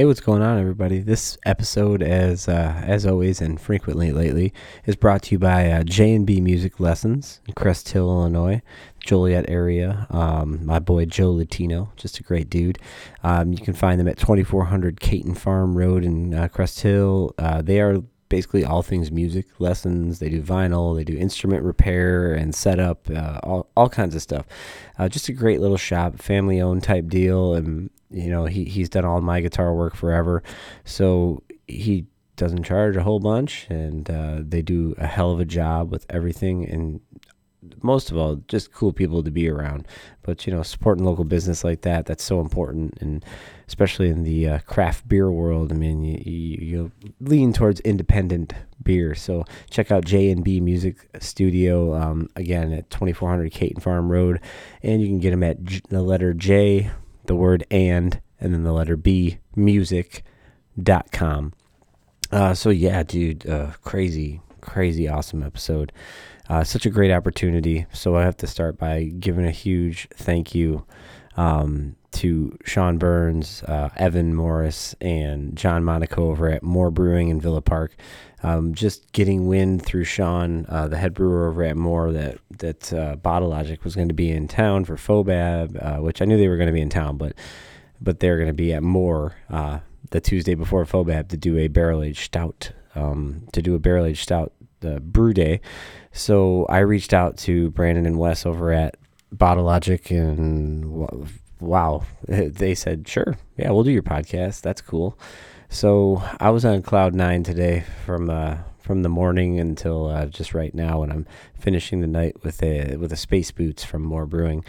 Hey, what's going on, everybody? This episode, as uh, as always and frequently lately, is brought to you by uh, J and B Music Lessons in Crest Hill, Illinois, Joliet area. Um, my boy Joe Latino, just a great dude. Um, you can find them at 2400 Caton Farm Road in uh, Crest Hill. Uh, they are basically all things music lessons. They do vinyl, they do instrument repair and setup, uh, all, all kinds of stuff. Uh, just a great little shop, family owned type deal. And, you know, he, he's done all my guitar work forever. So he doesn't charge a whole bunch and uh, they do a hell of a job with everything. And most of all, just cool people to be around. But you know, supporting local business like that, that's so important, and especially in the uh, craft beer world. I mean, you, you, you lean towards independent beer. So check out J and B Music Studio um, again at 2400 Caton Farm Road, and you can get them at J- the letter J, the word and, and then the letter B music.com. Uh, so yeah, dude, uh, crazy, crazy, awesome episode. Uh, such a great opportunity. So I have to start by giving a huge thank you um, to Sean Burns, uh, Evan Morris, and John Monaco over at More Brewing in Villa Park. Um, just getting wind through Sean, uh, the head brewer over at More, that that uh, Bottle Logic was going to be in town for Fobab, uh, which I knew they were going to be in town, but but they're going to be at More uh, the Tuesday before Fobab to do a barrel aged stout, um, to do a barrel aged stout uh, brew day. So I reached out to Brandon and Wes over at Bottle Logic, and wow, they said, sure, yeah, we'll do your podcast. That's cool. So I was on cloud nine today from uh, from the morning until uh, just right now, and I'm finishing the night with a with a space boots from More Brewing.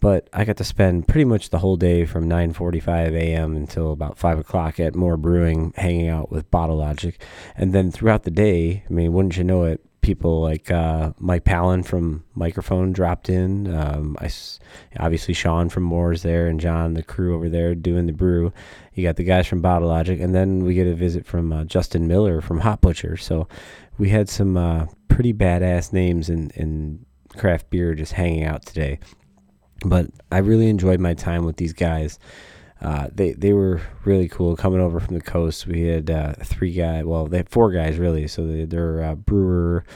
But I got to spend pretty much the whole day from 9:45 a.m. until about five o'clock at More Brewing, hanging out with Bottle Logic, and then throughout the day, I mean, wouldn't you know it, people like uh, Mike Palin from Mikerphone dropped in. Um, I obviously Sean from More's there, and John, the crew over there doing the brew. You got the guys from Bottle Logic, and then we get a visit from uh, Justin Miller from Hop Butcher. So we had some uh, pretty badass names in, in craft beer just hanging out today. But I really enjoyed my time with these guys. Uh, they they were really cool coming over from the coast. We had uh, three guys, well, they had four guys really. So they, they're uh, brewer,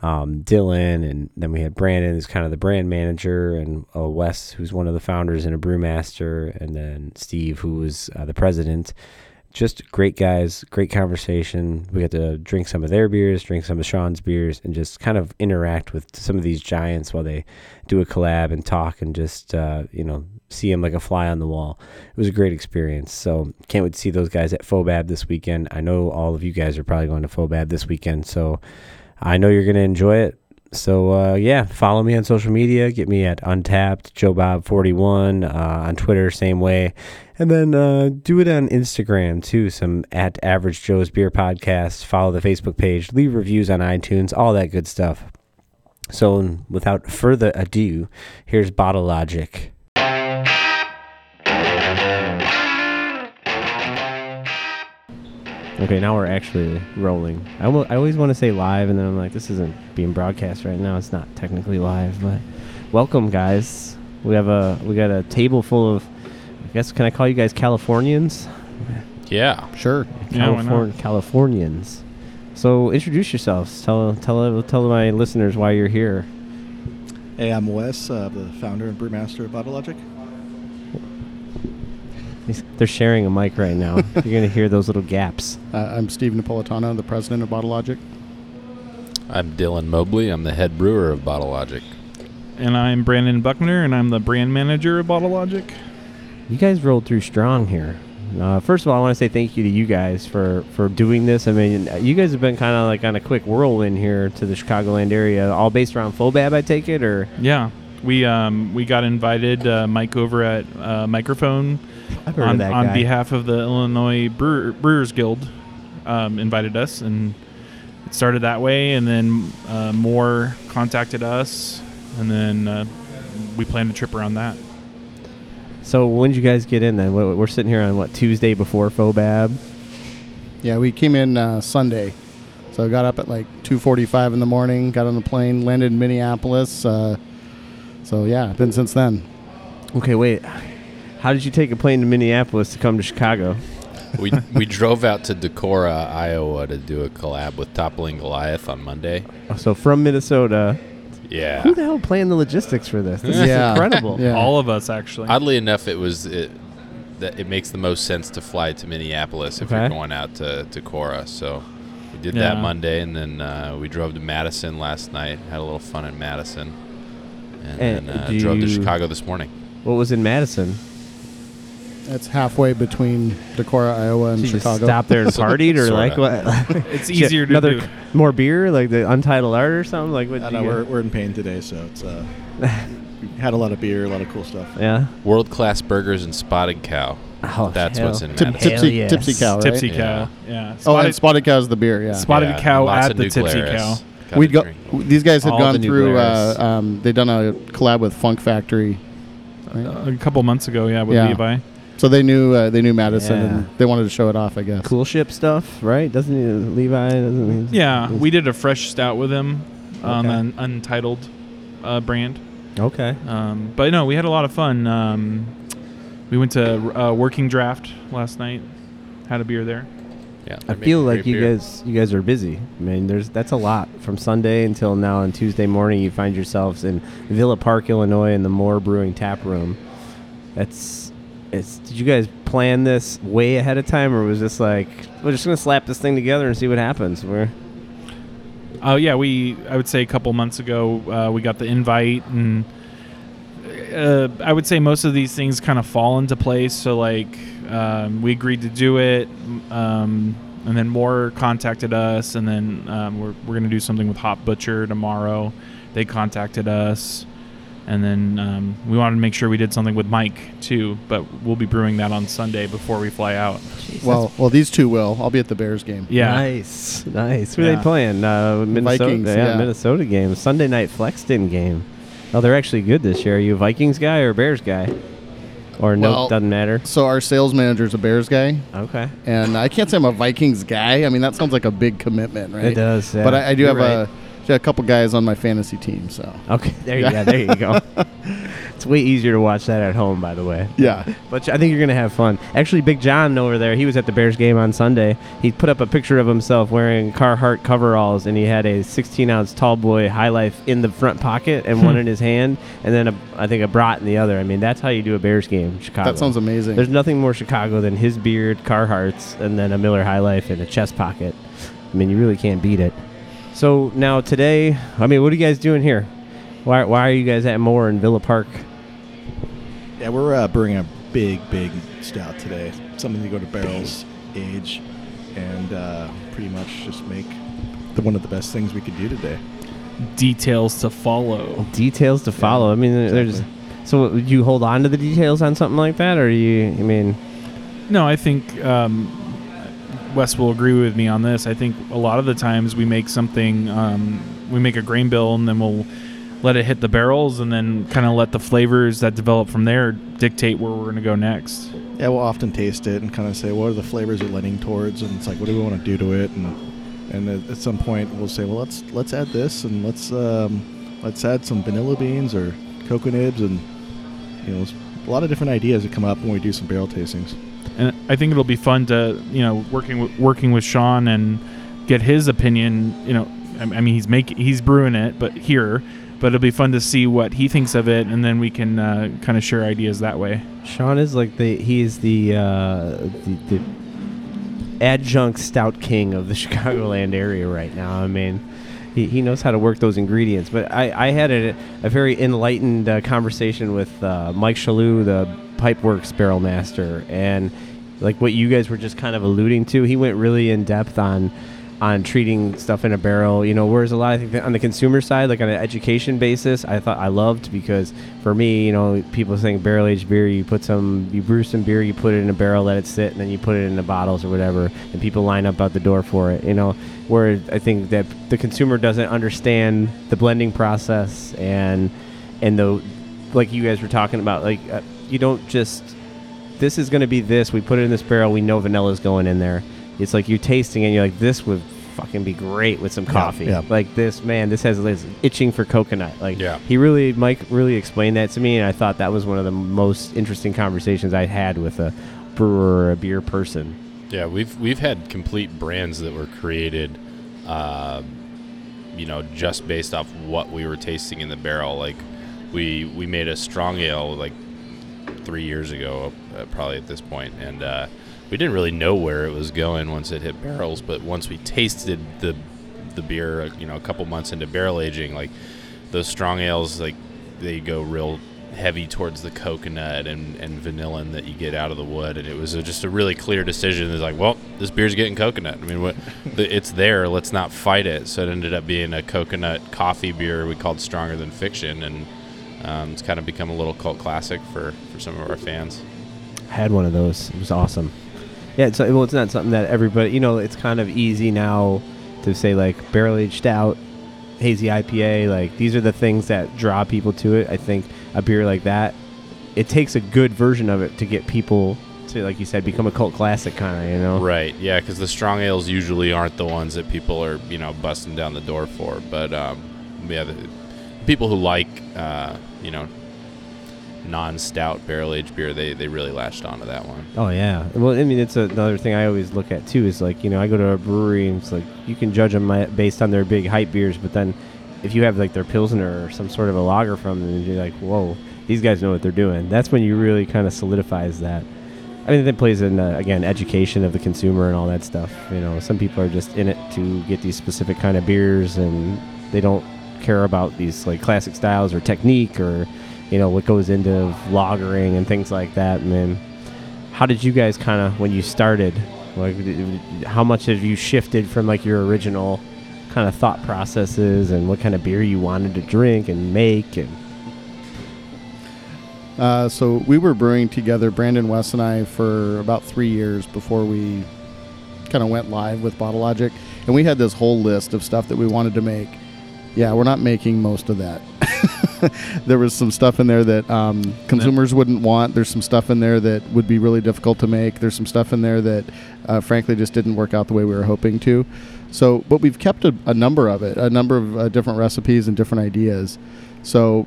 um, Dylan, and then we had Brandon, who's kind of the brand manager, and uh, Wes, who's one of the founders and a brewmaster, and then Steve, who was uh, the president. Just great guys, great conversation. We got to drink some of their beers, drink some of Sean's beers, and just kind of interact with some of these giants while they do a collab and talk and just uh, you know see him like a fly on the wall. It was a great experience. So can't wait to see those guys at Fobab this weekend. I know all of you guys are probably going to Fobab this weekend, so I know you're going to enjoy it. So uh, yeah, follow me on social media. Get me at Untappd Joe Bob 41 uh, on Twitter, same way, and then uh, do it on Instagram too. Some at Average Joe's Beer Podcast. Follow the Facebook page. Leave reviews on iTunes. All that good stuff. So without further ado, here's Bottle Logic. Okay, now we're actually rolling. I, I always want to say live, and then I'm like, this isn't being broadcast right now. It's not technically live, but welcome, guys. We have a we got a table full of. I guess can I call you guys Californians? Yeah, sure. Yeah, Californ- not? Californians. So introduce yourselves. Tell tell tell my listeners why you're here. Hey, I'm Wes, uh, the founder and brewmaster of Bottle Logic. He's- They're sharing a mic right now. you're gonna hear those little gaps. Uh, I'm Steve Napolitano, the president of Bottle Logic. I'm Dylan Mobley. I'm the head brewer of Bottle Logic. And I'm Brandon Buckner, and I'm the brand manager of Bottle Logic. You guys rolled through strong here. Uh, first of all, I want to say thank you to you guys for, for doing this. I mean, you guys have been kind of like on a quick whirlwind here to the Chicagoland area, all based around Fobab, I take it, or Yeah, we um, we got invited. Uh, Mike over at uh, Mikerphone on, on behalf of the Illinois Brewer, Brewers Guild um, invited us, and it started that way. And then uh, more contacted us, and then uh, we planned a trip around that. So when did you guys get in then? We're we're sitting here on what Tuesday before Fobab. Yeah, we came in uh, Sunday, so I got up at like 2:45 in the morning. Got on the plane, landed in Minneapolis. Uh, so yeah, been since then. Okay, wait. How did you take a plane to Minneapolis to come to Chicago? we we drove out to Decorah, Iowa, to do a collab with Toppling Goliath on Monday. So from Minnesota, Yeah. who the hell planned the logistics for this? This is incredible. Yeah. All of us actually. Oddly enough, it was it that it makes the most sense to fly to Minneapolis if Okay. you're going out to Decorah. So we did that Monday, and then uh, we drove to Madison last night. Had a little fun in Madison, and, And then uh, do drove to you- Chicago this morning. What was in Madison? It's halfway between Decorah, Iowa, and Did you Chicago. stop there and partied, or like Sorta. what? it's easier to Another do. more beer, like the Untitled Art or something. Like what? I did know you we're, we're in pain today, so it's uh, we had a lot of beer, a lot of cool stuff. yeah. World class burgers and Spotted Cow. Oh, That's hell. what's in Tip- Madison. Hell tipsy, yes. tipsy cow, right? Tipsy Yeah. cow. Yeah. Oh, Spotted, and spotted cow's the beer. Yeah. Spotted Yeah, cow lots at of the New Tipsy Glarus. Cow. Gotta We'd go. drink. These guys had All gone New through. Glarus. Uh, um, they'd done a collab with Funk Factory, right? a couple months ago, yeah, with Yeah. Levi. so they knew uh, they knew Madison, Yeah. and they wanted to show it off. I guess. Coolship stuff, right? Doesn't he, Levi? Doesn't he? Yeah, we did a fresh stout with him on Okay. an Untitled uh, brand. Okay. Um, but no, we had a lot of fun. Um, we went to uh, Working Draft last night. Had a beer there. Yeah, I feel like you beer. guys you guys are busy. I mean, there's that's a lot from Sunday until now. On Tuesday morning, you find yourselves in Villa Park, Illinois, in the More Brewing Tap Room. That's it's. Did you guys plan this way ahead of time, or was this like we're just gonna slap this thing together and see what happens? We're Oh yeah, we I would say a couple months ago uh, we got the invite and uh, I would say most of these things kind of fall into place. So like um, we agreed to do it, um, and then more contacted us, and then um, we're we're gonna do something with Hop Butcher tomorrow. They contacted us, and then um, we wanted to make sure we did something with Mike too. But we'll be brewing that on Sunday before we fly out. Well, well, these two will. I'll be at the Bears game. Yeah. nice, nice. Who are they playing? Uh, Minnesota. Vikings, yeah, yeah. Minnesota game. Sunday night Flexton game. Oh, they're actually good this year. Are you a Vikings guy or a Bears guy? Or no, Well- doesn't matter. So our sales manager's a Bears guy, Okay. and I can't say I'm a Vikings guy. I mean, that sounds like a big commitment, right? It does. Yeah. But I, I do You're have a, a couple guys on my fantasy team. So Okay, there you yeah, there you go. it's way easier to watch that at home, by the way. yeah, But I think you're gonna have fun. Actually, Big John over there, he was at the Bears game on Sunday. He put up a picture of himself wearing Carhartt coveralls, and he had a 16 ounce Tall Boy High Life in the front pocket and one in his hand, and then a, I think a brat in the other. I mean, that's how you do a Bears game, Chicago. that sounds amazing. There's nothing more Chicago than his beard, Carhartts, and then a Miller High Life in a chest pocket. I mean, you really can't beat it. So now today, I mean, what are you guys doing here? Why, why are you guys at More in Villa Park? Yeah, we're uh, brewing a big, big stout today. Something to go to barrels, age, and uh, pretty much just make the one of the best things we could do today. Details to follow. Details to follow. I mean, there's. So would you hold on to the details on something like that, or you? I mean, No, I think um, Wes will agree with me on this. I think a lot of the times we make something, um, we make a grain bill, and then we'll let it hit the barrels, and then kind of let the flavors that develop from there dictate where we're going to go next. Yeah, we'll often taste it and kind of say, what are the flavors are leaning towards, and it's like, what do we want to do to it, and and at, some point we'll say, well, let's let's add this, and let's um, let's add some vanilla beans or cocoa nibs, and you know, a lot of different ideas that come up when we do some barrel tastings. And I think it'll be fun to, you know, working with, working with Sean and get his opinion. You know, I, I mean, he's making he's brewing it, but here. But it'll be fun to see what he thinks of it, and then we can uh, kind of share ideas that way. Sean is like the he's the uh, the, the adjunct stout king of the Chicagoland area right now. I mean, he, he knows how to work those ingredients. But I, I had a, a very enlightened uh, conversation with uh, Mike Shalou, the Pipeworks barrel master, and like what you guys were just kind of alluding to, he went really in depth on on treating stuff in a barrel. You know, whereas a lot of things on the consumer side, like on an education basis, I thought I loved because for me, you know, people saying barrel aged beer, you put some, you brew some beer, you put it in a barrel, let it sit, and then you put it in the bottles or whatever, and people line up out the door for it. You know, where I think that the consumer doesn't understand the blending process and and the like you guys were talking about, like uh, you don't just this is going to be this. We put it in this barrel. We know vanilla's going in there. It's like you're tasting it. and You're like, this would fucking be great with some coffee. yeah. Like this, man. This has this itching for coconut. Like, Yeah. He really, Mike, really explained that to me, and I thought that was one of the most interesting conversations I had with a brewer or a beer person. Yeah, we've we've had complete brands that were created, uh, you know, just based off what we were tasting in the barrel. Like, we we made a strong ale like three years ago, uh, probably at this point, and uh, we didn't really know where it was going once it hit barrels. But once we tasted the the beer, uh, you know, a couple months into barrel aging, like those strong ales, like they go real heavy towards the coconut and, and vanillin that you get out of the wood, and it was a, just a really clear decision. It's like, well, this beer's getting coconut. I mean, what, the, it's there. Let's not fight it. So it ended up being a coconut coffee beer we called Stronger Than Fiction, and um, it's kind of become a little cult classic for, for some of our fans. I had one of those. It was awesome. Yeah, it's well, it's not something that everybody. You know, it's kind of easy now to say like barrel aged stout, hazy IPA. Like these are the things that draw people to it. I think a beer like that, it takes a good version of it to get people to, like you said, become a cult classic kind of. You know, Right. Yeah, because the strong ales usually aren't the ones that people are you know busting down the door for. But um, yeah, the people who like uh, you know non-stout barrel aged beer, they they really latched onto that one. Oh yeah. Well, I mean, it's another thing I always look at too. Is like you know, I go to a brewery and it's like you can judge them based on their big hype beers, but then if you have like their pilsner or some sort of a lager from them, you're like, whoa, these guys know what they're doing. That's when you really kind of solidifies that. I mean, that plays in uh, again education of the consumer and all that stuff. You know, some people are just in it to get these specific kind of beers, and they don't care about these like classic styles or technique or you know what goes into lagering and things like that. Man, how did you guys kind of when you started? Like, how much have you shifted from like your original kind of thought processes and what kind of beer you wanted to drink and make and Uh, so we were brewing together, Brandon Wes and I, for about three years before we kind of went live with Bottle Logic, and we had this whole list of stuff that we wanted to make. Yeah, we're not making most of that. there was some stuff in there that um, consumers wouldn't want. There's some stuff in there that would be really difficult to make. There's some stuff in there that, uh, frankly, just didn't work out the way we were hoping to. So, but we've kept a, a number of it, a number of uh, different recipes and different ideas. So,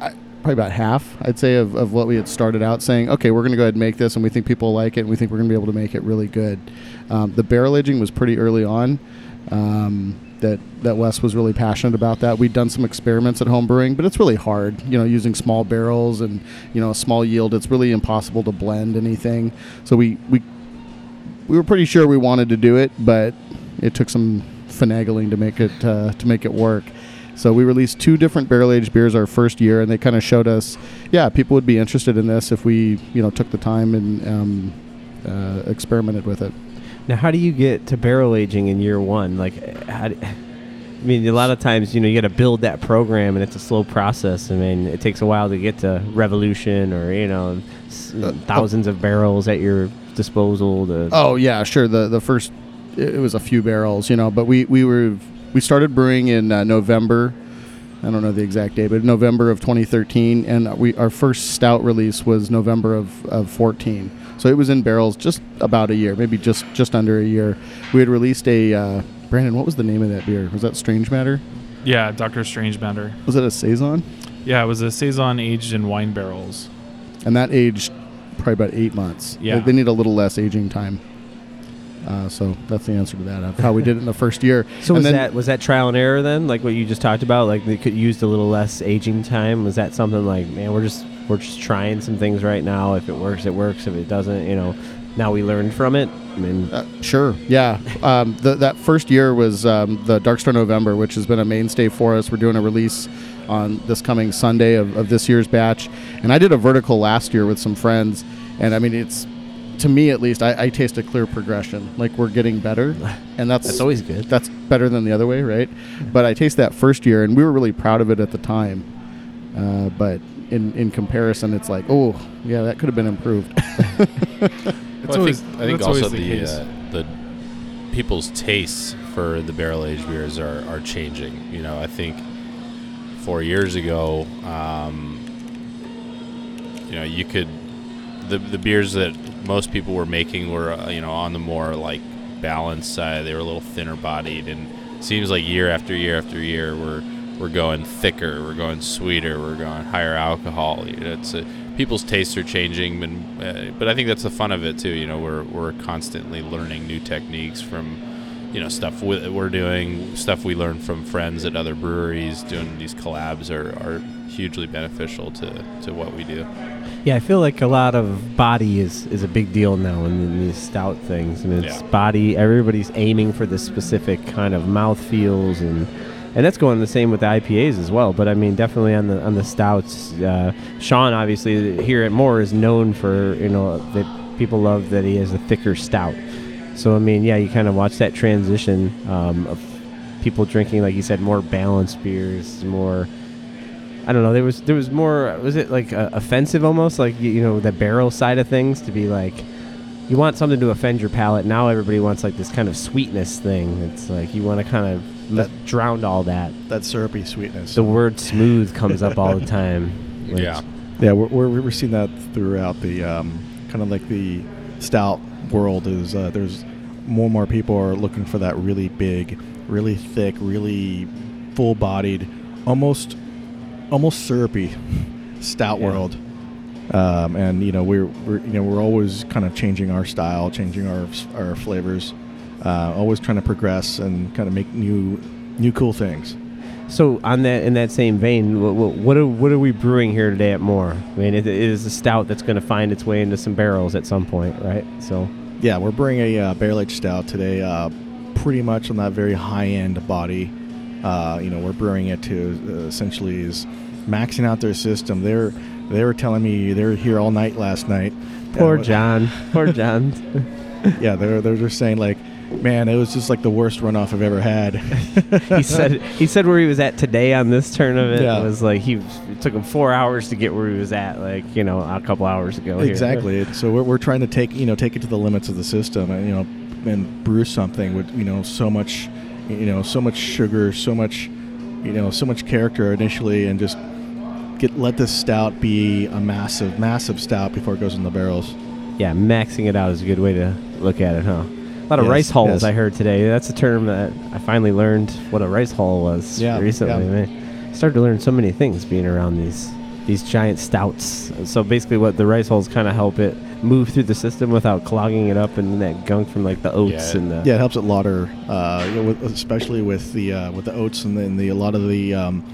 I, probably about half, I'd say, of, of what we had started out saying, okay, we're going to go ahead and make this, and we think people like it, and we think we're going to be able to make it really good. Um, the barrel aging was pretty early on. Um, that that Wes was really passionate about that. We'd done some experiments at home brewing, but it's really hard, you know, using small barrels and you know a small yield. It's really impossible to blend anything. So we we we were pretty sure we wanted to do it, but it took some finagling to make it uh, to make it work. So we released two different barrel aged beers our first year, and they kind of showed us, yeah, people would be interested in this if we you know took the time and um, uh, experimented with it. Now, how do you get to barrel aging in year one? Like, how do, I mean, a lot of times, you know, you got to build that program, and it's a slow process. I mean, it takes a while to get to revolution, or you know, Uh, thousands of barrels at your disposal. To, Oh yeah, sure. The the first it was a few barrels, you know, but we we were we started brewing in uh, November. I don't know the exact date, but November of 2013, and we our first stout release was November of, of 14. So it was in barrels just about a year, maybe just just under a year. We had released a uh, Brandon. What was the name of that beer? Was that Strange Matter? Yeah, Doctor Strange Matter. Was it a saison? Yeah, it was a saison aged in wine barrels. And that aged probably about eight months. Yeah. They, they need a little less aging time. Uh, so that's the answer to that of how we did it in the first year. so And was then- that was that trial and error then, like what you just talked about? Like they could use a little less aging time. Was that something like, man, we're just we're just trying some things right now. If it works, it works. If it doesn't, you know, now we learned from it. I mean, Uh, sure. Yeah. Um, the, that first year was um, the Darkstar November, which has been a mainstay for us. We're doing a release on this coming Sunday of, of this year's batch. And I did a vertical last year with some friends. And I mean, it's, to me at least, I, I taste a clear progression. Like we're getting better. And that's, that's always good. that's better than the other way, right? But I taste that first year, and we were really proud of it at the time. Uh, but in, in comparison, it's like, oh, yeah, that could have been improved. Well, always- I think, I think also the the uh, the people's tastes for the barrel aged beers are, are changing. You know, I think four years ago, um, you know, you could the the beers that most people were making were uh, you know on the more like balanced side. They were a little thinner bodied, and it seems like year after year after year we're we're going thicker, we're going sweeter, we're going higher alcohol. You know, It's a people's tastes are changing, and uh, but I think that's the fun of it too. You know, we're we're constantly learning new techniques from you know stuff we, we're doing, stuff we learn from friends at other breweries. Doing these collabs are, are hugely beneficial to, to what we do. Yeah, I feel like a lot of body is, is a big deal now in, in these stout things. I mean, it's Yeah. body. Everybody's aiming for the specific kind of mouth feels, and and that's going the same with the IPAs as well. But I mean, definitely on the on the stouts. Uh, Sean, obviously, here at More is known for you know that people love that he has a thicker stout. So I mean, yeah, you kind of watch that transition um, of people drinking, like you said, more balanced beers, more. I don't know. There was there was more. Was it like uh, offensive almost, like you, you know the barrel side of things to be like, you want something to offend your palate. Now everybody wants like this kind of sweetness thing. It's like you want to kind of That- drown all that. That syrupy sweetness. The word smooth comes up all the time. which- Yeah. Yeah, we're, we're, we're seeing that throughout the um, kind of like the stout world. Is uh, there's more and more people are looking for that really big, really thick, really full-bodied, almost almost syrupy stout Yeah. world. Um, and you know we're, we're you know we're always kind of changing our style, changing our our flavors, uh, always trying to progress and kind of make new new cool things. So on that in that same vein, what, what, are what are we brewing here today at More? I mean, it, it is a stout that's going to find its way into some barrels at some point, right? So Yeah, we're brewing a uh, barrel aged stout today, uh, pretty much on that very high end body. Uh, you know, we're brewing it to uh, essentially is maxing out their system. They're they were telling me they were here all night last night. poor John, poor John. Yeah, they're they're just saying like, man, it was just like the worst runoff I've ever had. he said he said where he was at today on this turn of it Yeah. was like he it took him four hours to get where he was at, like you know a couple hours ago. exactly. So we're, we're trying to take you know take it to the limits of the system and you know and brew something with you know so much you know so much sugar, so much you know so much character initially, and just get let this stout be a massive massive stout before it goes in the barrels. Yeah, maxing it out is a good way to look at it, huh? A lot of Yes, rice hulls yes. I heard today. That's a term that I finally learned what a rice hull was Yeah, recently. yeah. Man, I started to learn so many things being around these these giant stouts. So basically, what the rice hulls kind of help it move through the system without clogging it up and that gunk from like the oats Yeah. and the Yeah, it helps it lauter, uh, you know, with, especially with the uh, with the oats and then the a lot of the um,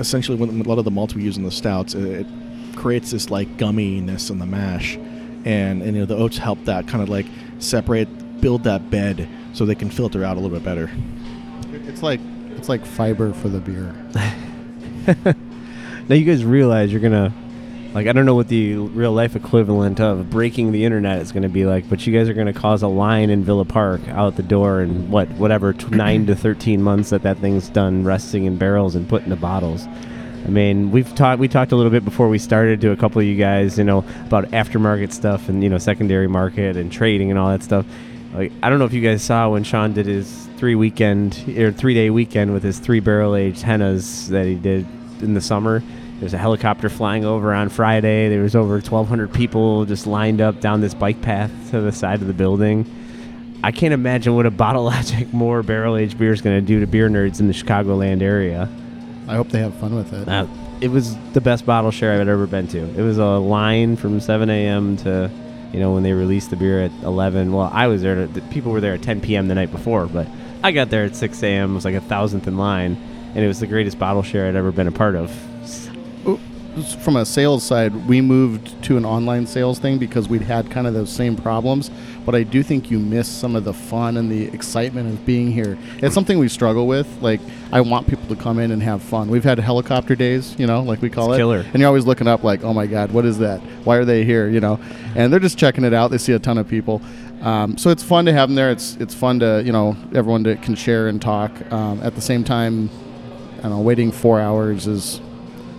essentially with a lot of the malts we use in the stouts, it, it creates this like gumminess in the mash, and and you know the oats help that kind of like separate, build that bed so they can filter out a little bit better. It's like it's like fiber for the beer. Now you guys realize you're gonna like I don't know what the real life equivalent of breaking the internet is gonna be like, but you guys are gonna cause a line in Villa Park out the door in what whatever t- nine to thirteen months that that thing's done resting in barrels and put into bottles. I mean, we've talked we talked a little bit before we started to a couple of you guys, you know, about aftermarket stuff and you know secondary market and trading and all that stuff. Like I don't know if you guys saw when Sean did his three weekend or three day weekend with his three barrel aged hennas that he did in the summer. There's a helicopter flying over on Friday. There was over 1,200 people just lined up down this bike path to the side of the building. I can't imagine what a Bottle Logic more barrel aged beer is going to do to beer nerds in the Chicagoland area. I hope they have fun with it. Uh, it was the best bottle share I've ever been to. It was a line from 7 a.m. to, you know, when they released the beer at 11. Well, I was there. To, people were there at 10 p.m. the night before, but I got there at 6 a.m. It was like a thousandth in line, and it was the greatest bottle share I'd ever been a part of. From a sales side, we moved to an online sales thing because we'd had kind of those same problems. But I do think you miss some of the fun and the excitement of being here. It's something we struggle with. Like, I want people to come in and have fun. We've had helicopter days, you know, like we call It's it. killer. And you're always looking up, like, oh my God, what is that? Why are they here? You know, and they're just checking it out. They see a ton of people. Um, so it's fun to have them there. It's it's fun to you know everyone to, can share and talk. Um, at the same time, I don't know, waiting four hours is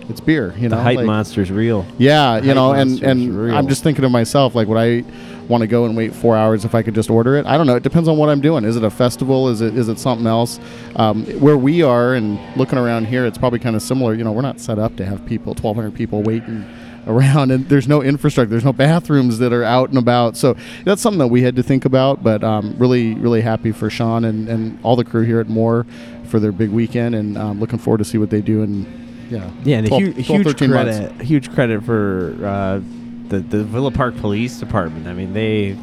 it's beer. You The know, hype like- monster's real. yeah, you know, and and real. I'm just thinking to myself, like, would I want to go and wait four hours if I could just order it? I don't know. It depends on what I'm doing. Is it a festival? Is it is it something else? Um, where we are and looking around here, it's probably kind of similar. You know, we're not set up to have people, 1,200 people waiting around, and there's no infrastructure. There's no bathrooms that are out and about. So that's something that we had to think about. But um, really, really happy for Sean and and all the crew here at More for their big weekend, and um, looking forward to see what they do in yeah. Yeah, and a 12 huge, 12, huge 13 months. credit, huge credit for uh, the the Villa Park Police Department. I mean, they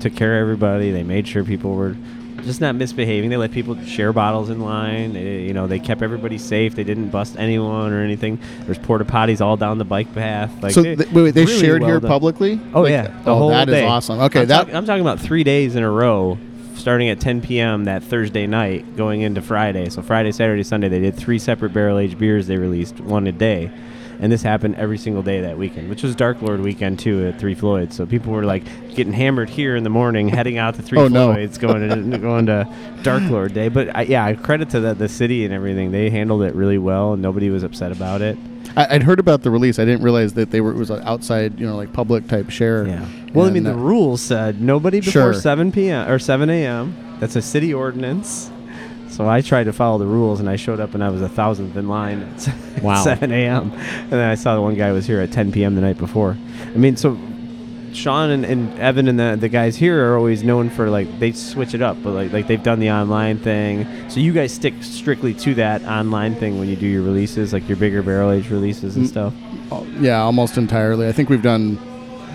took care of everybody. They made sure people were just not misbehaving. They let people share bottles in line. They, you know, they kept everybody safe. They didn't bust anyone or anything. There's porta potties all down the bike path. Like, so they- th- wait, wait, they really shared well here done. publicly. Oh Like, yeah, the oh, whole that is day. awesome. Okay, I'm, that talk- I'm talking about three days in a row, starting at 10 p.m. that Thursday night, going into Friday. So Friday, Saturday, Sunday, they did three separate barrel aged beers. They released one a day, and this happened every single day that weekend, which was Dark Lord weekend too at Three Floyds. So people were like getting hammered here in the morning, heading out to Three Oh, no. Floyds, going to going to Dark Lord Day. But I, yeah, credit to the, the city and everything. They handled it really well, and nobody was upset about it. I, I'd heard about the release. I didn't realize that they were it was an outside, you know, like public type share. Yeah. Well, I mean, the uh, rules said nobody before Sure. 7 p.m. or 7 a.m. That's a city ordinance. So I tried to follow the rules, and I showed up, and I was a thousandth in line at Wow. 7 a.m. And then I saw the one guy was here at 10 p.m. the night before. I mean, so Sean and, and Evan and the, the guys here are always known for like they switch it up, but like like they've done the online thing. So you guys stick strictly to that online thing when you do your releases, like your bigger barrel age releases and Mm. stuff. Oh, yeah, almost entirely. I think we've done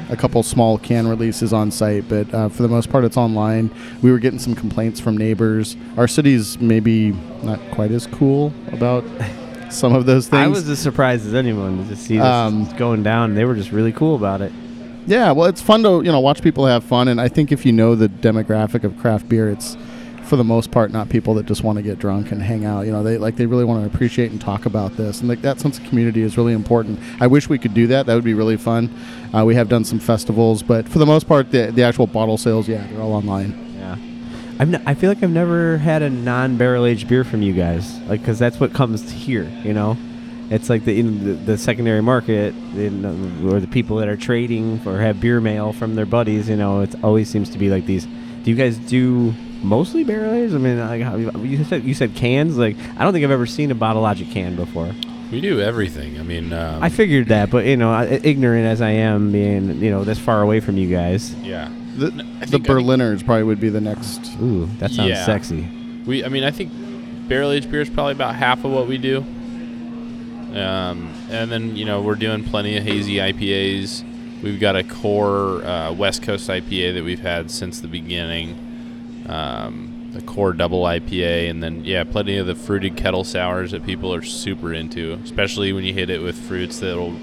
a couple small can releases on site, but uh, for the most part, it's online. We were getting some complaints from neighbors. Our city's maybe not quite as cool about some of those things. I was as surprised as anyone to see this Um, going down. They were just really cool about it. Yeah, well, it's fun to you know watch people have fun, and I think if you know the demographic of craft beer, it's for the most part not people that just want to get drunk and hang out. You know, they like they really want to appreciate and talk about this, and like that sense of community is really important. I wish we could do that. That would be really fun. Uh, we have done some festivals, but for the most part, the the actual bottle sales, yeah, they're all online. Yeah, n- I feel like I've never had a non-barrel aged beer from you guys, like because that's what comes here. You know, it's like the in the, the secondary market, in, or the people that are trading or have beer mail from their buddies. You know, it always seems to be like these. Do you guys do mostly barrel aged? I mean, like you said you said cans. Like I don't think I've ever seen a Bottle Logic can before. We do everything. I mean, um, I figured that, but you know, ignorant as I am, being you know this far away from you guys. yeah. The, I the think- I think- Berliners probably would be the next. Ooh, that sounds Yeah. sexy. We, I mean, I think barrel aged beer is probably about half of what we do. Um, and then you know we're doing plenty of hazy IPAs. We've got a core uh, West Coast IPA that we've had since the beginning. Um, a core double IPA, and then yeah, plenty of the fruited kettle sours that people are super into, especially when you hit it with fruits that'll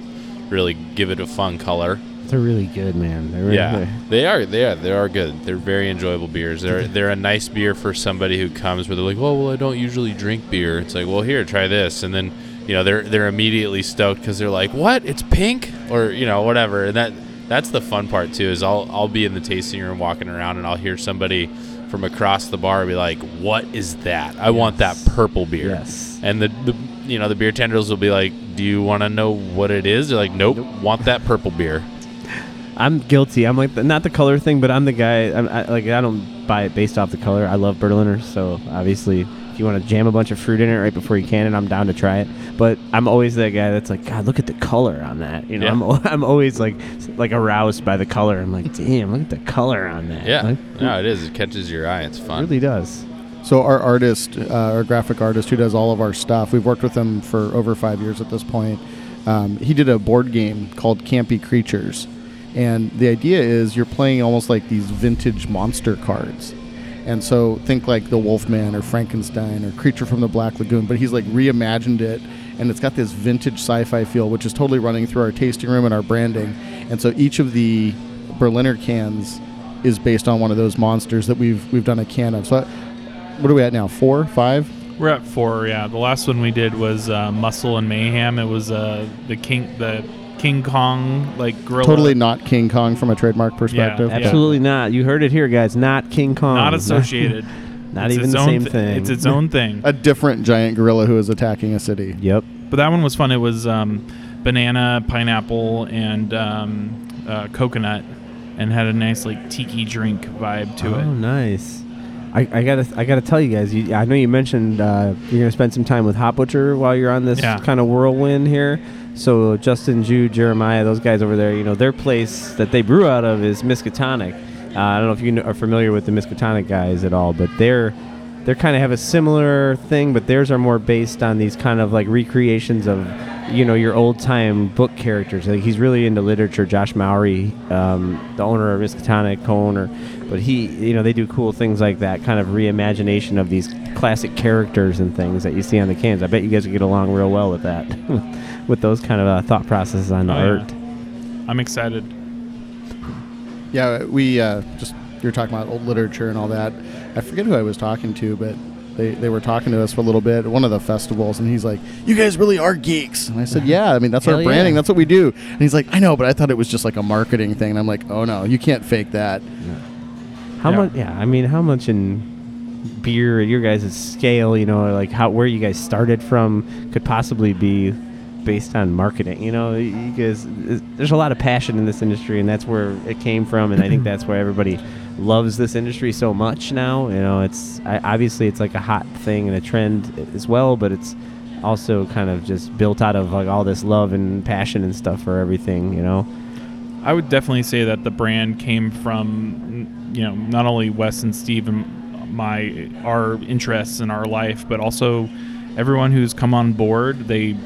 really give it a fun color. They're really good, man. They're really Yeah, good. they are. They are. They are good. They're very enjoyable beers. They're they're a nice beer for somebody who comes where they're like, "Oh, well, I don't usually drink beer." It's like, "Well, here, try this," and then you know they're they're immediately stoked because they're like, "What? It's pink?" or you know whatever. And that that's the fun part too. Is I'll I'll be in the tasting room walking around and I'll hear somebody from across the bar be like, "What is that? I want that purple beer." Yes. And the, the you know the beer tenders will be like, "Do you want to know what it is?" They're like, "Nope, want that purple beer." I'm guilty. I'm like the, not the color thing, but I'm the guy. I'm, I, like I don't buy it based off the color. I love Berliners, so obviously, if you want to jam a bunch of fruit in it right before you can it, I'm down to try it. But I'm always that guy that's like, God, look at the color on that. You know, Yeah. I'm I'm always like like aroused by the color. I'm like, damn, look at the color on that. Yeah, Like, no, it is. It catches your eye. It's fun. it fun. really does. So our artist, uh, our graphic artist who does all of our stuff, we've worked with him for over five years at this point. Um, he did a board game called Campy Creatures, and the idea is you're playing almost like these vintage monster cards. And so think like the Wolfman or Frankenstein or Creature from the Black Lagoon, but he's like reimagined it, and it's got this vintage sci-fi feel, which is totally running through our tasting room and our branding. And so each of the Berliner cans is based on one of those monsters that we've we've done a can of. So what are we at now? Four, five? We're at four. Yeah, the last one we did was uh, Muscle and Mayhem. It was uh, the King the King Kong like gorilla. Totally not King Kong from a trademark perspective. Yeah. Absolutely not. You heard it here, guys. Not King Kong. not associated. Not It's even the same thi- thing. It's its own thing. A different giant gorilla who is attacking a city. Yep. But that one was fun. It was um, banana, pineapple, and um, uh, coconut, and had a nice like tiki drink vibe to oh, it. nice. I, I gotta I gotta tell you guys. You, I know you mentioned uh, you're gonna spend some time with Hop Butcher while you're on this Yeah. kind of whirlwind here. So Justin, Jude, Jeremiah, those guys over there, you know, their place that they brew out of is Miskatonic. Uh, I don't know if you are familiar with the Miskatonic guys at all, but they're they're kind of have a similar thing, but theirs are more based on these kind of like recreations of, you know, your old time book characters. Like he's really into literature. Josh Mowry, um, the owner of Miskatonic, co-owner, but he, you know, they do cool things like that, kind of reimagination of these classic characters and things that you see on the cans. I bet you guys would get along real well with that, with those kind of uh, thought processes on the Oh, yeah. art. I'm excited. Yeah, we uh, just you were talking about old literature and all that. I forget who I was talking to, but they, they were talking to us for a little bit at one of the festivals, and he's like, "You guys really are geeks." And I said, "Yeah, I mean that's Hell our branding. yeah. That's what we do." And he's like, "I know, but I thought it was just like a marketing thing." And I'm like, "Oh no, you can't fake that." How Yeah. much? Yeah, I mean, how much in beer at your guys' scale? You know, like how where you guys started from could possibly be based on marketing. You know, because uh, there's a lot of passion in this industry, and that's where it came from. And I think that's why everybody loves this industry so much now. You know, it's I, obviously it's like a hot thing and a trend as well, but it's also kind of just built out of like all this love and passion and stuff for everything. You know. I would definitely say that the brand came from, you know, not only Wes and Steve and my our interests in our life, but also everyone who's come on board. They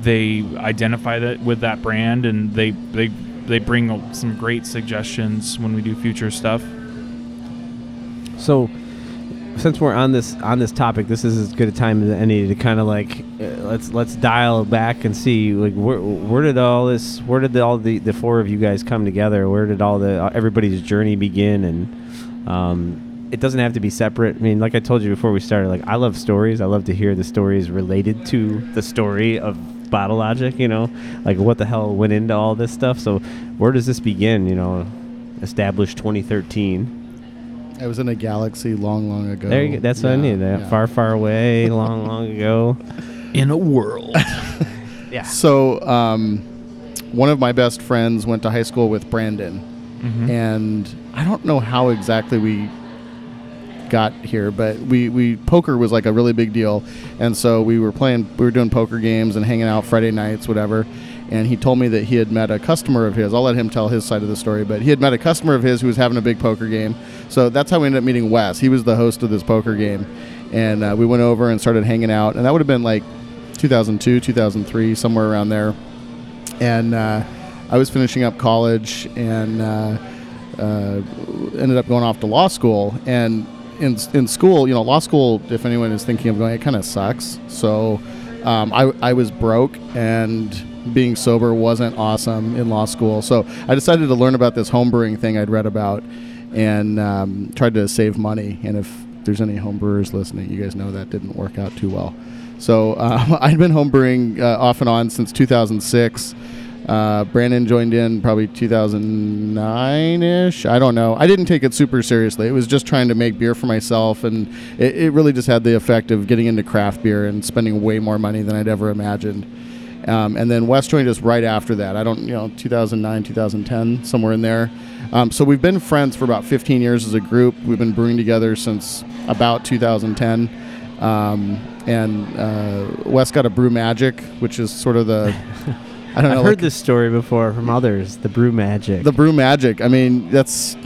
they identify that with that brand, and they they they bring some great suggestions when we do future stuff. So, since we're on this on this topic, this is as good a time as any to kind of like uh, let's let's dial back and see like where where did all this where did all the the four of you guys come together? Where did all the uh, everybody's journey begin? And um, it doesn't have to be separate. I mean, like I told you before we started, like I love stories. I love to hear the stories related to the story of Bottle Logic. You know, like what the hell went into all this stuff. So, where does this begin? You know, established 2013. I was in a galaxy long, long ago. There you go. That's what I knew. That yeah. far, far away, long, long ago. In a world, Yeah. So, um, one of my best friends went to high school with Brandon, Mhm. and I don't know how exactly we got here, but we, we poker was like a really big deal, and so we were playing, we were doing poker games and hanging out Friday nights, whatever. And he told me that he had met a customer of his. I'll let him tell his side of the story, but he had met a customer of his who was having a big poker game. So that's how we ended up meeting Wes. He was the host of this poker game, and uh, we went over and started hanging out. And that would have been like 2002, 2003, somewhere around there. And uh, I was finishing up college and uh, uh, ended up going off to law school. And in, in school, you know, law school, if anyone is thinking of going, it kind of sucks. So um, I, I was broke and being sober wasn't awesome in law school. So I decided to learn about this homebrewing thing I'd read about and um, tried to save money. And if there's any homebrewers listening, you guys know that didn't work out too well. So um, I'd been homebrewing uh, off and on since 2006. Uh, Brandon joined in probably 2009 ish. I don't know. I didn't take it super seriously. It was just trying to make beer for myself, and it, it really just had the effect of getting into craft beer and spending way more money than I'd ever imagined. Um, and then Wes joined us right after that. I don't, you know, 2009, 2010, somewhere in there. Um, so we've been friends for about 15 years as a group. We've been brewing together since about 2010. Um, and uh, Wes got a Brew Magic, which is sort of the I don't know. I've know. heard like this story before from others. The brew magic. the Brew Magic. I mean, that's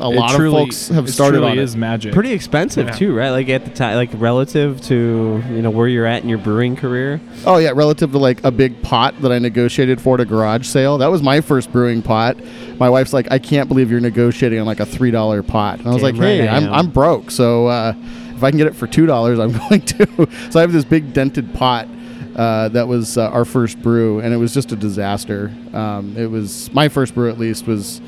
a lot truly- of folks have started truly on is it. magic. pretty expensive Yeah. too, right? Like at the time, like relative to you know where you're at in your brewing career. Oh yeah, relative to like a big pot that I negotiated for at a garage sale. That was my first brewing pot. My wife's like, I can't believe you're negotiating on like a three dollar pot. And I was Damn like, right Hey, I I'm am. I'm broke, so uh, if I can get it for two dollars, I'm going to. so I have this big dented pot. Uh, that was uh, our first brew, and it was just a disaster. Um, it was my first brew, at least, was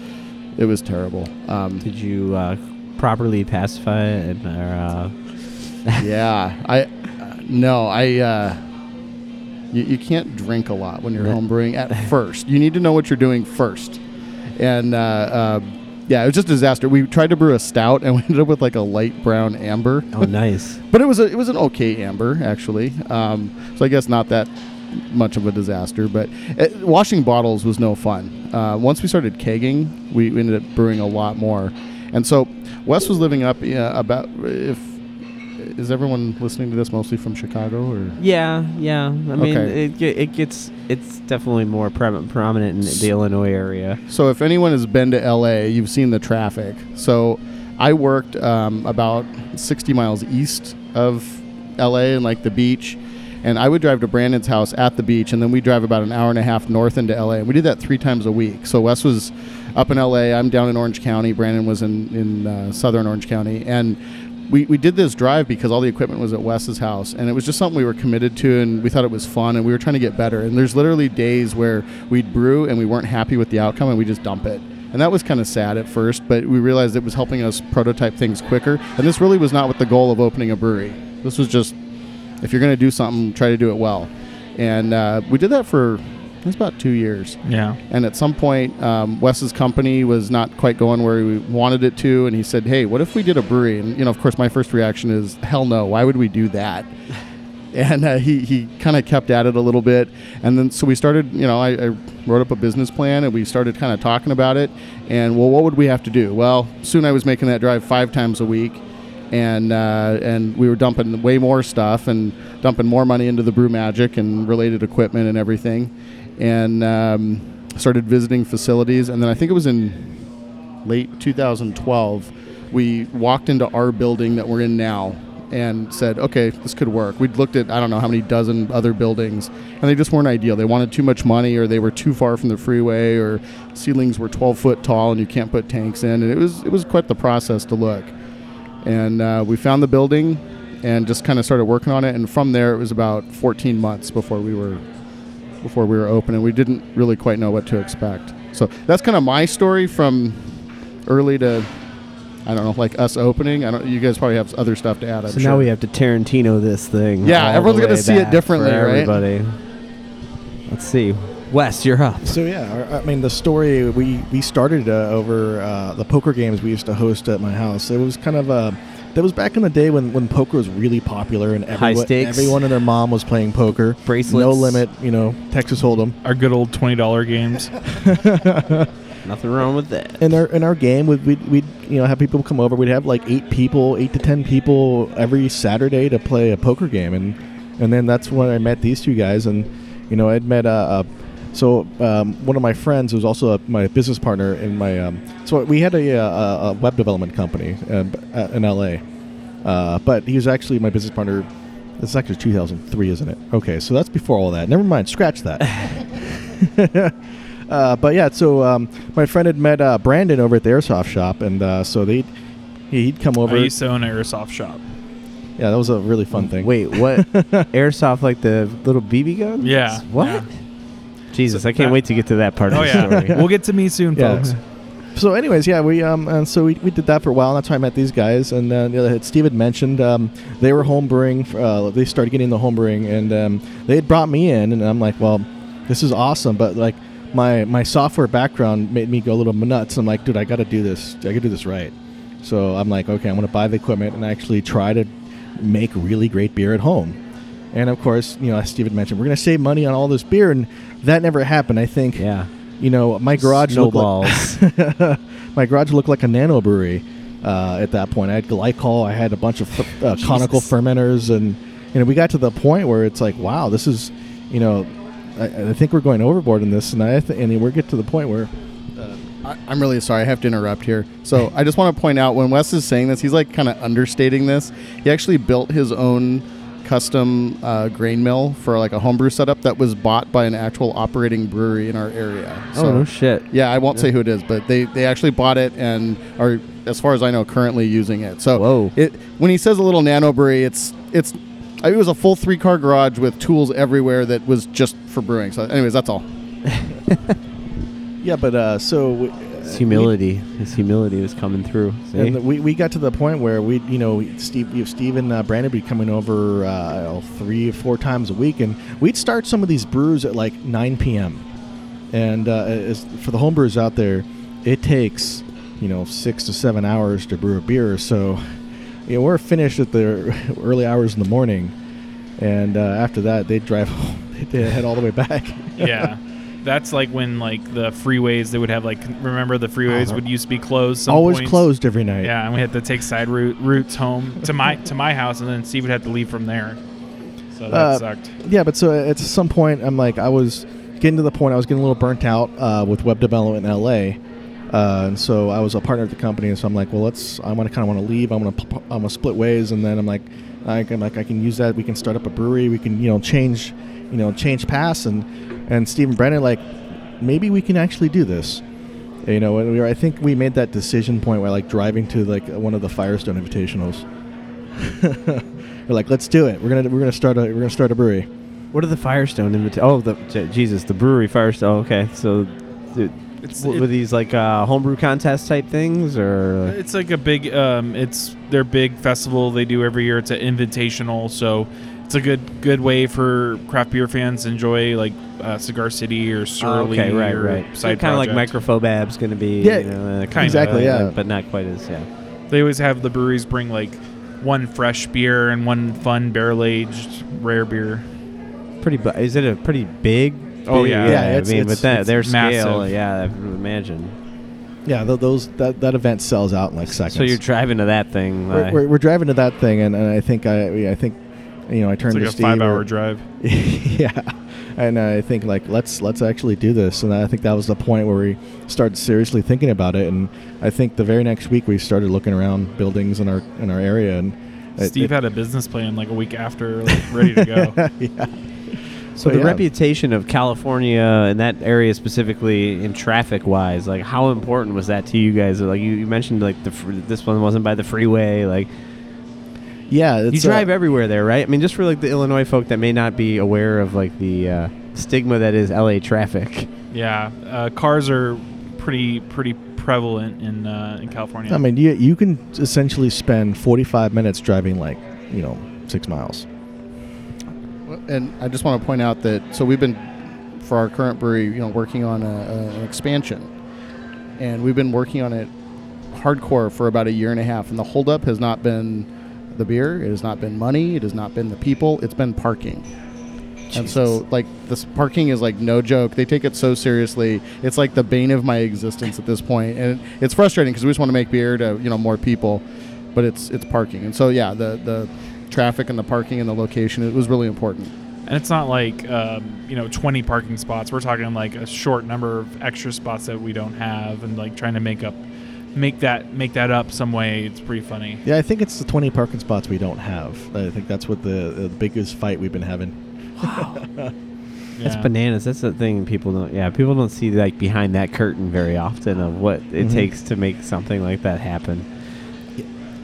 it was terrible. Um, Did you uh, properly pacify it? And, uh, yeah, I uh, no, I. Uh, you, you can't drink a lot when you're Yeah. home brewing at first. You need to know what you're doing first, and uh, uh, yeah, it was just a disaster. We tried to brew a stout, and we ended up with like a light brown amber, oh, nice. but it was a it was an okay amber actually. Um, so I guess not that much of a disaster, but uh washing bottles was no fun. Uh, once we started kegging, we, we ended up brewing a lot more, and so Wes was living up uh, about if is everyone listening to this mostly from Chicago or Yeah, yeah. I mean, Okay. it it gets it's definitely more pre- prominent in the Illinois area. So if anyone has been to LA, you've seen the traffic. So I worked um, about 60 miles east of LA and like the beach. And I would drive to Brandon's house at the beach, and then we drive about an hour and a half north into LA. And we did that three times a week. So Wes was up in LA. I'm down in Orange County. Brandon was in in uh, southern Orange County, and we, we did this drive because all the equipment was at Wes's house, and it was just something we were committed to, and we thought it was fun, and we were trying to get better. And there's literally days where we'd brew and we weren't happy with the outcome, and we just dump it. And that was kind of sad at first, but we realized it was helping us prototype things quicker. And this really was not with the goal of opening a brewery. This was just, if you're going to do something, try to do it well. And uh, we did that for it's about two years. Yeah. And at some point, um, Wes's company was not quite going where we wanted it to, and he said, "Hey, what if we did a brewery?" And you know, of course, my first reaction is, "Hell no! Why would we do that?" and uh, he he kind of kept at it a little bit, and then so we started. You know, I, I wrote up a business plan, and we started kind of talking about it. And well, what would we have to do? Well, soon I was making that drive five times a week. And uh, and we were dumping way more stuff and dumping more money into the Brew Magic and related equipment and everything and um, started visiting facilities. And then I think it was in late 2012, we walked into our building that we're in now and said, okay, this could work. We'd looked at, I don't know how many dozen other buildings, and they just weren't ideal. They wanted too much money, or they were too far from the freeway, or ceilings were 12 foot tall and you can't put tanks in. And it was, it was quite the process to look. And uh, we found the building and just kind of started working on it. And from there, it was about 14 months before we were before we were open, and we didn't really quite know what to expect. So that's kind of my story from early to I don't know, like us opening. I don't. You guys probably have other stuff to add. I'm So sure. now we have to Tarantino this thing. Yeah, everyone's gonna see it differently, right? Everybody. Let's see. Wes, you're up. So yeah, I mean the story we we started uh, over uh, the poker games we used to host at my house. It was kind of a that was back in the day when, when poker was really popular and High everyone, stakes. everyone and their mom was playing poker. Bracelets. no limit, you know, Texas Hold'em. Our good old twenty dollar games. Nothing wrong with that. In our in our game, we'd, we'd, we'd you know have people come over. We'd have like eight people, eight to ten people every Saturday to play a poker game, and and then that's when I met these two guys, and you know I'd met a. a so um, one of my friends was also a, my business partner in my. Um, so we had a, a, a web development company uh, uh, in LA, uh, but he was actually my business partner. This is actually 2003, isn't it? Okay, so that's before all that. Never mind. Scratch that. Uh, but yeah, so um, my friend had met uh, Brandon over at the airsoft shop, and uh, so they he'd come over. I used to own an airsoft shop. yeah, that was a really fun thing. Wait, what? Airsoft like the little BB gun? Yeah, What? yeah. Jesus, So I can't that- wait to get to that part Oh of the yeah, story. we'll get to me soon, Yeah. folks. So, anyways, yeah, we um, and so we, we did that for a while. And that's how I met these guys. And uh, the other, Steve had mentioned um, they were home brewing. Uh, they started getting the home brewing, and um, they had brought me in, and I'm like, well, this is awesome, but like my my software background made me go a little nuts. I'm like, dude, I got to do this. I got to do this right. So I'm like, okay, I'm going to buy the equipment and actually try to make really great beer at home. And of course, you know, as Steve had mentioned, we're going to save money on all this beer, and that never happened. I think Yeah. you know, my garage looked like my garage looked like a nano brewery uh, at that point. I had glycol, I had a bunch of f- uh, conical fermenters, and you know, we got to the point where it's like, wow, this is, you know, I, I think we're going overboard in this, and I th- and we get to the point where I, I'm really sorry. I have to interrupt here. So I just want to point out when Wes is saying this, he's like kind of understating this. He actually built his own custom uh, grain mill for like a homebrew setup that was bought by an actual operating brewery in our area. oh no shit. Yeah, I won't say who it is, but they, they actually bought it and are, as far as I know, currently using it. So Whoa. it when he says a little nano brewery, it's it's it was a full three car garage with tools everywhere that was just for brewing. So, anyways, that's all. yeah, but uh, so we, His humility. His humility was coming through. See? And we, we got to the point where we, you know, Steve, you know, Steve and uh, Brandon be coming over uh, three or four times a week, and we'd start some of these brews at like 9 p.m. And uh, as, for the homebrewers out there, it takes, you know, six to seven hours to brew a beer. So, you know, we're finished at the early hours in the morning, and uh, after that, they'd drive, they'd head all the way back. yeah. That's like when like the freeways they would have like remember the freeways Uh-huh. would used to be closed. Some Always points. closed every night. Yeah, and we had to take side route, routes home to my to my house, and then Steve would have to leave from there. So that Uh, sucked. Yeah, but so at some point, I'm like, I was getting to the point I was getting a little burnt out uh, with web development in LA, Uh, and so I was a partner at the company, and so I'm like, well, let's. I want to kind of want to leave. I'm gonna p- I'm gonna split ways, and then I'm like, I can like I can use that. We can start up a brewery. We can you know change, you know change paths, and and Steve and Brandon like maybe we can actually do this. You know, and we were, I think we made that decision point where like driving to like one of the Firestone Invitationals. we're like, let's do it. We're gonna we're gonna start a we're gonna start a brewery. What are the Firestone invita- Oh, the J- Jesus, the brewery Firestone. Okay, so the, It's w- it- were these like uh, homebrew contest type things, or It's like a big. Um, it's their big festival they do every year. It's an invitational, so it's a good good way for craft beer fans to enjoy like uh, Cigar City or Oh, Surly okay, right, or right. Side kind of like Project. Microphobab's going to be. Yeah, you know, uh, kinda, exactly, uh, yeah. but not quite as yeah. They always have the breweries bring like one fresh beer and one fun barrel aged rare beer. Pretty. Bu- is it a pretty big? Oh, big- yeah. Yeah, I it's- mean, it's- with that it's their scale, massive. yeah, I would imagine. Yeah, th- those that that event sells out in like seconds. So you're driving to that thing. we're, uh, we're, we're driving to that thing, and, and I think I I think you know I turned It's turned like to a Steve. five hour drive. yeah, and I think like let's let's actually do this, and I think that was the point where we started seriously thinking about it, and I think the very next week we started looking around buildings in our in our area, and it- Steve it- had a business plan like a week after, like, ready to go. yeah. So But the yeah. reputation of California and that area specifically in traffic wise, like how important was that to you guys? Like you, you mentioned, like the fr- this one wasn't by the freeway. Like Yeah, you it's, drive uh, everywhere there, right? I mean, just for like the Illinois folk that may not be aware of like the uh, stigma that is LA traffic. yeah, uh, cars are pretty pretty prevalent in uh, in California. I mean, you you can essentially spend 45 minutes driving like you know six miles. And I just want to point out that so we've been for our current brewery, you know, working on a, a, an expansion, and we've been working on it hardcore for about a year and a half. And the holdup has not been the beer, it has not been money, it has not been the people, it's been parking. And so, like, this parking is like no joke. They take it so seriously. It's like the bane of my existence at this point, and it's frustrating because we just want to make beer to you know more people, but it's it's parking. And so, yeah, the the traffic and the parking and the location it was really important. and it's not like um, you know 20 parking spots. We're talking like a short number of extra spots that we don't have, and like trying to make up make that make that up some way. It's pretty funny. Yeah, I think it's the 20 parking spots we don't have. I think that's what the, the biggest fight we've been having. That's Yeah. bananas. That's the thing people don't. Yeah, people don't see like behind that curtain very often of what it Mhm. takes to make something like that happen.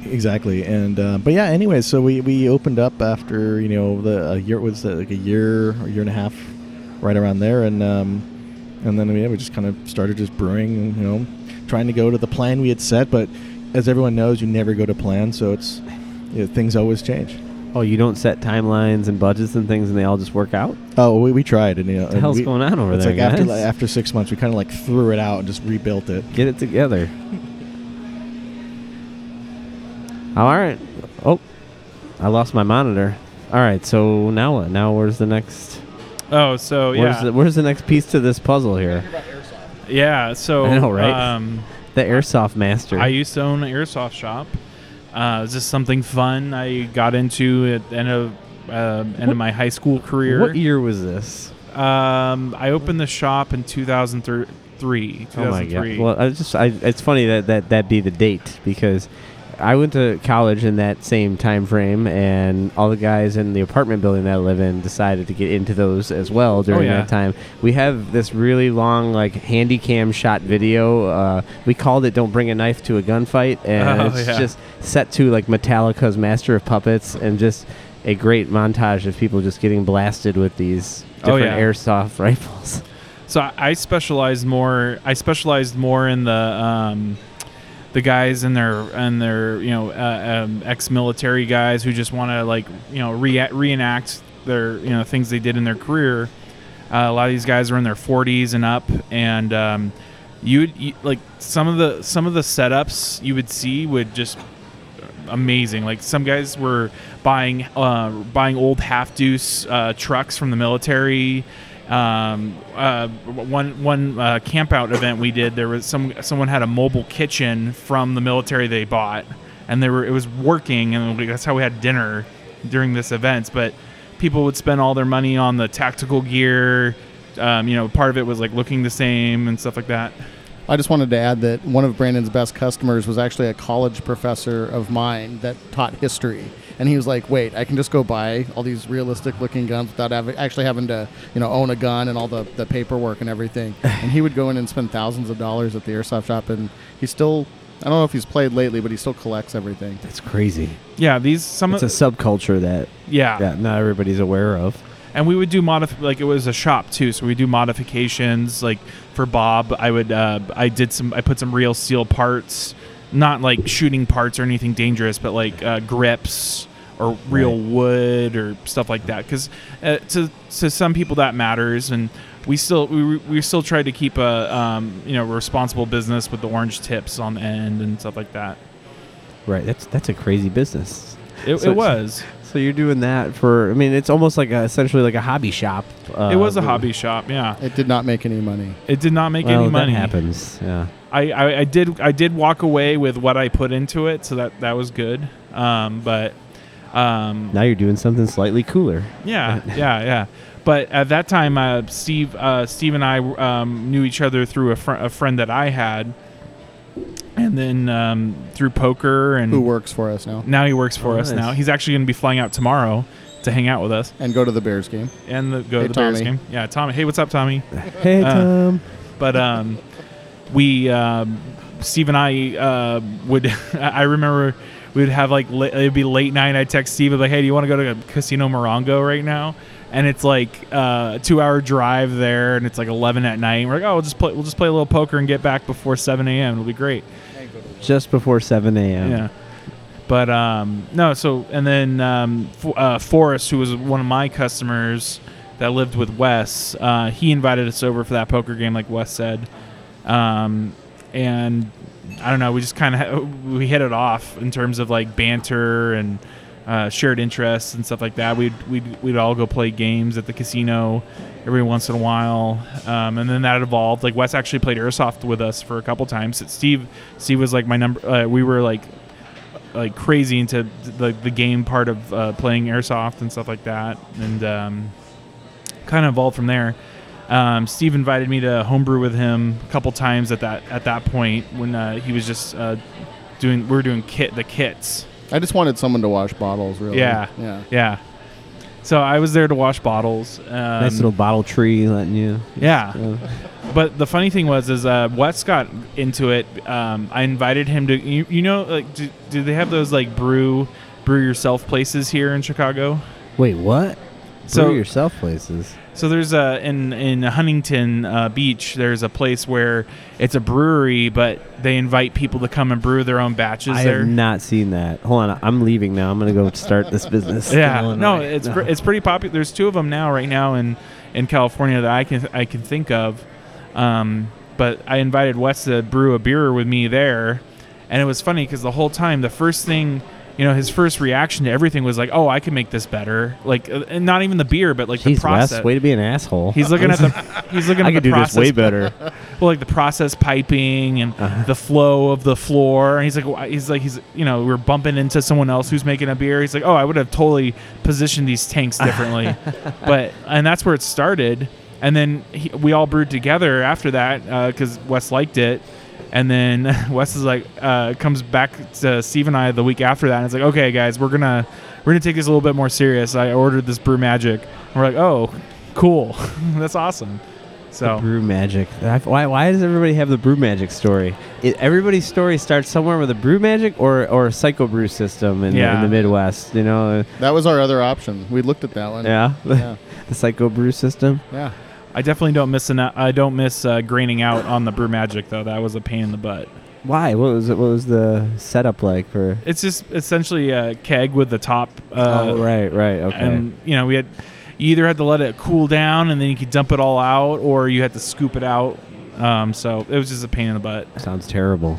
Exactly, and uh, but yeah. Anyway, so we, we opened up after you know the a year was like a year or year and a half, right around there, and um, and then yeah, we just kind of started just brewing, you know, trying to go to the plan we had set. But as everyone knows, you never go to plan, so it's you know, things always change. Oh, you don't set timelines and budgets and things, and they all just work out. Oh, we, we tried, and you know, What the hell's we- going on over it's there, like after guys? like, after six months, we kind of like threw it out and just rebuilt it. Get it together. All right. Oh, I lost my monitor. All right. So now what? Now where's the next? Oh, so Where's yeah, the Where's the next piece to this puzzle here? Yeah. So I know, right? Um, The airsoft master. I used to own an airsoft shop. Uh, it was just something fun I got into at the end of uh, end of my high school career. what year was this? Um, I opened the shop in 2003. Oh my god! Well, I just I, it's funny that that that be the date because I went to college in that same time frame, and all the guys in the apartment building that I live in decided to get into those as well during yeah. that time. We have this really long like handy cam shot video. Uh, we called it "Don't Bring a Knife to a Gunfight," and Oh, it's yeah. just set to like Metallica's "Master of Puppets" and just a great montage of people just getting blasted with these Oh, different yeah. airsoft rifles. So I- I specialized more. I specialized more in the um, the guys and their and their you know uh, um, ex-military guys who just want to like you know re- reenact their you know things they did in their career. Uh, a lot of these guys are in their 40s and up, and um, you like some of the some of the setups you would see would just amazing. Like some guys were buying uh, buying old half deuce uh, trucks from the military. Um, uh, one one uh, camp out event we did, there was some someone had a mobile kitchen from the military they bought, and they were it was working, and that's how we had dinner during this event. But people would spend all their money on the tactical gear. Um, you know, part of it was like looking the same and stuff like that. I just wanted to add that one of Brandon's best customers was actually a college professor of mine that taught history. And he was like, "Wait, I can just go buy all these realistic-looking guns without having, actually having to, you know, own a gun and all the, the paperwork and everything." and he would go in and spend thousands of dollars at the airsoft shop, and he still, I don't know if he's played lately, but he still collects everything. That's crazy. Yeah, these some It's a subculture that yeah. that not everybody's aware of. and we would do modif like it was a shop too so we do modifications like for bob i would uh, i did some i put some real steel parts not like shooting parts or anything dangerous but like uh, grips or real Right. wood or stuff like that because uh, to to some people that matters and we still we, we still try to keep a um, you know responsible business with the orange tips on the end and stuff like that Right. That's that's a crazy business. it, So it was So you're doing that for? I mean, it's almost like a, essentially like a hobby shop. Uh, it was a hobby shop yeah It did not make any money. it did not make well, any money That happens. Yeah. I, I, I did I did walk away with what I put into it, so that that was good. Um, but um, Now you're doing something slightly cooler. yeah, yeah, yeah. But at that time, uh, Steve uh, Steve and I um, knew each other through a, fr- a friend that I had, and then um, through poker, and Who works for us now? now he works for Oh, us. nice. Now he's actually going to be flying out tomorrow to hang out with us And go to the Bears game. and the, go Hey, to the Bears Tommy. game. Yeah, Tommy. Hey, what's up, Tommy? Hey Uh, Tom. but um, we um, Steve and I uh, would I remember we would have like la- it'd be late night. I'd text Steve I'd be like, "Hey, do you want to go to Casino Morongo right now?" And it's like uh, a two-hour drive there, and it's like eleven at night. We're like, "Oh, we'll just play. We'll just play a little poker and get back before seven a.m. It'll be great." Just before 7 a.m. Yeah. But um, no, so and then um, F- uh, Forrest, who was one of my customers that lived with Wes, uh, he invited us over for that poker game, like Wes said, um, and I don't know, we just kind of we hit it off in terms of like banter and uh, shared interests and stuff like that. We'd we'd we'd all go play games at the casino every once in a while, um, and then that evolved. Like Wes actually played airsoft with us for a couple times. Steve Steve was like my number. Uh, we were like like crazy into the the game part of uh, playing airsoft and stuff like that, and um, kind of evolved from there. Um, Steve invited me to homebrew with him a couple times at that at that point when uh, he was just uh, doing we were doing kit the kits. I just wanted someone to wash bottles, really. Yeah. Yeah. Yeah. So I was there to wash bottles. Um, nice little bottle tree letting you. Yeah. But the funny thing was, is uh, Wes got into it. Um, I invited him to. You, you know, like, do, do they have those like brew, brew yourself places here in Chicago? wait, what? So- Brew yourself places. So there's a in in Huntington uh, Beach. There's a place where it's a brewery, but they invite people to come and brew their own batches I there. have not seen that. Hold on, I'm leaving now. I'm gonna go start this business. yeah, no, it's pr- it's pretty popular. There's two of them now, right now in in California that I can I can think of. Um, but I invited Wes to brew a beer with me there, and it was funny because the whole time, the first thing, you know, his first reaction to everything was like, "Oh, I can make this better." Like, uh, and not even the beer, but like the process. Wes, way to be an asshole. He's looking at the he's looking I at could the do process. this way better. Well, like the process piping and Uh-huh. the flow of the floor. And he's like, he's like, he's, you know, we're bumping into someone else who's making a beer. He's like, oh, I would have totally positioned these tanks differently. but, and that's where it started. And then he, we all brewed together after that because Wes liked it. And then Wes is like, uh, comes back to Steve and I the week after that. And it's like, okay, guys, we're gonna we're gonna take this a little bit more serious. I ordered this Brew Magic. And we're like, oh, cool, that's awesome. So Brew magic. Why, why does everybody have the brew magic story? It, everybody's story starts somewhere with a brew magic or or a psycho brew system in, the, in the Midwest. You know, That was our other option. We looked at that one. yeah, Yeah. the psycho brew system. Yeah. I definitely don't miss an, I don't miss uh, graining out on the brew magic though. That was a pain in the butt. Why? What was it? What was the setup like for? It's just essentially a keg with the top. Uh, oh, right, right, okay. And you know we had you either had to let it cool down and then you could dump it all out, or you had to scoop it out. Um, so it was just a pain in the butt. Sounds terrible.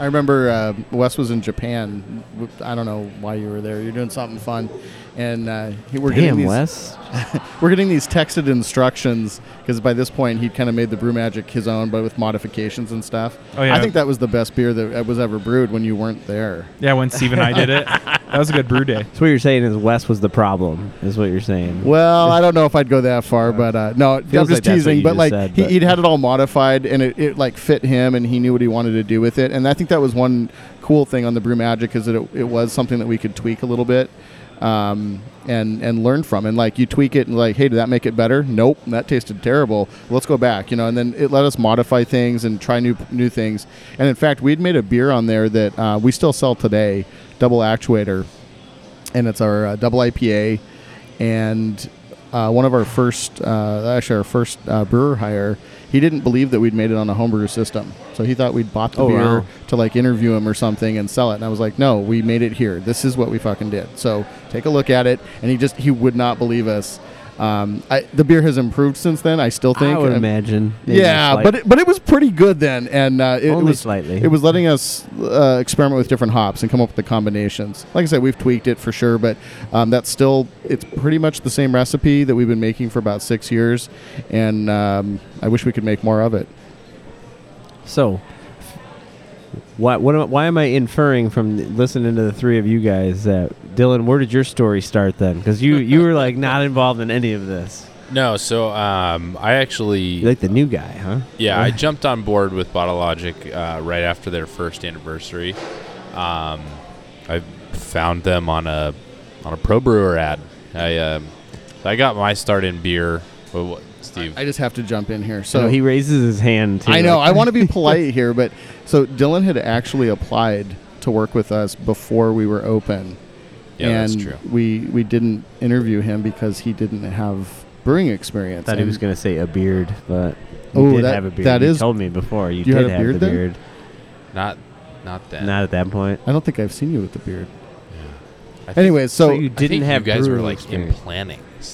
I remember uh, Wes was in Japan. I don't know why you were there. You're doing something fun, and uh, we're getting these Wes. we're getting these texted instructions because by this point he'd kind of made the brew magic his own, but with modifications and stuff. Oh, yeah. I think that was the best beer that was ever brewed when you weren't there. Yeah, when Steve and I did it, that that was a good brew day. So what you're saying is Wes was the problem, is what you're saying. Well, I don't know if I'd go that far, but uh, no, I'm just like teasing. But just like said, he, but- he'd had it all modified, and it, it like fit him, and he knew what he wanted to do with it. And I think that was one cool thing on the Brew Magic is that it, it was something that we could tweak a little bit, um, and and learn from. And like you tweak it, and like, hey, did that make it better? Nope, that tasted terrible. Let's go back, you know. And then it let us modify things and try new new things. And in fact, we'd made a beer on there that uh, we still sell today, Double Actuator, and it's our uh, double IPA and uh, one of our first, uh, actually our first uh, brewer hire, he didn't believe that we'd made it on a homebrew system. So he thought we'd bought the Oh, beer wow. to like interview him or something and sell it. And I was like, no, we made it here. This is what we fucking did. So take a look at it. And he just, he would not believe us. Um, I, the beer has improved since then. I still think. I would Um, imagine. yeah, slight- but it, but it was pretty good then, and uh, it, it only was slightly. it was letting us uh, experiment with different hops and come up with the combinations. Like I said, we've tweaked it for sure, but um, that's still it's pretty much the same recipe that we've been making for about six years, and um, I wish we could make more of it. So, why what am, why am I inferring from listening to the three of you guys that Dylan? Where did your story start then? Because you you were like not involved in any of this. No, so um, I actually You're like the new guy, huh? Yeah, I jumped on board with Bottle Logic uh, right after their first anniversary. Um, I found them on a on a pro brewer ad. I um, I got my start in beer. Well, Steve? I just have to jump in here. So So he raises his hand. Too, I know I want to be polite here, but so Dylan had actually applied to work with us before we were open. yeah, and that's true. we we didn't interview him because he didn't have brewing experience. thought he And was going to say a beard, but he Oh, did that- have a beard. that you is- told me before. You, You did had a have beard the then? beard. Not not then. Not at that point. I don't think I've seen you with the beard. I think- Anyways, so, So, you didn't think have you guys were brewing like in experience.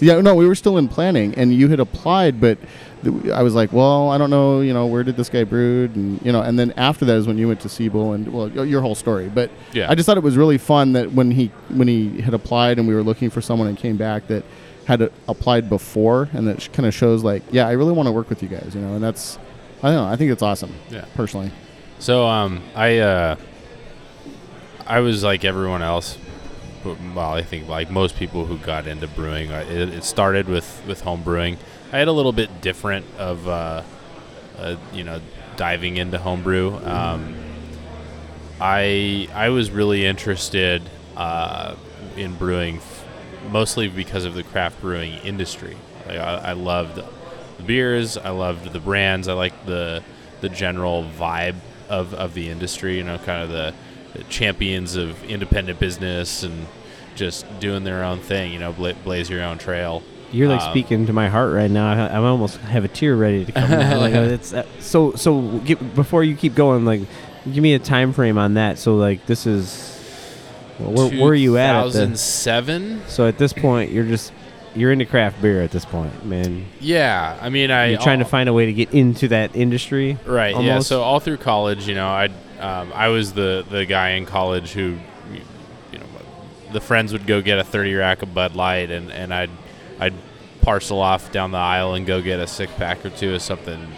Yeah, no, we were still in planning, and you had applied, but th- I was like, well, I don't know, you know, where did this guy brood, and you know, and then after that is when you went to Siebel and well, y- your whole story. But Yeah. I just thought it was really fun that when he when he had applied and we were looking for someone and came back that had applied before, and that kind of shows like, yeah, I really want to work with you guys, you know, and that's I don't know, I think it's awesome, Yeah. personally. So um, I uh, I was like everyone else. Well, I think like most people who got into brewing, uh, it, it started with with home brewing. I had a little bit different of uh, uh, you know diving into homebrew. Um, I I was really interested uh, in brewing, f- mostly because of the craft brewing industry. Like, I, I loved the beers, I loved the brands, I liked the the general vibe of, of the industry. You know, kind of the champions of independent business and just doing their own thing. You know, bla- blaze your own trail. You're like Um, speaking to my heart right now. I, I almost have a tear ready to come. out. like it's uh, so so. Get, before you keep going, like, give me a time frame on that. So like, this is well, where, where are you at? at 2007. so at this point, you're just you're into craft beer at this point, man. Yeah, I mean, I You're trying to find a way to get into that industry. Right. Yeah. So all through college, you know, I um, I was the the guy in college who, you know, the friends would go get a thirty rack of Bud Light, and and I'd I'd parcel off down the aisle and go get a six pack or two of something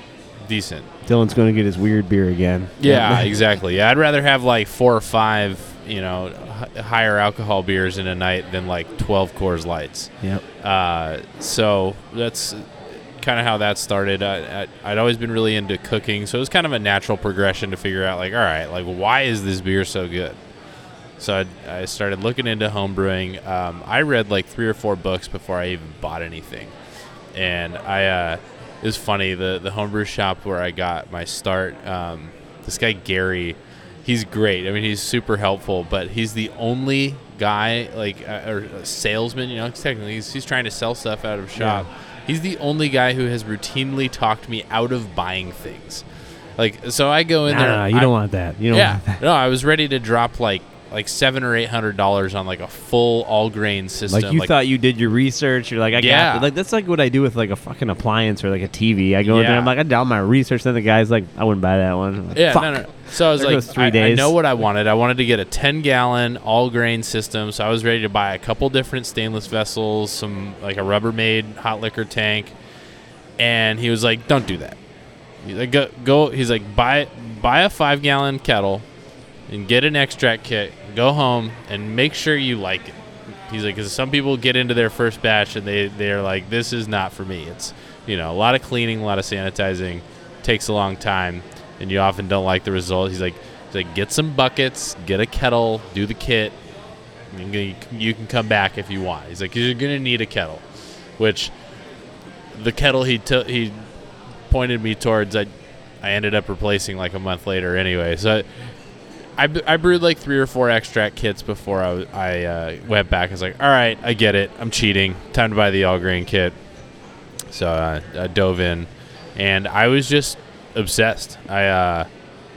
decent. Dylan's going to get his weird beer again. Yeah, exactly. Yeah, I'd rather have like four or five, you know, h- higher alcohol beers in a night than like twelve Coors Lights. Yep. Uh, so that's kind of how that started. I, I'd always been really into cooking, so it was kind of a natural progression to figure out, like, all right, like, why is this beer so good? So I, I started looking into home brewing. Um, I read like three or four books before I even bought anything, and I uh, it was funny the the homebrew shop where I got my start. Um, this guy Gary, he's great. I mean, he's super helpful, but he's the only guy like uh, or a salesman. You know, technically he's, he's trying to sell stuff out of shop. He's the only guy who has routinely talked me out of buying things. Like, so I go in No, there. no, no, you I- don't want that. You don't yeah, want that. no, I was ready to drop like like seven or eight hundred dollars on like a full all grain system. Like you thought you did your research. You're like, I Yeah. got like that's like what I do with like a fucking appliance or like a TV. I go in there, I'm like, I did all my research. Then the guy's like, I wouldn't buy that one. Like, Yeah, no, no. So I was There like, three I, I know what I wanted. I wanted to get a 10 gallon all grain system. So I was ready to buy a couple different stainless vessels, some like a Rubbermaid hot liquor tank. And he was like, don't do that. He's like, go, go. He's like, buy, buy a five gallon kettle. And get an extract kit, go home, and make sure you like it. He's like, because some people get into their first batch and they they're like, this is not for me. It's you know a lot of cleaning, a lot of sanitizing, takes a long time, and you often don't like the result. He's like, he's like, get some buckets, get a kettle, do the kit. You can, you can come back if you want. He's like, you're gonna need a kettle, which the kettle he t- he pointed me towards, I I ended up replacing like a month later anyway. So I, I brewed like three or four extract kits before I uh, went back. I was like, all right, I get it. I'm cheating. Time to buy the all grain kit. So uh, I dove in, and I was just obsessed. I uh,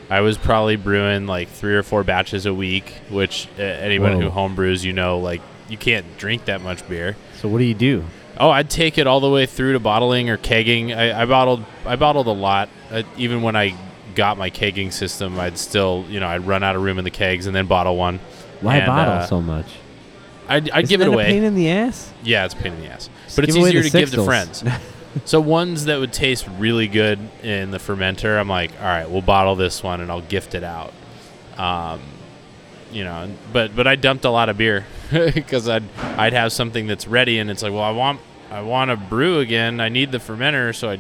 I was probably brewing like three or four batches a week, which uh, anyone who Whoa. home brews, you know, like you can't drink that much beer. So what do you do? Oh, I'd take it all the way through to bottling or kegging. I, I bottled I bottled a lot. Uh, even when I got my kegging system, I'd still you know I'd run out of room in the kegs and then bottle one. Why And, bottle uh, so much? I'd, I'd give it away. pain in the ass. yeah, it's a pain in the ass, Just but it's easier to give to friends. so ones that would taste really good in the fermenter, I'm like, all right, we'll bottle this one and I'll gift it out. Um, you know, but but I dumped a lot of beer because I'd I'd have something that's ready and it's like, well, I want I want to brew again. I need the fermenter, so I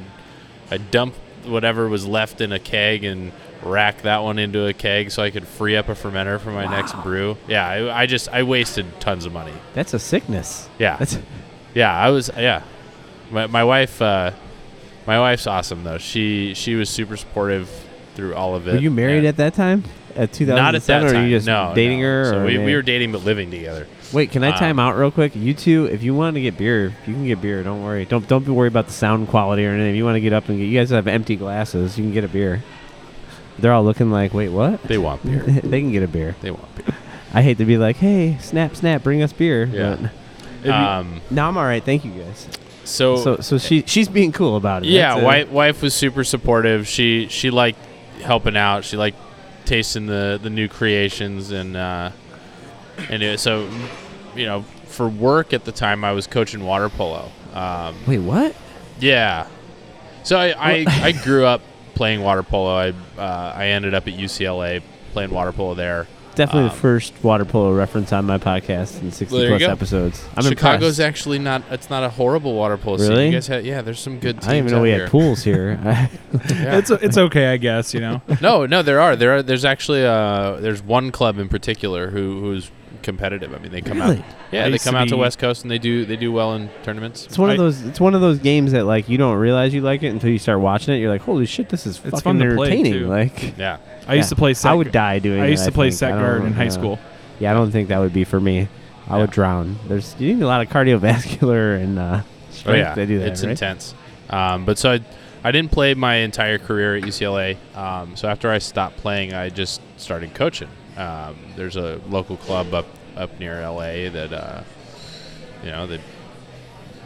I dump whatever was left in a keg and rack that one into a keg so I could free up a fermenter for my next brew. Yeah, I, I just I wasted tons of money. That's a sickness. Yeah, That's yeah, I was yeah. My my wife uh, my wife's awesome though. She she was super supportive through all of it. were you married at that time? At 2007, not at that or time. you just no, dating no. her? So we, we were dating but living together. Wait, can I um, time out real quick? You two, if you want to get beer, you can get beer. Don't worry. Don't don't be worried about the sound quality or anything. If you want to get up and get, you guys have empty glasses. You can get a beer. They're all looking like, wait, what? They want beer. they can get a beer. they want beer. I hate to be like, hey, snap, snap, bring us beer. Yeah. but- If you- Um, no, I'm all right. Thank you guys. so, So so she she's being cool about it. yeah, wife wife was super supportive. She she liked helping out. She liked tasting the the new creations and uh, and it, so you know for work at the time I was coaching water polo. Um, Wait, what? Yeah. So I, I, I grew up playing water polo. I uh, I ended up at UCLA playing water polo there. Definitely Um, the first water polo reference on my podcast in 60 Well, plus go. episodes. I'm Chicago's impressed. actually not. It's not a horrible water polo scene. Really? You guys had, yeah. There's some good. Teams I didn't even know we here. had pools here. Yeah. It's it's okay, I guess. You know. no, no, there are. There are. There's actually. Uh, there's one club in particular who who's competitive. I mean, they come Really? out. Yeah, I they used come to out to be- West Coast and they do they do well in tournaments. It's one of I- those. It's one of those games that like you don't realize you like it until you start watching it. You're like, holy shit, this is It's fucking fun to play, entertaining. too. Like, Yeah. I used Yeah. to play. Set I would die doing. I it, used to play think. set I guard don't- in high yeah. school. Yeah, I don't think that would be for me. I would Yeah. drown. There's you need a lot of cardiovascular and uh, Oh strength yeah, to do that. it's right? intense. Um, but so I, I didn't play my entire career at UCLA. Um, so after I stopped playing, I just started coaching. Um, there's a local club up up near LA that, uh, you know, that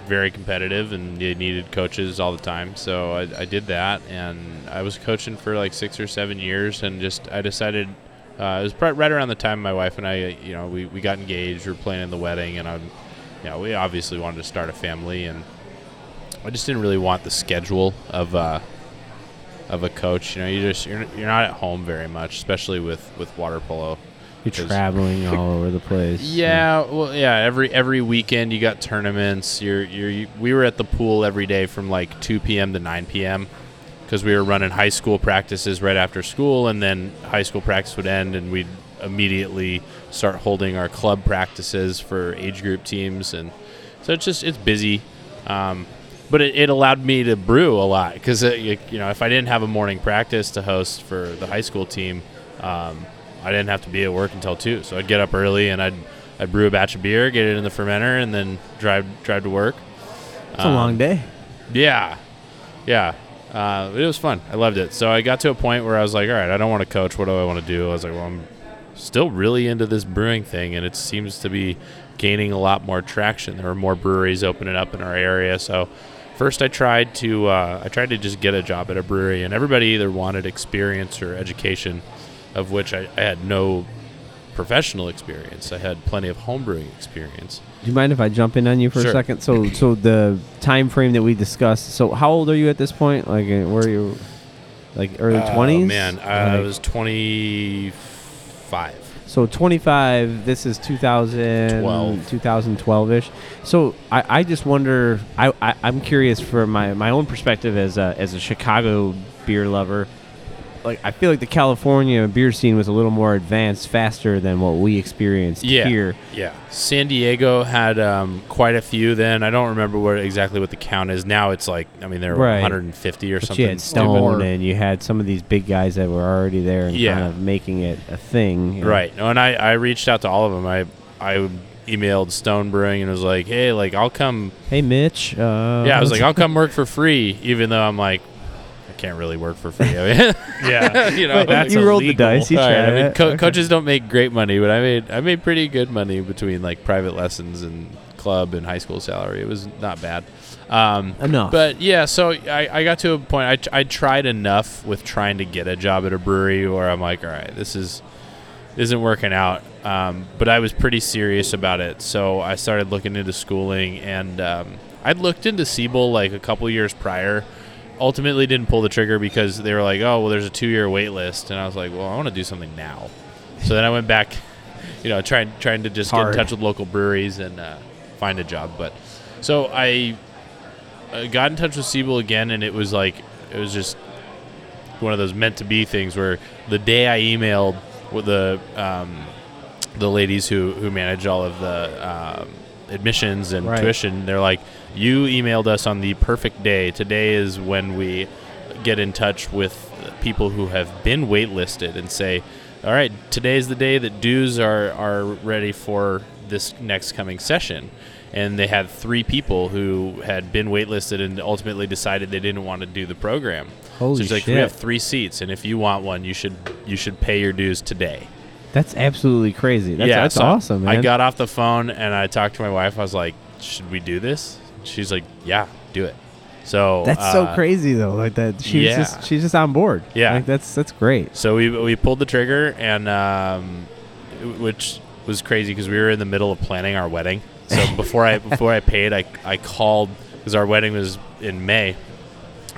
very competitive and they needed coaches all the time. So I, I did that, and I was coaching for like six or seven years, and just I decided. Uh, it was right around the time my wife and I, you know, we, we got engaged. We were planning the wedding, and I'm, you know, we obviously wanted to start a family, and I just didn't really want the schedule of uh, of a coach. You know, you just you're, you're not at home very much, especially with with water polo. You're traveling all over the place. Yeah, well, yeah. Every every weekend you got tournaments. You're you're you, we were at the pool every day from like 2 p.m. to 9 p.m. because we were running high school practices right after school, and then high school practice would end, and we'd immediately start holding our club practices for age group teams, and so it's just it's busy. Um, but it, it allowed me to brew a lot because you, you know if I didn't have a morning practice to host for the high school team, um, I didn't have to be at work until two. So I'd get up early and I'd I'd brew a batch of beer, get it in the fermenter, and then drive drive to work. It's a long Um, day. Yeah, yeah. Uh, it was fun. I loved it. So I got to a point where I was like, all right, I don't want to coach. What do I want to do? I was like, well, I'm still really into this brewing thing, and it seems to be gaining a lot more traction. There are more breweries opening up in our area. So first, I tried to uh, I tried to just get a job at a brewery, and everybody either wanted experience or education, of which I, I had no professional experience. I had plenty of homebrewing experience. Do you mind if I jump in on you for Sure. a second? So, so the time frame that we discussed. So, how old are you at this point? Like, uh, where are you? Like early Oh, twenties? man, I Like- was twenty five. So 25. This is 2000, 12. 2012ish. So I, I just wonder. I, I I'm curious for my my own perspective as a as a Chicago beer lover. Like I feel like the California beer scene was a little more advanced, faster than what we experienced Yeah. here. Yeah, San Diego had um, quite a few then. I don't remember what exactly what the count is now. It's like I mean there were Right. 150 or But something. you had. Stone, and you had some of these big guys that were already there and Yeah. kind of making it a thing. you know. Right. No, and I, I reached out to all of them. I I emailed Stone Brewing and was like, hey, like I'll come. Hey, Mitch. Uh, yeah, I was like, I'll come work for free, even though I'm like, can't really work for free. I mean, Yeah. you know, that's you rolled the illegal. dice. You All right, tried I mean, it. co- Okay. coaches don't make great money, but I made I made pretty good money between like private lessons and club and high school salary. It was not bad. Um, Enough. But yeah, so I, I got to a point. I, t- I tried enough with trying to get a job at a brewery where I'm like, all right, this is isn't working out. Um, but I was pretty serious about it, so I started looking into schooling, and um, I'd looked into Siebel like a couple years prior. Ultimately, didn't pull the trigger because they were like, "Oh, well, there's a two-year wait list," and I was like, "Well, I want to do something now." So then I went back, you know, trying trying to just get in touch with local breweries and uh, find a job. But so I uh, got in touch with Siebel again, and it was like it was just one of those meant to be things where the day I emailed with the um, the ladies who who manage all of the um, admissions and Right. tuition, they're like, "You emailed us on the perfect day. Today is when we get in touch with people who have been waitlisted and say." All right, today is the day that dues are, are ready for this next coming session and they had three people who had been waitlisted and ultimately decided they didn't want to do the program. Holy so she's like, shit. we have three seats, and if you want one, you should you should pay your dues today. That's absolutely crazy. That's, yeah, that's so awesome, man. I got off the phone and I talked to my wife. I was like, should we do this? She's like, yeah, do it. So That's so uh, crazy though. Like that, she's yeah. just she's just on board. Yeah. like that's that's great. So we we pulled the trigger, and um, which was crazy because we were in the middle of planning our wedding. So before I before I paid, I I called because our wedding was in May,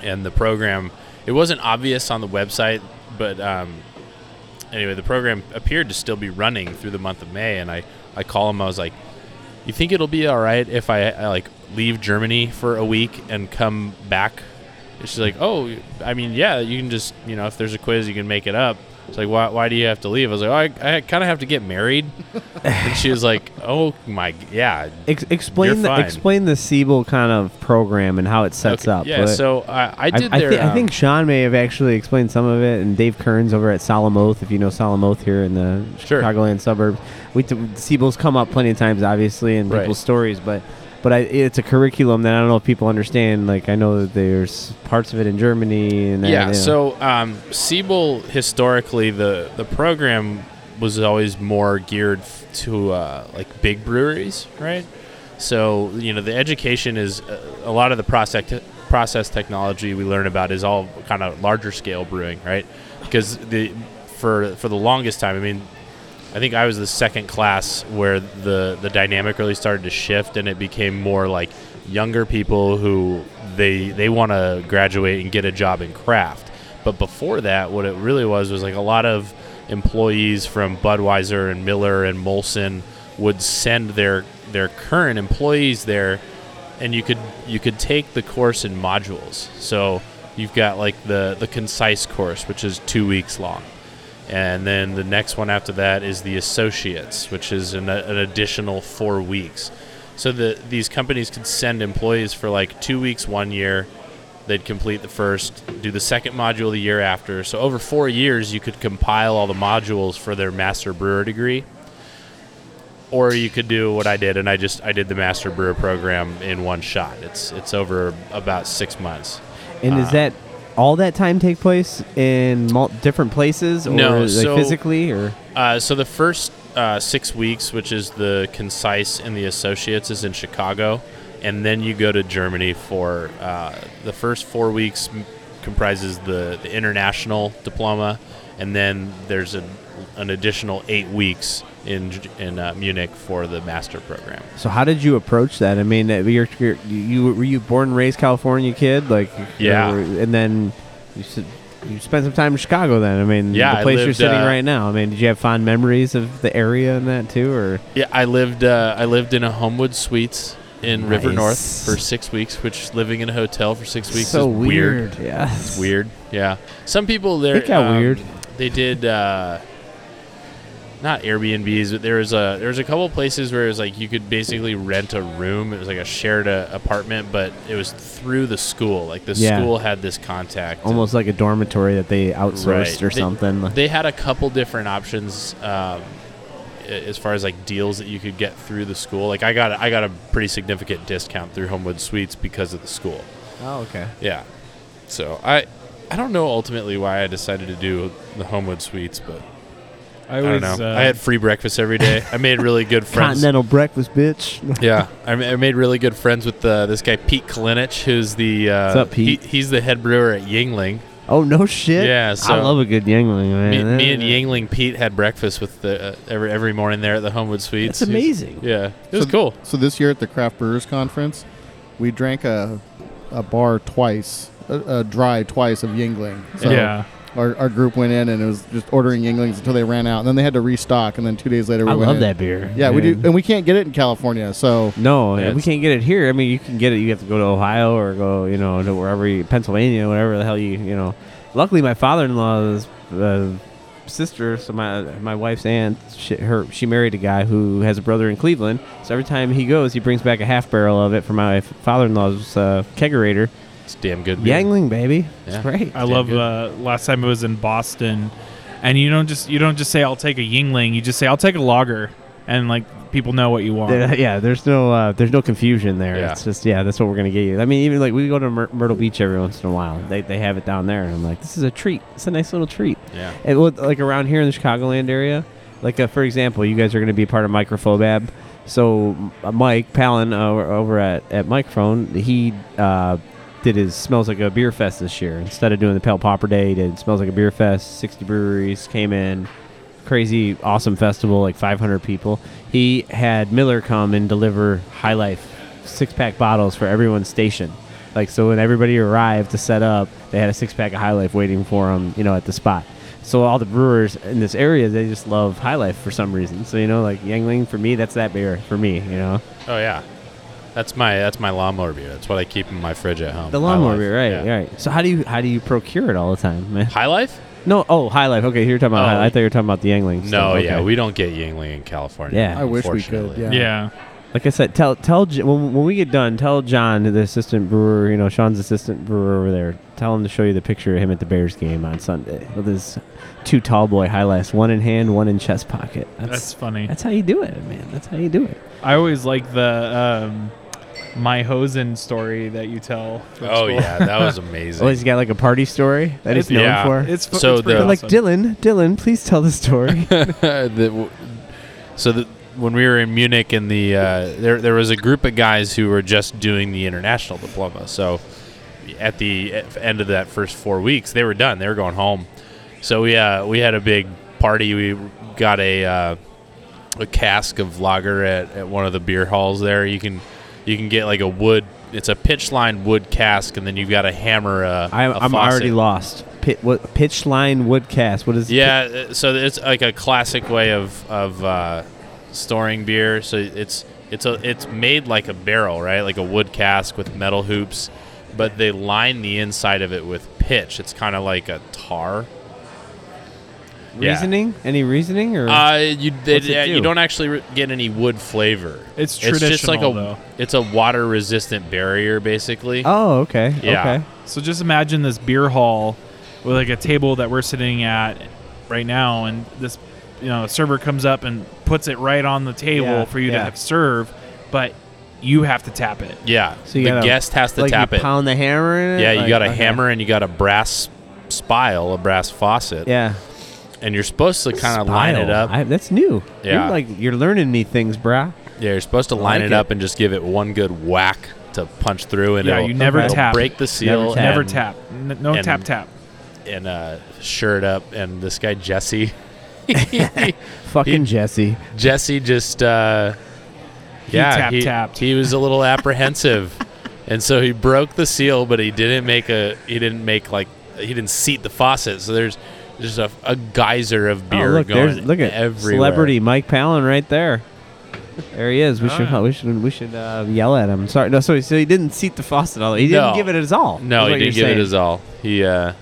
and the program it wasn't obvious on the website, but um, anyway, the program appeared to still be running through the month of May, and I I call him. I was like, "You think it'll be all right if I, I like leave Germany for a week and come back?" And she's like, "Oh, I mean, yeah, you can just you know if there's a quiz, you can make it up." It's like, why, why do you have to leave? I was like, oh, I, I kind of have to get married. and she was like, oh my, yeah. Ex- explain the fine. explain the Siebel kind of program and how it sets Okay, up. Yeah, so I, I did I, their. I um, think Sean may have actually explained some of it, and Dave Kearns over at Solemn Oath, if you know Solemn Oath here in the Sure. Chicagoland suburbs. We t- Siebel's come up plenty of times, obviously, in Right. people's stories, but but I, it's a curriculum that I don't know if people understand. Like I know that there's parts of it in Germany, and yeah. you know. So um, Siebel historically the the program was always more geared to uh, like big breweries, right? So you know the education is uh, a lot of the process te- process technology we learn about is all kind of larger scale brewing, right? Because the for for the longest time, I mean, I think I was the second class where the the dynamic really started to shift, and it became more like younger people who they they want to graduate and get a job in craft. But before that, what it really was was like a lot of employees from Budweiser and Miller and Molson would send their their current employees there, and you could you could take the course in modules. So you've got like the the concise course, which is two weeks long and then the next one after that is the associates, which is an, an additional four weeks. So the these companies could send employees for like two weeks one year. They'd complete the first, do the second module the year after. So over four years, you could compile all the modules for their master brewer degree. Or you could do what I did, and I just I did the master brewer program in one shot. It's it's over about six months. and uh, is that all that time take place in mul- different places, or No, like so- physically, or? Uh, so the first uh, six weeks, which is the concise and the associates, is in Chicago, and then you go to Germany for uh, the first four weeks m- comprises the, the international diploma, and then there's a, an additional eight weeks in in uh, Munich for the master program. So how did you approach that? I mean, uh, you're, you're, you were you born and raised California kid, like Yeah. or- and then you said you spent some time in Chicago then. I mean, Yeah, the place you're sitting uh, right now. I mean, did you have fond memories of the area and that too, or Yeah, I lived. Uh, I lived in a Homewood Suites in River North for six weeks. Which living in a hotel for six weeks so is weird. Yeah, It's weird. Yeah. Some people there. It got um, weird. They did. Uh, not Airbnbs, but there was a there was a couple places where it was like you could basically rent a room. It was like a shared uh, apartment, but it was through the school. Like the Yeah. school had this contact. almost like a dormitory that they outsourced or They- something. They had a couple different options um, a- as far as like deals that you could get through the school. Like I got I got a pretty significant discount through Homewood Suites because of the school. oh, okay. Yeah. So I I don't know ultimately why I decided to do the Homewood Suites, but I I don't know. Uh, I had free breakfast every day. I made really good friends. Continental breakfast, bitch. Yeah, I, I made really good friends with uh, this guy Pete Kalinich, who's the uh, What's up, Pete? he- he's the head brewer at Yuengling. oh no shit. Yeah, so- I love a good Yuengling, man. Me, me and Yuengling Pete had breakfast with the uh, every every morning there at the Homewood Suites. That's It was- amazing. yeah, it was So- cool. So this year at the Craft Brewers Conference, we drank a, a bar twice, a, a dry twice of Yuengling. So yeah. Our, our group went in and it was just ordering Yuenglings until they ran out, and then they had to restock, and then two days later we I went love in. that beer. Yeah, we do, man. and we can't get it in California. So No, Yeah, we it's- can't get it here. I mean, you can get it. You have to go to Ohio or go, you know, to wherever, you, Pennsylvania, whatever the hell you, you know. Luckily, my father-in-law's uh, sister, so my my wife's aunt, she, her she married a guy who has a brother in Cleveland. So every time he goes, he brings back a half barrel of it for my f- father-in-law's uh, kegerator. It's damn good. beer. Yuengling, baby, Yeah. it's great. I Damn love good. uh, last time I was in Boston, and you don't just you don't just say I'll take a Yuengling. You just say I'll take a lager, and like people know what you want. There- yeah, there's no uh, there's no confusion there. Yeah. It's just yeah, that's what we're gonna get you. I mean, even like we go to Myr- Myrtle Beach every once in a while. They they have it down there, and I'm like, this is a treat. It's a nice little treat. Yeah. And what, like around here in the Chicagoland area, like uh, for example, you guys are going to be part of Microphobab. So uh, Mike Paleen uh, over at at Mikerphone, he uh, did his smells like a beer fest this year. Instead of doing the Pale Popper Day, did smells like a beer fest. Sixty breweries came in, crazy awesome festival, like 500 people. He had Miller come and deliver High Life six pack bottles for everyone's station. Like so, when everybody arrived to set up, they had a six pack of High Life waiting for them, you know, at the spot. So all the brewers in this area, they just love High Life for some reason. So you know, like Yuengling for me, that's that beer for me. You know, Oh yeah. That's my that's my lawnmower beer. That's what I keep in my fridge at home. the High lawnmower beer, right? Yeah. Right. So how do you how do you procure it all the time, man? High Life? No, oh High Life. Okay, you're talking about. Oh. High, I thought you were talking about the Yuengling. No, stuff. yeah, we don't get Yuengling in California. Yeah. I wish we could. Yeah. yeah. Like I said, tell tell when, when we get done, tell John, the assistant brewer, you know, Sean's assistant brewer over there. Tell him to show you the picture of him at the Bears game on Sunday with his two tall boy highlights, one in hand, one in chest pocket. That's That's funny. that's how you do it, man. That's how you do it. I always like the um, my Hosen story that you tell. from Oh school. yeah, that was amazing. Oh, he's got like a party story that he's known yeah. for. It's fu- So it's pretty the- They're like. Dylan, Dylan, please tell the story. the, so the, when we were in Munich, and the uh, there there was a group of guys who were just doing the international diploma. So at the end of that first four weeks, they were done. They were going home. So we uh, we had a big party. We got a uh, a cask of lager at, at one of the beer halls there. You can you can get like a wood. It's a pitch line wood cask, and then you've got to hammer a. I, a I'm already lost. Pit, what pitch line wood cask. What is? Yeah, uh, so it's like a classic way of of uh, storing beer. So it's it's a it's made like a barrel, right? Like a wood cask with metal hoops, but they line the inside of it with pitch. It's kind of like a tar. Yeah. reasoning? Any reasoning or? Uh, you they, What's it uh, you do? don't actually re- get any wood flavor. It's traditional. It's just like a though. it's a water resistant barrier, basically. oh, okay. Yeah. Okay. So just imagine this beer hall with like a table that we're sitting at right now, and this you know a server comes up and puts it right on the table Yeah, for you yeah. to have serve, but you have to tap it. Yeah, So you the gotta, guest has to like tap you it. pound the hammer in it. Yeah, you Like, got a okay. hammer and you got a brass spile, a brass faucet. Yeah. And you're supposed to kind of line it up. I, that's new. Yeah. You're like you're learning me things, brah. yeah, you're supposed to line like it it. up and just give it one good whack to punch through, and Yeah, it'll, you never it'll tap. break the seal, tap. Never tap. No and- tap tap. and uh, shirt up. And this guy Jesse, Fucking He- Jesse. Jesse just uh, He yeah, tap he, tapped. he was a little apprehensive, and so he broke the seal, but he didn't make a he didn't make like he didn't seat the faucet, so there's there's a, a geyser of beer oh, look, going look at everywhere. celebrity Mike Paleen right there. There he is. We Oh, should yeah. we should we should uh, yell at him. Sorry, no. So, so he didn't seat the faucet all. He didn't No. give it his all. No, he didn't give it his all. He uh,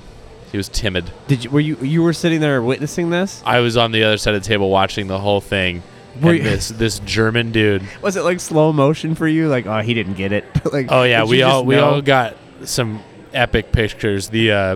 he was timid. Did you were you you were sitting there witnessing this? I was on the other side of the table watching the whole thing. Were you- this this German dude. Was it like slow motion for you? Like, oh, he didn't get it. like, Oh yeah, we all we all got some epic pictures. The uh,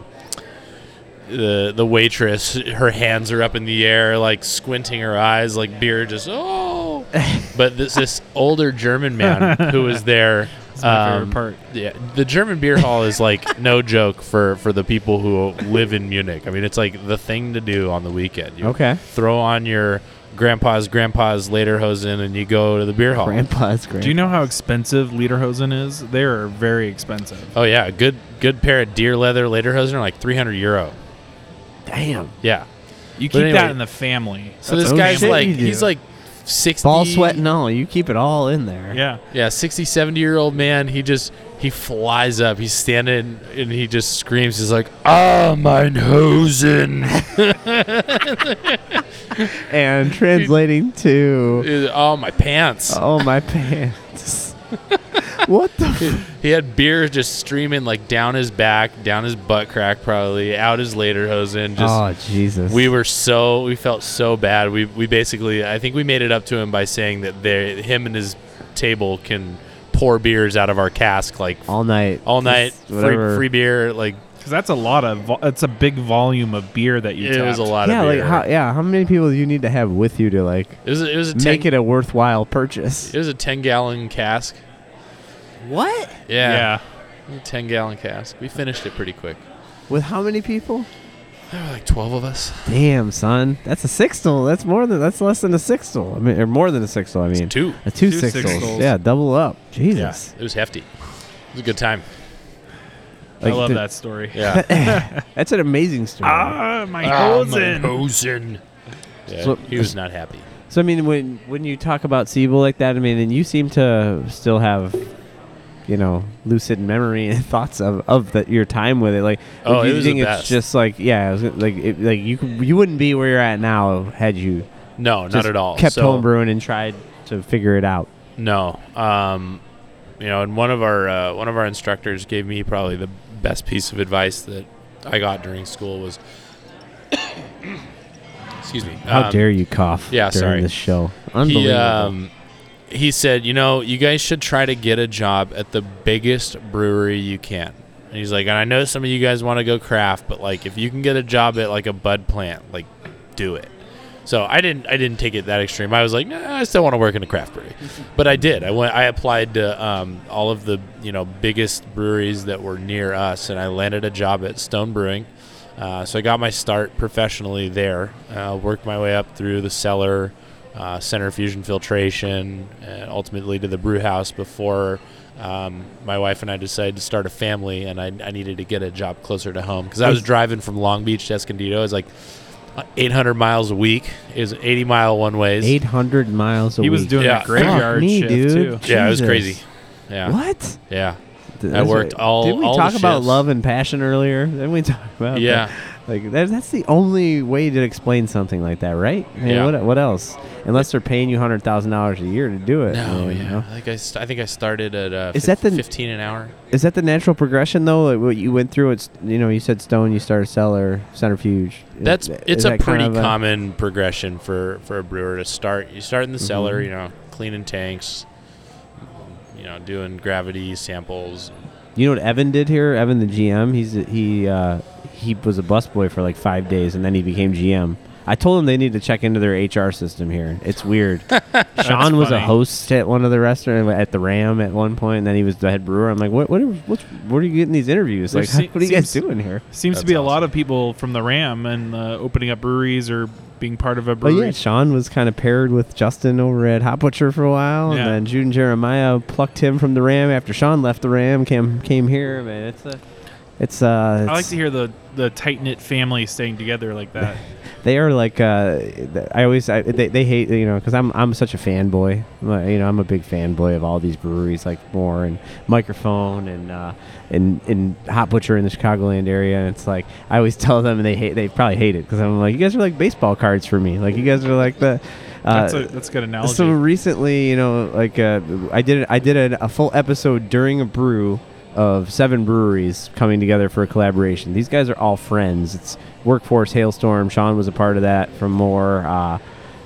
the the waitress, her hands are up in the air, like squinting her eyes, like beer just oh. but this this older German man who was there. That's my favorite um, part. Yeah, the German beer hall is like no joke for for the people who live in Munich. I mean, it's like the thing to do on the weekend. You Okay. throw on your grandpa's grandpa's lederhosen and you go to the beer hall. Grandpa's great. Do you know how expensive Lederhosen is? They are very expensive. Oh yeah, a good good pair of deer leather lederhosen are like 300 euro. Damn. Yeah. You keep anyway, that in the family. So That's this guy's shit, like you do. he's like 60 Ball sweat and all. You keep it all in there. yeah. Yeah, 60 70 year old man, he just he flies up. He's standing and he just screams. He's like, "Ah, mein Hosen." And translating to, oh, my pants. oh my pants. what the? F- He had beer just streaming like down his back, down his butt crack, probably out his lederhosen. Just oh Jesus. we were so we felt so bad. We we basically I think we made it up to him by saying that they him and his table can pour beers out of our cask like all night. all night, free, free beer. Like Because that's a lot of. Vo- it's a big volume of beer that you. it was a lot yeah, of like beer. how? Yeah, how many people do you need to have with you to like it was a, it was a 10, make it a worthwhile purchase? it was a ten gallon cask. What? Yeah, Yeah. a ten gallon cask. We finished it pretty quick. With how many people? There were like twelve of us. Damn, son, that's a sixtel. That's more than that's less than a sixtel. I mean, or more than a sixtel. I mean, Two. a two, Two sixtels. sixtels. Yeah, double up. Yeah, Jesus. it was hefty. It was a good time. I love the- that story. Yeah. That's an amazing story. Ah, my Ah, Hosen. my Hosen. Yeah, So- he was not happy. So I mean, when when you talk about Siebel like that, I mean, and you seem to still have, you know, lucid memory and thoughts of of the, your time with it. Like, Oh, do it you was think the it's best. just like, yeah, it was like it, like you you wouldn't be where you're at now had you No, not at all. kept So- home brewing and tried to figure it out. No. Um, you know, and one of our uh, one of our instructors gave me probably the best piece of advice that I got during school was. excuse me. How um, dare you cough yeah, during sorry. this show? He Unbelievable. um, he said, you know, you guys should try to get a job at the biggest brewery you can. And he's like, and I know some of you guys want to go craft, but like, if you can get a job at like a bud plant, like, do it. So I didn't I didn't take it that extreme. I was like, nah, I still want to work in a craft brewery, but I did. I went. I applied to um, all of the you know biggest breweries that were near us, and I landed a job at Stone Brewing. Uh, so I got my start professionally there. Uh, worked my way up through the cellar, uh, centrifuge and filtration, and ultimately to the brew house before um, my wife and I decided to start a family, and I, I needed to get a job closer to home because I was driving from Long Beach to Escondido. It was like 800 miles a week. is 80 mile one ways. Eight hundred miles a He week. He was doing Yeah. a graveyard Fuck me, shift dude. too. Yeah, it was crazy. Yeah, What? yeah, Th- I worked what- all- Didn't we all the talk about love and passion earlier? Didn't we talk about? yeah. that? Like that, that's the only way to explain something like that, right? I mean, Yeah. What, what else? Unless they're paying you hundred thousand dollars a year to do it. No, you yeah. know? I think I, st- I think I started at uh, Is fif- that the- 15 an hour. Is that the natural progression though? Like what you went through? It's you know you said stone, you started cellar, centrifuge. That's Is it's a that kind pretty of common progression for for a brewer to start. You start in the cellar, Mhm. you know, cleaning tanks, you know, doing gravity samples. You know what Evan did here? Evan, the GM, he's he uh, he was a busboy for like five days, and then he became GM. I told him they need to check into their HR system here. It's weird. Sean was a host at one of the restaurants at the Ram at one point, and then he was the head brewer. I'm like, what? What? Are, what's, what are you getting these interviews? There Like, se- what are you guys doing here? Seems to That's be a lot of people from the Ram and uh, opening up breweries or being part of a But brewery. yeah, Sean was kind of paired with Justin over at Hop Butcher for a while, and then Jude and Jeremiah plucked him from the Ram after Sean left the Ram, came came here. Man, it's a It's uh, I like to hear the the tight knit family staying together like that. they are like uh, I always I, they, they hate you know because I'm I'm such a fanboy you know I'm a big fanboy of all these breweries like More and Mikerphone and uh, and and Hop Butcher in the Chicagoland area and it's like I always tell them and they hate they probably hate it because I'm like you guys are like baseball cards for me like you guys are like the uh, That's a that's a good analogy. so recently, you know, like uh, I did, I did a, a full episode during a brew of seven breweries coming together for a collaboration. These guys are all friends. It's Workforce Hailstorm. Sean was a part of that from More. Uh,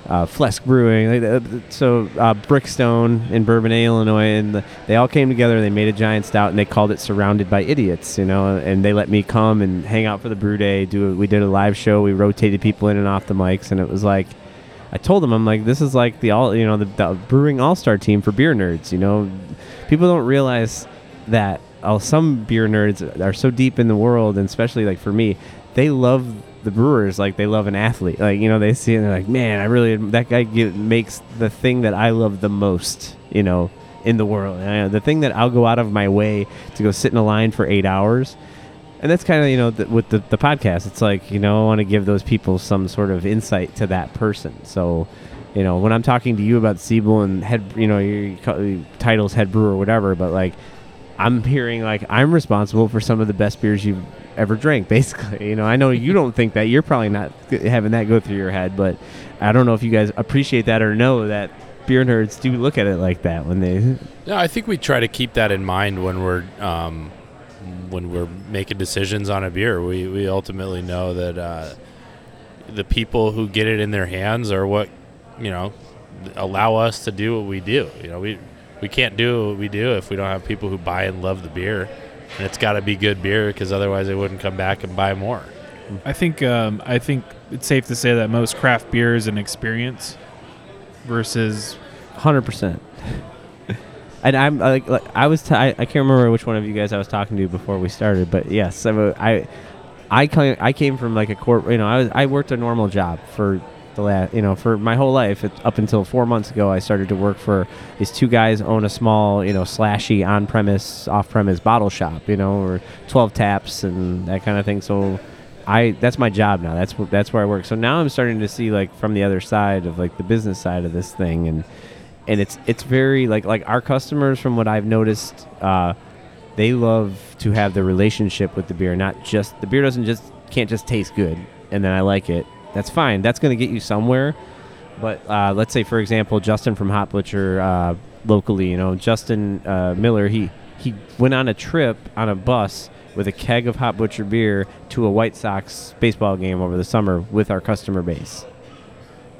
uh, Flesk Brewing, uh, so uh, Brickstone in Bourbonnais, Illinois, and the, they all came together. And they made a giant stout, and they called it "Surrounded by Idiots." You know, and they let me come and hang out for the brew day. Do we did a live show? We rotated people in and off the mics, and it was like I told them, I'm like, this is like the all, you know, the, the brewing all star team for beer nerds. You know, people don't realize that uh, some beer nerds are so deep in the world, and especially like for me, they love the brewers like they love an athlete. Like you know, they see and they're like, man, I really that guy give, makes the thing that I love the most. You know. In the world, the thing that I'll go out of my way to go sit in a line for eight hours, and that's kind of you know the, with the, the podcast it's like you know i want to give those people some sort of insight to that person so you know when i'm talking to you about siebel and head you know your titles head brewer or whatever but like i'm hearing like i'm responsible for some of the best beers you've ever drank basically you know i know you don't think that you're probably not having that go through your head but i don't know if you guys appreciate that or know that beer nerds do look at it like that when they Yeah, I think we try to keep that in mind when we're um, when we're making decisions on a beer. We we ultimately know that uh, the people who get it in their hands are what you know allow us to do what we do. You know, we we can't do what we do if we don't have people who buy and love the beer, and it's got to be good beer because otherwise they wouldn't come back and buy more. I think um, I think it's safe to say that most craft beer is an experience versus Hundred percent. And I'm like, like I was t- I, I can't remember which one of you guys I was talking to before we started, but yes, I I I came, I came from like a corp. You know, I was I worked a normal job for the last you know for my whole life. It, up until four months ago, I started to work for these two guys own a small you know slashy on premise off premise bottle shop. You know, or twelve taps and that kind of thing. So. I that's my job now. That's that's where I work. So now I'm starting to see like from the other side of like the business side of this thing, and and it's it's very like like our customers from what I've noticed uh, they love to have the relationship with the beer not just the beer doesn't just can't just taste good and then I like it that's fine. That's going to get you somewhere. But uh, let's say for example Justin from Hop Butcher uh, locally you know Justin uh, Miller he he went on a trip on a bus with a keg of Hop Butcher beer to a White Sox baseball game over the summer with our customer base.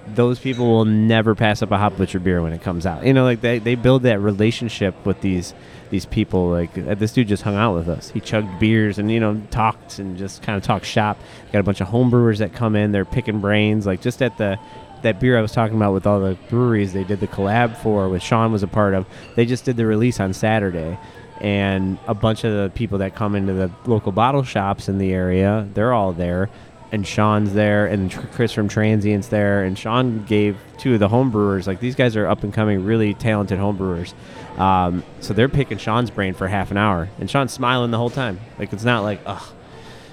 Those people will never pass up a Hop Butcher beer when it comes out. You know, like they, they build that relationship with these these people. Like uh, this dude just hung out with us. He chugged beers and you know talked and just kind of talked shop. Got a bunch of homebrewers that come in. They're picking brains. Like just at the that beer I was talking about with all the breweries they did the collab for, which Sean was a part of. They just did the release on Saturday. And a bunch of the people that come into the local bottle shops in the area, they're all there and Sean's there, and Chris from Transient's there, and Sean gave two of the homebrewers. Like these guys are up and coming, really talented homebrewers. Um, so they're picking Sean's brain for half an hour, and Sean's smiling the whole time. Like it's not like, ugh,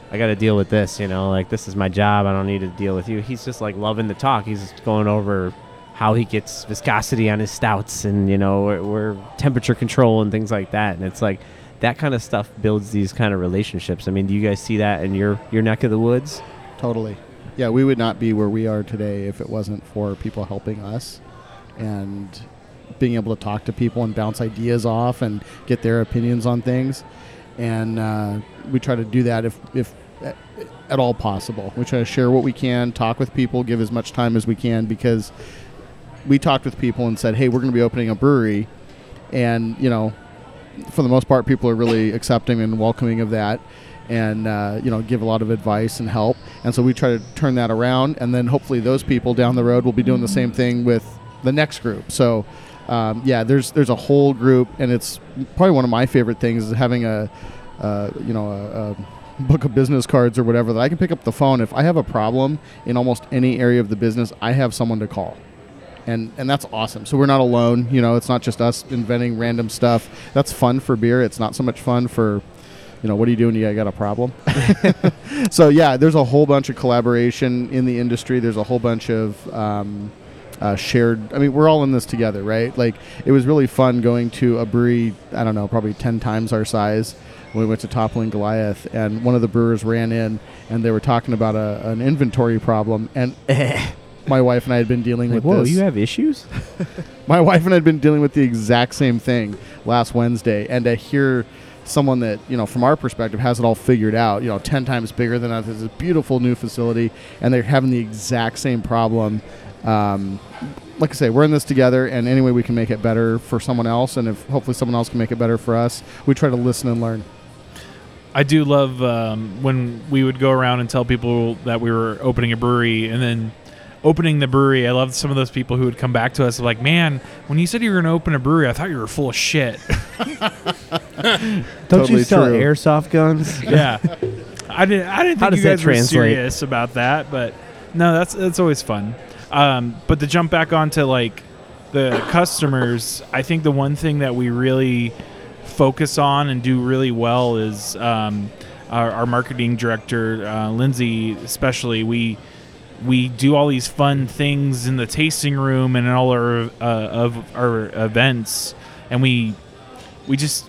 I got to deal with this. You know, like this is my job. I don't need to deal with you. He's just like loving the talk. He's going over how he gets viscosity on his stouts, and you know, where, temperature control and things like that. And it's like that kind of stuff builds these kind of relationships. I mean, do you guys see that in your your neck of the woods? Totally. Yeah, we would not be where we are today if it wasn't for people helping us and being able to talk to people and bounce ideas off and get their opinions on things. And uh, we try to do that if, if at, all possible. We try to share what we can, talk with people, give as much time as we can because we talked with people and said, hey, we're going to be opening a brewery. And, you know, for the most part, people are really accepting and welcoming of that and uh, you know give a lot of advice and help and so we try to turn that around and then hopefully those people down the road will be doing the same thing with the next group so um, yeah there's there's a whole group and it's probably one of my favorite things is having a uh, you know a, a book of business cards or whatever that I can pick up the phone if I have a problem in almost any area of the business I have someone to call and and that's awesome. So we're not alone. You know, it's not just us inventing random stuff. That's fun for beer. It's not so much fun for you know, what are you doing? You got a problem? so yeah, there's a whole bunch of collaboration in the industry. There's a whole bunch of um, uh, shared. I mean, we're all in this together, right? Like it was really fun going to a brewery. I don't know, probably ten times our size. When we went to Toppling Goliath, and one of the brewers ran in, and they were talking about a, an inventory problem, and my wife and I had been dealing Like, with whoa, this. you have issues? my wife and I had been dealing with the exact same thing last Wednesday, and to hear someone that you know from our perspective has it all figured out, you know, ten times bigger than us, it's a beautiful new facility, and they're having the exact same problem. Um, like I say, we're in this together, and any way we can make it better for someone else, and if hopefully someone else can make it better for us, we try to listen and learn. I do love um, when we would go around and tell people that we were opening a brewery, and then opening the brewery. I loved some of those people who would come back to us like, "Man, when you said you were going to open a brewery, I thought you were full of shit." Don't Totally you sell true. airsoft guns? yeah, I didn't. I didn't think does you guys were serious about that, but no, that's that's always fun. Um, but to jump back onto like the customers, I think the one thing that we really focus on and do really well is um, our, our marketing director, uh, Lindsay, especially. We we do all these fun things in the tasting room and in all our uh, of our events, and we we just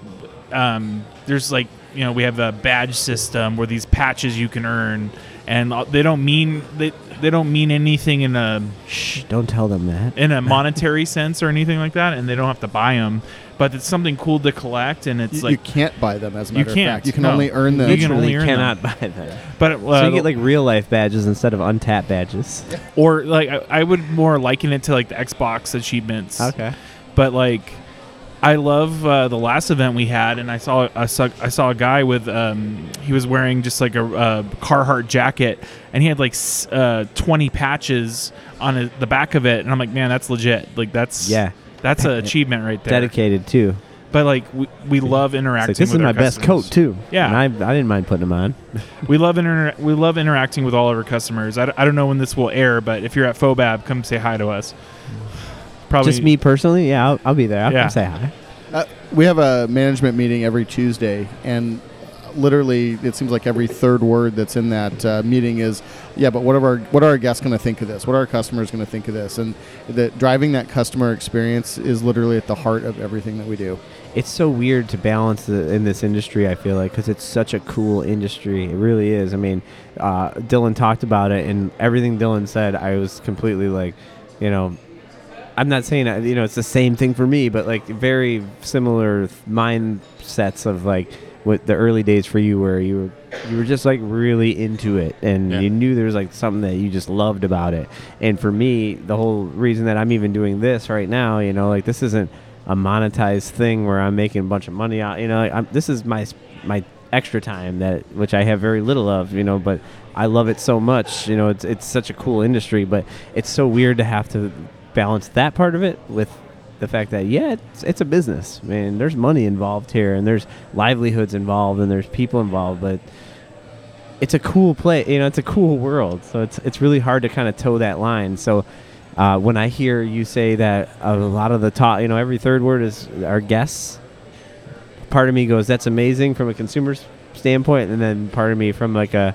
um, there's like you know we have a badge system where these patches you can earn, and uh, they don't mean they they don't mean anything in a Shh, don't tell them that. in a monetary sense or anything like that, and they don't have to buy them. But it's something cool to collect, and it's You, like you can't buy them as a You matter of can't, fact. You can no. only earn them. You can only Literally earn cannot buy them. but uh, so you get like real life badges instead of Untappd badges. or like I, I would more liken it to like the Xbox achievements. Okay. but like I love uh, the last event we had, and I saw I saw, I saw a guy with um, he was wearing just like a, uh Carhartt jacket, and he had like uh, twenty patches on his, the back of it, and I'm like, man, that's legit. Like that's Yeah. that's an achievement right there. Dedicated too. But like we, we love interacting. like, this is with my our best coat too. Yeah. And I, I didn't mind putting them on. We love inter- we love interacting with all of our customers. I, d- I don't know when this will air, but if you're at Fobab, come say hi to us. Probably Just me personally, yeah, I'll, I'll be there. I'll Yeah. come say hi. Uh, we have a management meeting every Tuesday, and literally, it seems like every third word that's in that uh, meeting is, "Yeah, but what are our what are our guests going to think of this? What are our customers going to think of this?" And that driving that customer experience is literally at the heart of everything that we do. It's so weird to balance the, in this industry. I feel like because it's such a cool industry. It really is. I mean, uh, Dylan talked about it, and everything Dylan said, I was completely like, you know, I'm not saying uh, you know it's the same thing for me, but like very similar mindsets of like what the early days for you, where you were you were just like really into it, and Yeah. you knew there was like something that you just loved about it. And for me, the whole reason that I'm even doing this right now, you know, like this isn't a monetized thing where I'm making a bunch of money out. You know, like, I'm, this is my my extra time that which I have very little of. You know, but I love it so much. You know, it's it's such a cool industry, but it's so weird to have to balance that part of it with the fact that yeah, it's, it's a business. I mean, there's money involved here, and there's livelihoods involved, and there's people involved, but it's a cool play. You know, it's a cool world. So it's it's really hard to kind of toe that line. So uh, when I hear you say that a lot of the talk, you know, every third word is our guests. Part of me goes, "That's amazing" from a consumer's standpoint, and then part of me from like a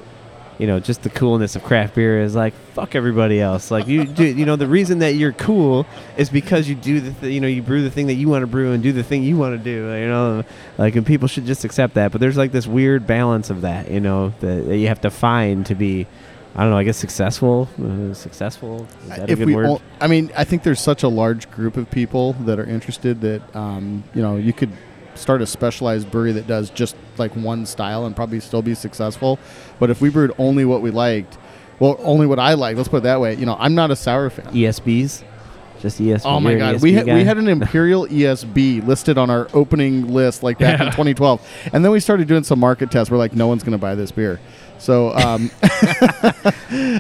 you know, just the coolness of craft beer is like fuck everybody else. Like you do, you know, the reason that you're cool is because you do the, th- you know, you brew the thing that you want to brew and do the thing you want to do. You know, like and people should just accept that. But there's like this weird balance of that, you know, that, that you have to find to be, I don't know, I guess successful. Uh, successful is that a if good we, word? all- I mean, I think there's such a large group of people that are interested that um, you know you could start a specialized brewery that does just like one style and probably still be successful. But if we brewed only what we liked, well, only what I like. Let's put it that way. You know, I'm not a sour fan. ESBs, just ESB. Oh my god, we had we had an Imperial ESB listed on our opening list like back in 2012, and then we started doing some market tests. We're like, no one's going to buy this beer. So, um,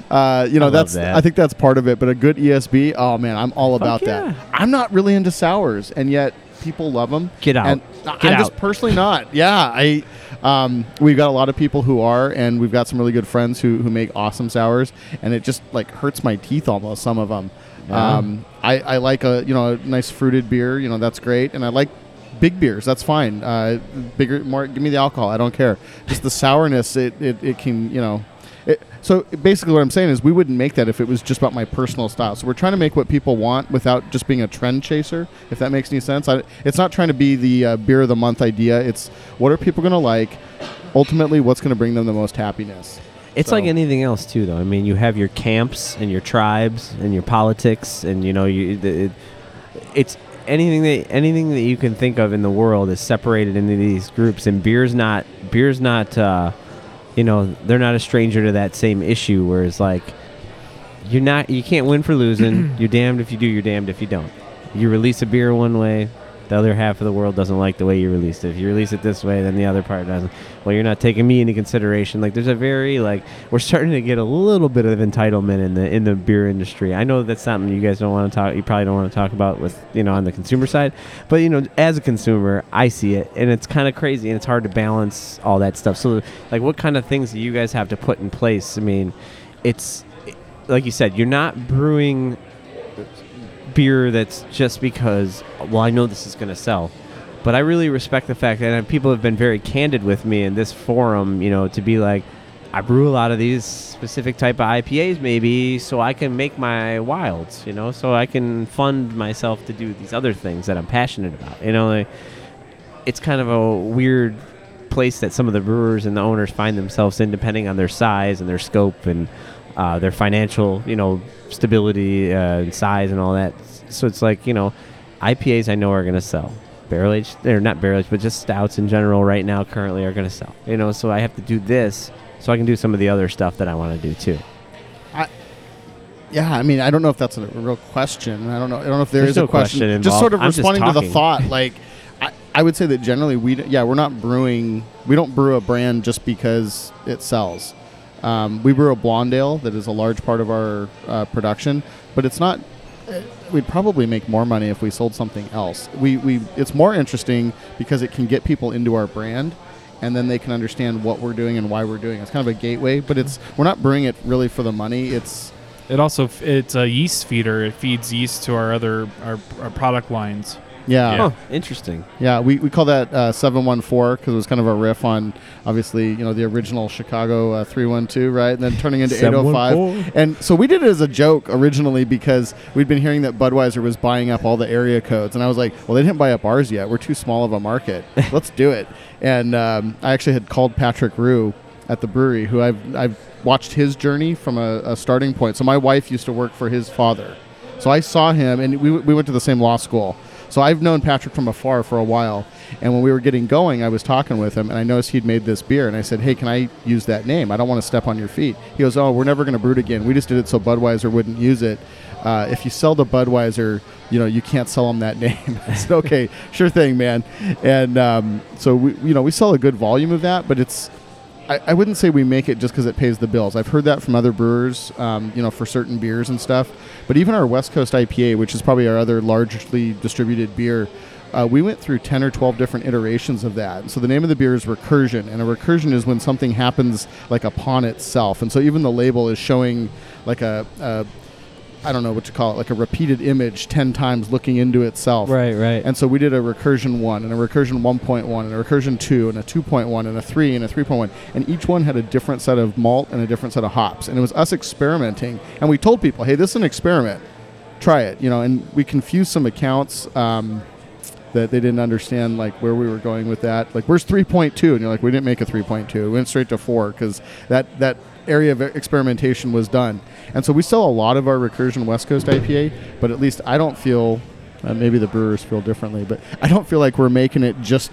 uh, you know, love that's that. I think that's part of it. But a good ESB, oh man, I'm all about yeah. that. I'm not really into sours, and yet people love them. Get out. And Get I'm out. just personally not. Yeah, I. Um, we've got a lot of people who are, and we've got some really good friends who, who make awesome sours, and it just like hurts my teeth almost. Some of them. Yeah. Um, I, I like a you know a nice fruited beer. You know that's great, and I like big beers. That's fine. Uh, bigger, more. Give me the alcohol. I don't care. Just the sourness. It, it, it can you know. So basically, what I'm saying is, we wouldn't make that if it was just about my personal style. So we're trying to make what people want without just being a trend chaser. If that makes any sense, I, it's not trying to be the uh, beer of the month idea. It's what are people going to like. Ultimately, what's going to bring them the most happiness. It's So- like anything else too, though. I mean, you have your camps and your tribes and your politics, and you know, you it, it's anything that anything that you can think of in the world is separated into these groups, and beer's not beer's not. Uh, you know, they're not a stranger to that same issue. where it's like, you're not, you can't win for losing. you're damned if you do. You're damned if you don't. You release a beer one way, the other half of the world doesn't like the way you released it. If you release it this way, then the other part doesn't. Well, you're not taking me into consideration. Like, there's a very like we're starting to get a little bit of entitlement in the in the beer industry. I know that's something you guys don't want to talk. You probably don't want to talk about with you know on the consumer side, but you know as a consumer, I see it, and it's kind of crazy, and it's hard to balance all that stuff. So, like, what kind of things do you guys have to put in place? I mean, it's like you said, you're not brewing beer that's just because well I know this is going to sell. But I really respect the fact that people have been very candid with me in this forum, you know, to be like I brew a lot of these specific type of IPAs maybe so I can make my wilds, you know, so I can fund myself to do these other things that I'm passionate about. You know, like, it's kind of a weird place that some of the brewers and the owners find themselves in depending on their size and their scope and uh, their financial, you know, stability uh, and size and all that. So it's like, you know, IPAs I know are going to sell. Barrel aged, they're not barrel aged, but just stouts in general right now currently are going to sell. You know, so I have to do this so I can do some of the other stuff that I want to do too. I, Yeah, I mean, I don't know if that's a real question. I don't know. I don't know if there There's is no a question. question Just sort of I'm responding to the thought. Like, I, I would say that generally we, d- yeah, we're not brewing. We don't brew a brand just because it sells. Um, we brew a blonde ale that is a large part of our uh, production, but it's not. We'd probably make more money if we sold something else. We, we it's more interesting because it can get people into our brand, and then they can understand what we're doing and why we're doing. it. It's kind of a gateway, but it's we're not brewing it really for the money. It's It also it's a yeast feeder. It feeds yeast to our other our, our product lines. Yeah, Huh, interesting. Yeah, we, we call that uh, 714 because it was kind of a riff on, obviously, you know, the original Chicago uh, 312, right? And then turning into 805. And so we did it as a joke originally because we'd been hearing that Budweiser was buying up all the area codes. And I was like, well, they didn't buy up ours yet. We're too small of a market. Let's do it. And um, I actually had called Patrick Rue at the Bruery, who I've, I've watched his journey from a, a starting point. So my wife used to work for his father. So I saw him, and we, we went to the same law school. So I've known Patrick from afar for a while. And when we were getting going, I was talking with him, and I noticed he'd made this beer. And I said, Hey, can I use that name? I don't want to step on your feet. He goes, Oh, we're never going to brew it again. We just did it so Budweiser wouldn't use it. Uh, if you sell to Budweiser, you know, you can't sell them that name. I said, Okay, sure thing, man. And um, so, we, you know, we sell a good volume of that, but it's, I, I wouldn't say we make it just because it pays the bills. I've heard that from other brewers, um, you know, for certain beers and stuff. But even our West Coast IPA, which is probably our other largely distributed beer, uh, we went through 10 or 12 different iterations of that. So the name of the beer is recursion. And a recursion is when something happens like upon itself. And so even the label is showing like a, a I don't know what to call it, like a repeated image 10 times looking into itself. Right, right. And so we did a recursion 1 and a recursion 1.1 and a recursion 2 and a 2.1 and a 3 and a 3.1 and each one had a different set of malt and a different set of hops and it was us experimenting and we told people, "Hey, this is an experiment. Try it." You know, and we confused some accounts um, that they didn't understand like where we were going with that. Like, "Where's 3.2?" And you're like, "We didn't make a 3.2. We went straight to 4 cuz that that area of experimentation was done." And so we sell a lot of our recursion West Coast IPA, but at least I don't feel uh, maybe the brewers feel differently, but I don't feel like we're making it just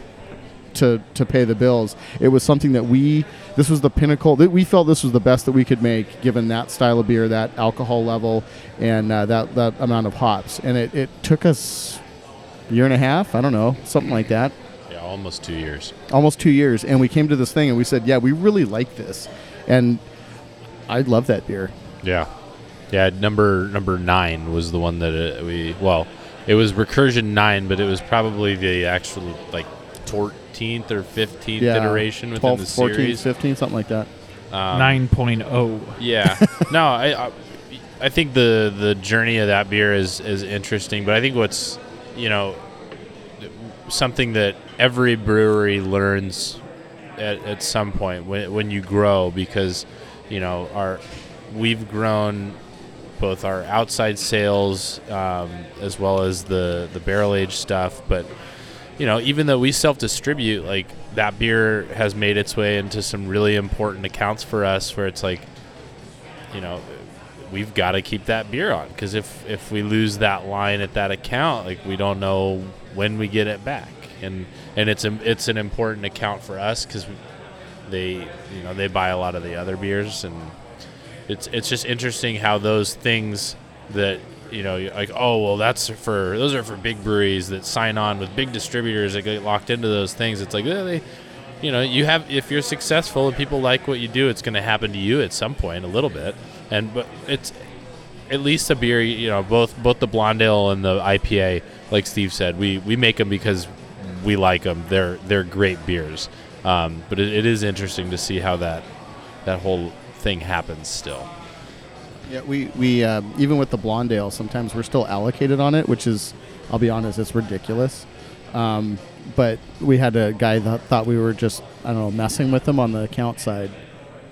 to to pay the bills. It was something that we this was the pinnacle that we felt this was the best that we could make given that style of beer, that alcohol level, and uh, that that amount of hops. And it, it took us a year and a half, I don't know, something like that, Yeah, almost two years. almost two years. And we came to this thing and we said, yeah, we really like this, and I love that beer. Yeah, yeah. Number number nine was the one that uh, we well, it was recursion nine, but it was probably the actual like fourteenth or fifteenth Yeah, iteration within 12, the 14, series. 15, something like that. Um, 9.0. Yeah. no, I, I I think the the journey of that beer is is interesting, but I think what's you know something that every brewery learns at, at some point when, when you grow because you know our we've grown both our outside sales um, as well as the the barrel age stuff but you know even though we self distribute like that beer has made its way into some really important accounts for us where it's like you know we've got to keep that beer on because if if we lose that line at that account like we don't know when we get it back. And and it's a, it's an important account for us because they you know they buy a lot of the other beers and it's it's just interesting how those things that you know like oh well that's for those are for big breweries that sign on with big distributors that get locked into those things. It's like eh, they you know you have if you're successful and people like what you do it's going to happen to you at some point a little bit. And but it's at least a beer you know both both the blonde ale and the ipa like steve said we we make them because we like them they're they're great beers. Um, but it, it is interesting to see how that that whole thing happens still Yeah, we we uh, even with the Blondale, sometimes we're still allocated on it, which is, I'll be honest, it's ridiculous. Um, but we had a guy that thought we were just I don't know messing with him on the account side,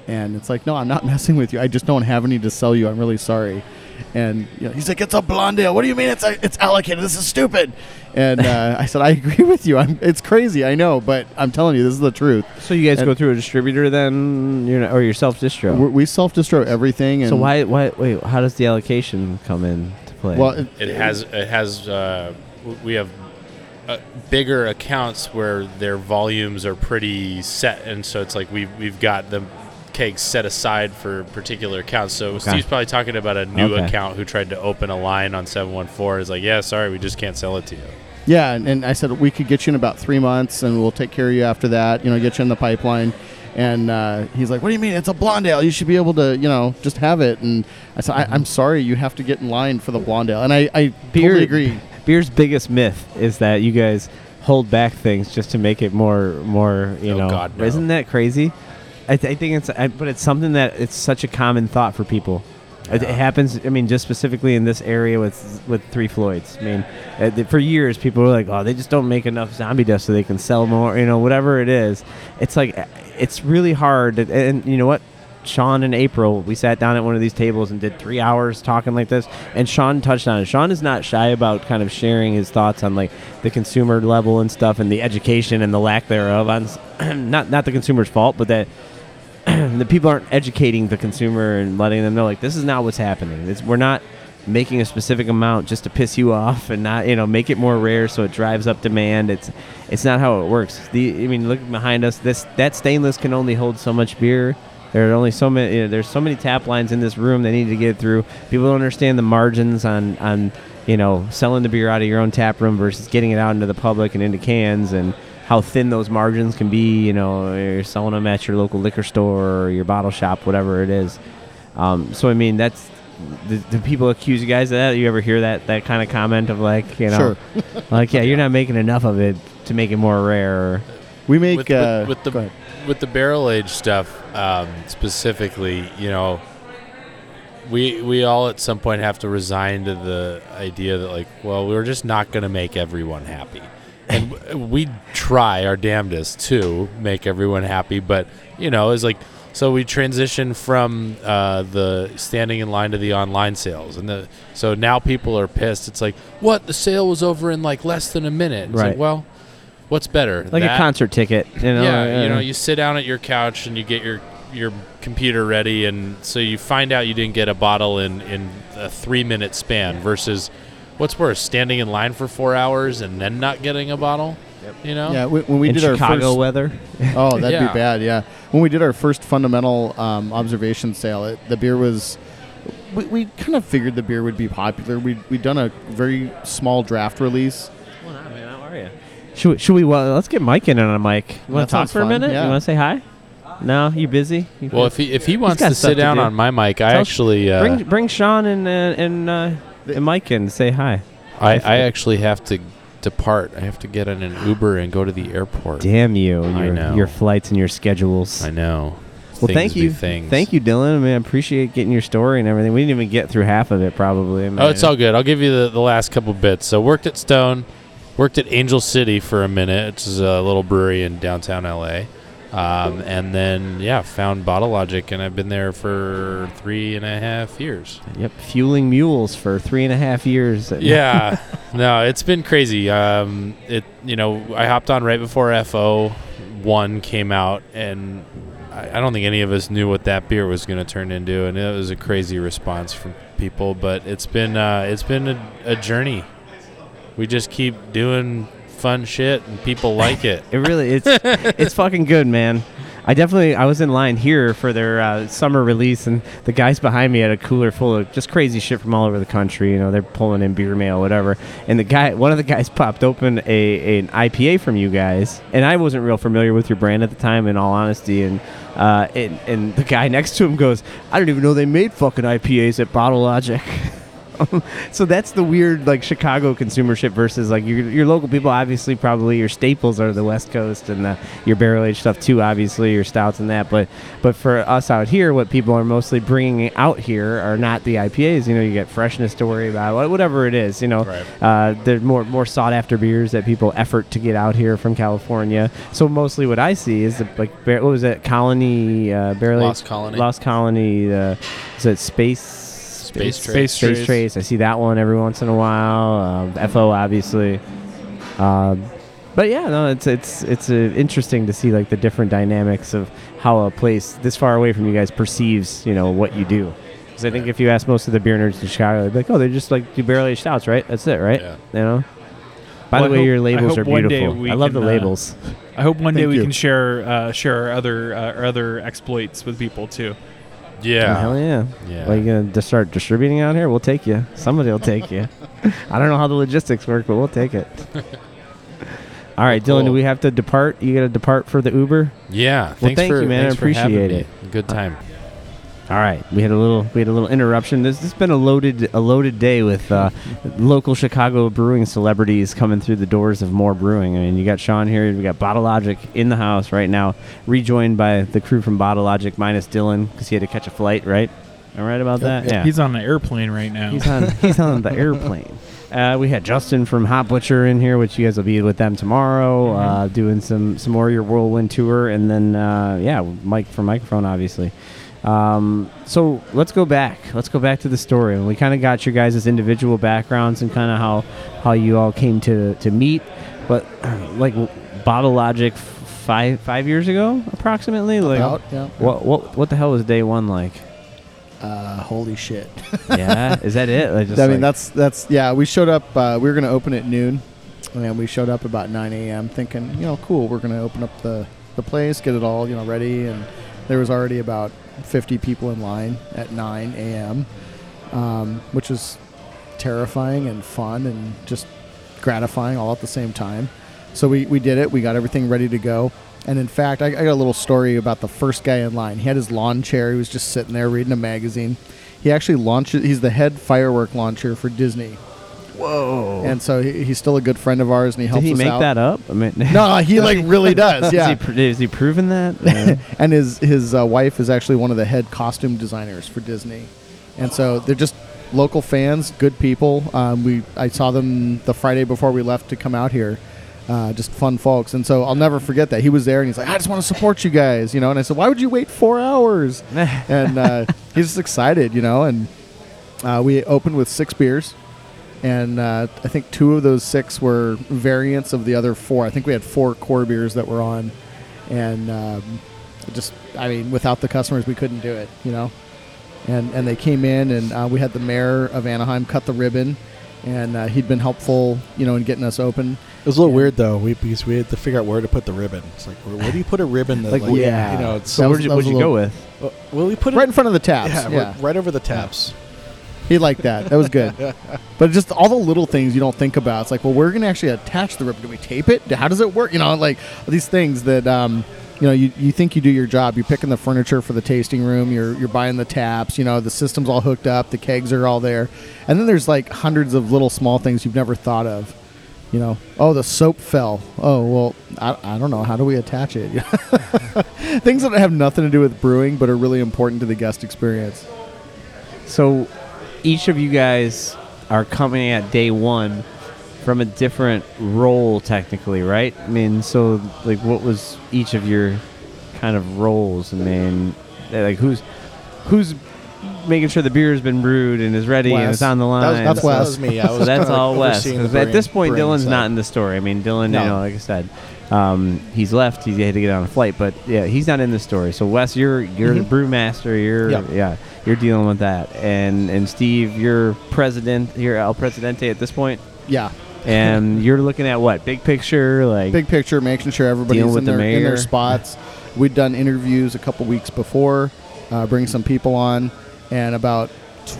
and it's like, no, I'm not messing with you. I just don't have any to sell you. I'm really sorry. And you know, he's like, it's a blonde ale. What do you mean it's it's allocated? This is stupid. And uh, I said, I agree with you. I'm, it's crazy, I know, but I'm telling you, this is the truth. So you guys And- go through a distributor then, you're not, or your self distro. We're, we self distro everything. And So why why wait? How does the allocation come in to play? Well, it, It has it has uh, w- we have uh, bigger accounts where their volumes are pretty set, and so it's like we've we've got the kegs set aside for particular accounts. So Steve's probably talking about a new Okay. account who tried to open a line on seven one four. Is like, yeah, sorry, we just can't sell it to you. Yeah, and, and I said we could get you in about three months, and we'll take care of you after that. You know, get you in the pipeline. And uh, he's like, "What do you mean? It's a blonde ale. You should be able to, you know, just have it." And I said, I, "I'm sorry, you have to get in line for the blonde ale." And I, I Beer- totally agree. beer's biggest myth is that you guys hold back things just to make it more more you Oh, know. God, no. Isn't that crazy? I, th- I think it's I, but it's something that it's such a common thought for people. It, it happens. I mean, just specifically in this area with with Three Floyds. I mean, uh, th- for years people were like, "Oh, they just don't make enough zombie dust so they can sell more." You know, whatever it is. It's like uh, it's really hard. to- and you know what? Sean and April, we sat down at one of these tables and did three hours talking like this. And Sean touched on it. Sean is not shy about kind of sharing his thoughts on like the consumer level and stuff, and the education and the lack thereof. On not not the consumer's fault, but that the people aren't educating the consumer and letting them know like this is not what's happening. It's, we're not making a specific amount just to piss you off and not you know make it more rare so it drives up demand. It's it's not how it works. The I mean look behind us. This that stainless can only hold so much beer. There are only so many. You know, there's so many tap lines in this room they need to get through. People don't understand the margins on on you know selling the beer out of your own tap room versus getting it out into the public and into cans and how thin those margins can be. You know, you're selling them at your local liquor store or your bottle shop, whatever it is. Um, so I mean, that's do, do people accuse you guys of that? You ever hear that that kind of comment of like, you know, Sure. like yeah, you're not making enough of it to make it more rare. We make with, uh, with, with the with the barrel age stuff um, specifically, you know, we we all at some point have to resign to the idea that like, well, we're just not going to make everyone happy, and we try our damnedest to make everyone happy, but you know, it's like. So we transition from uh, the standing in line to the online sales, and the so now people are pissed. It's like, what? The sale was over in like less than a minute. It's Right. like, well, what's better? like a concert ticket, you know? yeah, you know, you sit down at your couch and you get your your computer ready, and so you find out you didn't get a bottle in in a three minute span versus what's worse, standing in line for four hours and then not getting a bottle. You know, yeah, when, when we in did Chicago our first, weather. Oh, that'd Yeah. be bad. Yeah, when we did our first fundamental um, observation sale, it, the beer was. We, we kind of figured the beer would be popular. We we'd done a very small draft release. Well, how are you? Should we, should we well, let's get Mike in on a mic. You want to talk sounds for a minute? yeah. You want to say hi? No, you busy? You Well, if he if he wants to stuff sit to down do. on my mic, I Tell- actually uh, bring bring Sean and uh, and uh, and Mike in say hi. I, I actually have to depart. I have to get in an Uber and go to the airport. Damn you! I Your, know. your flights and your schedules. I know. Well, Things thank be you, Things. thank you, Dylan. I mean, I appreciate getting your story and everything. We didn't even get through half of it, probably. I mean, Oh, it's all good. I'll give you the, the last couple bits. So worked at Stone, worked at Angel City for a minute. which is a little brewery in downtown LA. Um, and then, yeah, found Bottle Logic, and I've been there for three and a half years. Yep, fueling mules for three and a half years. Yeah, no, it's been crazy. Um, it, you know, I hopped on right before FO one came out, and I, I don't think any of us knew what that beer was going to turn into, and it was a crazy response from people. But it's been, uh, it's been a, a journey. We just keep doing fun shit, and people like it. It really it's it's fucking good, man. I definitely I was in line here for their uh, summer release, and the guys behind me had a cooler full of just crazy shit from all over the country. You know, they're pulling in beer mail, whatever. And the guy, one of the guys, popped open a an IPA from you guys, and I wasn't real familiar with your brand at the time, in all honesty. And uh, and, and the guy next to him goes, "I didn't even know they made fucking IPAs at Bottle Logic." so that's the weird like Chicago consumer ship versus like your, your local people. Obviously, probably your staples are the West Coast and the, your barrel aged stuff too. Obviously, your stouts and that. But but for us out here, what people are mostly bringing out here are not the IPAs. You know, you get freshness to worry about, whatever it is. You know, Right. uh, they're more more sought after beers that people effort to get out here from California. So mostly what I see is the, like bar- what was it, Colony uh, barrel Lost Colony. Lost Colony. Uh, is it Space? Space Trace. Space Space Trace. Trace. I see that one every once in a while. Um, FO obviously. Um, but yeah, no, it's it's it's uh, interesting to see like the different dynamics of how a place this far away from you guys perceives you know what you do. Because I think if you ask most of the beer nerds in Chicago, they'd be like, "Oh, they just like do barrel aged stouts, right? That's it, right? Yeah. You know." By Well, the way, hope- your labels are beautiful. I love the can, uh, labels. I hope one day Thank we you. can share uh, share our other uh, our other exploits with people too. Yeah. Hell yeah. Yeah. Well, you gonna just start distributing out here? We'll take you. Somebody will take you. I don't know how the logistics work, but we'll take it. All right, Dylan. Do we have to depart? You got to depart for the Uber. Yeah. Thanks thank for, you, man. I thanks for having appreciate me. Good time. All right, we had a little we had a little interruption. This this has been a loaded a loaded day with uh, local Chicago brewing celebrities coming through the doors of more brewing. I mean, you got Sean here. We got Bottle Logic in the house right now, rejoined by the crew from Bottle Logic minus Dylan because he had to catch a flight. Right? Am I right about that? Yeah. He's on an airplane right now. He's on he's on the airplane. Uh, we had Justin from Hop Butcher in here, which you guys will be with them tomorrow, uh, doing some some more of your whirlwind tour, and then uh, yeah, Mike from Mikerphone, obviously. Um, so let's go back. Let's go back to the story, and we kind of got your guys' individual backgrounds and kind of how how you all came to to meet. But like Bottle Logic, five five years ago, approximately. Like, About, yeah. what what what the hell was day one like? Uh, holy shit. yeah, is that it? Like, just I mean, like- that's that's yeah. We showed up. Uh, we were gonna open at noon, and we showed up about 9 a.m. Thinking, you know, cool. We're gonna open up the the place, get it all you know ready, and there was already about 50 people in line at 9 a.m., um, which was terrifying and fun and just gratifying all at the same time. So we, we did it. We got everything ready to go. And in fact, I, I got a little story about the first guy in line. He had his lawn chair. He was just sitting there reading a magazine. He actually launched. He's the head firework launcher for Disney, whoa. and so he, he's still a good friend of ours, and he helps. Did helps he us make out. that up? I mean, No, he like really does. Is Yeah, he, pr- is he proven that? And his his uh, wife is actually one of the head costume designers for Disney, and so they're just local fans, good people. Um, we I saw them the Friday before we left to come out here. Uh, just fun folks, and so I'll never forget that he was there, and he's like, "I just want to support you guys," you know. And I said, "Why would you wait four hours?" and uh, he's just excited, you know. And uh, we opened with six beers, and uh, I think two of those six were variants of the other four. I think we had four core beers that were on, and um, just I mean, without the customers, we couldn't do it, you know. And and they came in, and uh, we had the mayor of Anaheim cut the ribbon, and uh, he'd been helpful, you know, in getting us open. It was a little Yeah. weird though, we, because we had to figure out where to put the ribbon. It's like, where, where do you put a ribbon? That, Like, like, yeah. you know, it's so where'd you, what'd you a go with? well, we put it Right it in front of the taps. yeah, Yeah, right- right over the taps. He liked that. That was good. but just all the little things you don't think about. It's like, well, we're gonna actually attach the ribbon. Do we tape it? How does it work? You know, like these things that um, you know, you, you think you do your job. You're picking the furniture for the tasting room. You're you're buying the taps. You know, the system's all hooked up. The kegs are all there, and then there's like hundreds of little small things you've never thought of. You know, oh, the soap fell. Oh, well, I, I don't know. How do we attach it? things that have nothing to do with brewing, but are really important to the guest experience. So each of you guys are coming at day one from a different role technically, right? I mean, so like, what was each of your kind of roles? I mean, like who's who's making sure the beer has been brewed and is ready and Wes. it's on the That line. was- that's that Wes. was me. I so was that's all Wes. overseeing the 'Cause at this point, Dylan's side. not in the story. I mean, Dylan, No. you know, like I said, um, he's left. He had to get on a flight, but yeah, he's not in the story. So Wes, you're you're the Mhm. brewmaster. You're Yeah. yeah, you're dealing with that. And and Steve, you're president. You're El Presidente at this point, Yeah, and you're looking at what big picture, like big picture, making sure everybody's Dealing with in the their, in mayor. their spots. We'd done interviews a couple weeks before, uh, bring some people on, and about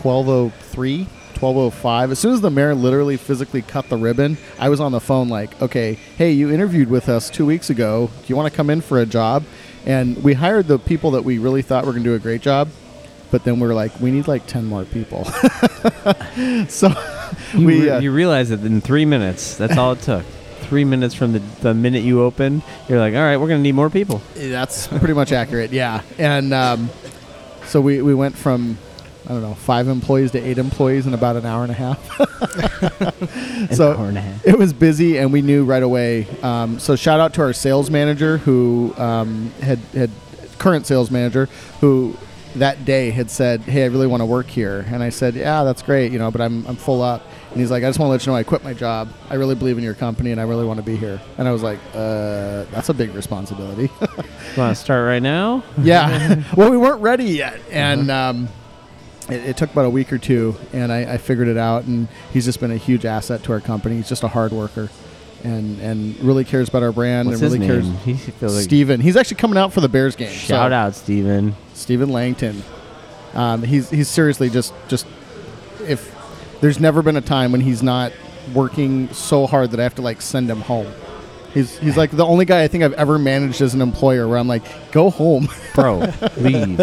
1203, 1205, as soon as the mayor literally physically cut the ribbon, I was on the phone like, okay, hey, you interviewed with us two weeks ago. Do you want to come in for a job? And we hired the people that we really thought were going to do a great job. But then we're like, we need like 10 more people. so you, we, re- uh, you realize that in three minutes, that's all it took. Three minutes from the, the minute you open, you're like, all right, we're gonna need more people. That's pretty much accurate, yeah. And um, so we, we went from, I don't know, five employees to eight employees in about an hour and a half. An So- hour and a half. it was busy, and we knew right away. Um, so shout out to our sales manager, who um, had had current sales manager, who that day had said, "Hey, I really want to work here," and I said, "Yeah, that's great, you know, but I'm I'm full up." And he's like, "I just want to let you know I quit my job. I really believe in your company, and I really want to be here." And I was like, "Uh, that's a big responsibility." Want to start right now? yeah. well, we weren't ready yet, and um, it, it took about a week or two, and I, I figured it out. And he's just been a huge asset to our company. He's just a hard worker, and and really cares about our brand, What's and his really name? cares. He feels like Steven. He's actually coming out for the Bears game. shout so, out, Steven. Stephen Langton. Um, he's he's seriously just just if there's never been a time when he's not working so hard that I have to like send him home. He's he's like the only guy I think I've ever managed as an employer where I'm like, go home. Bro, leave.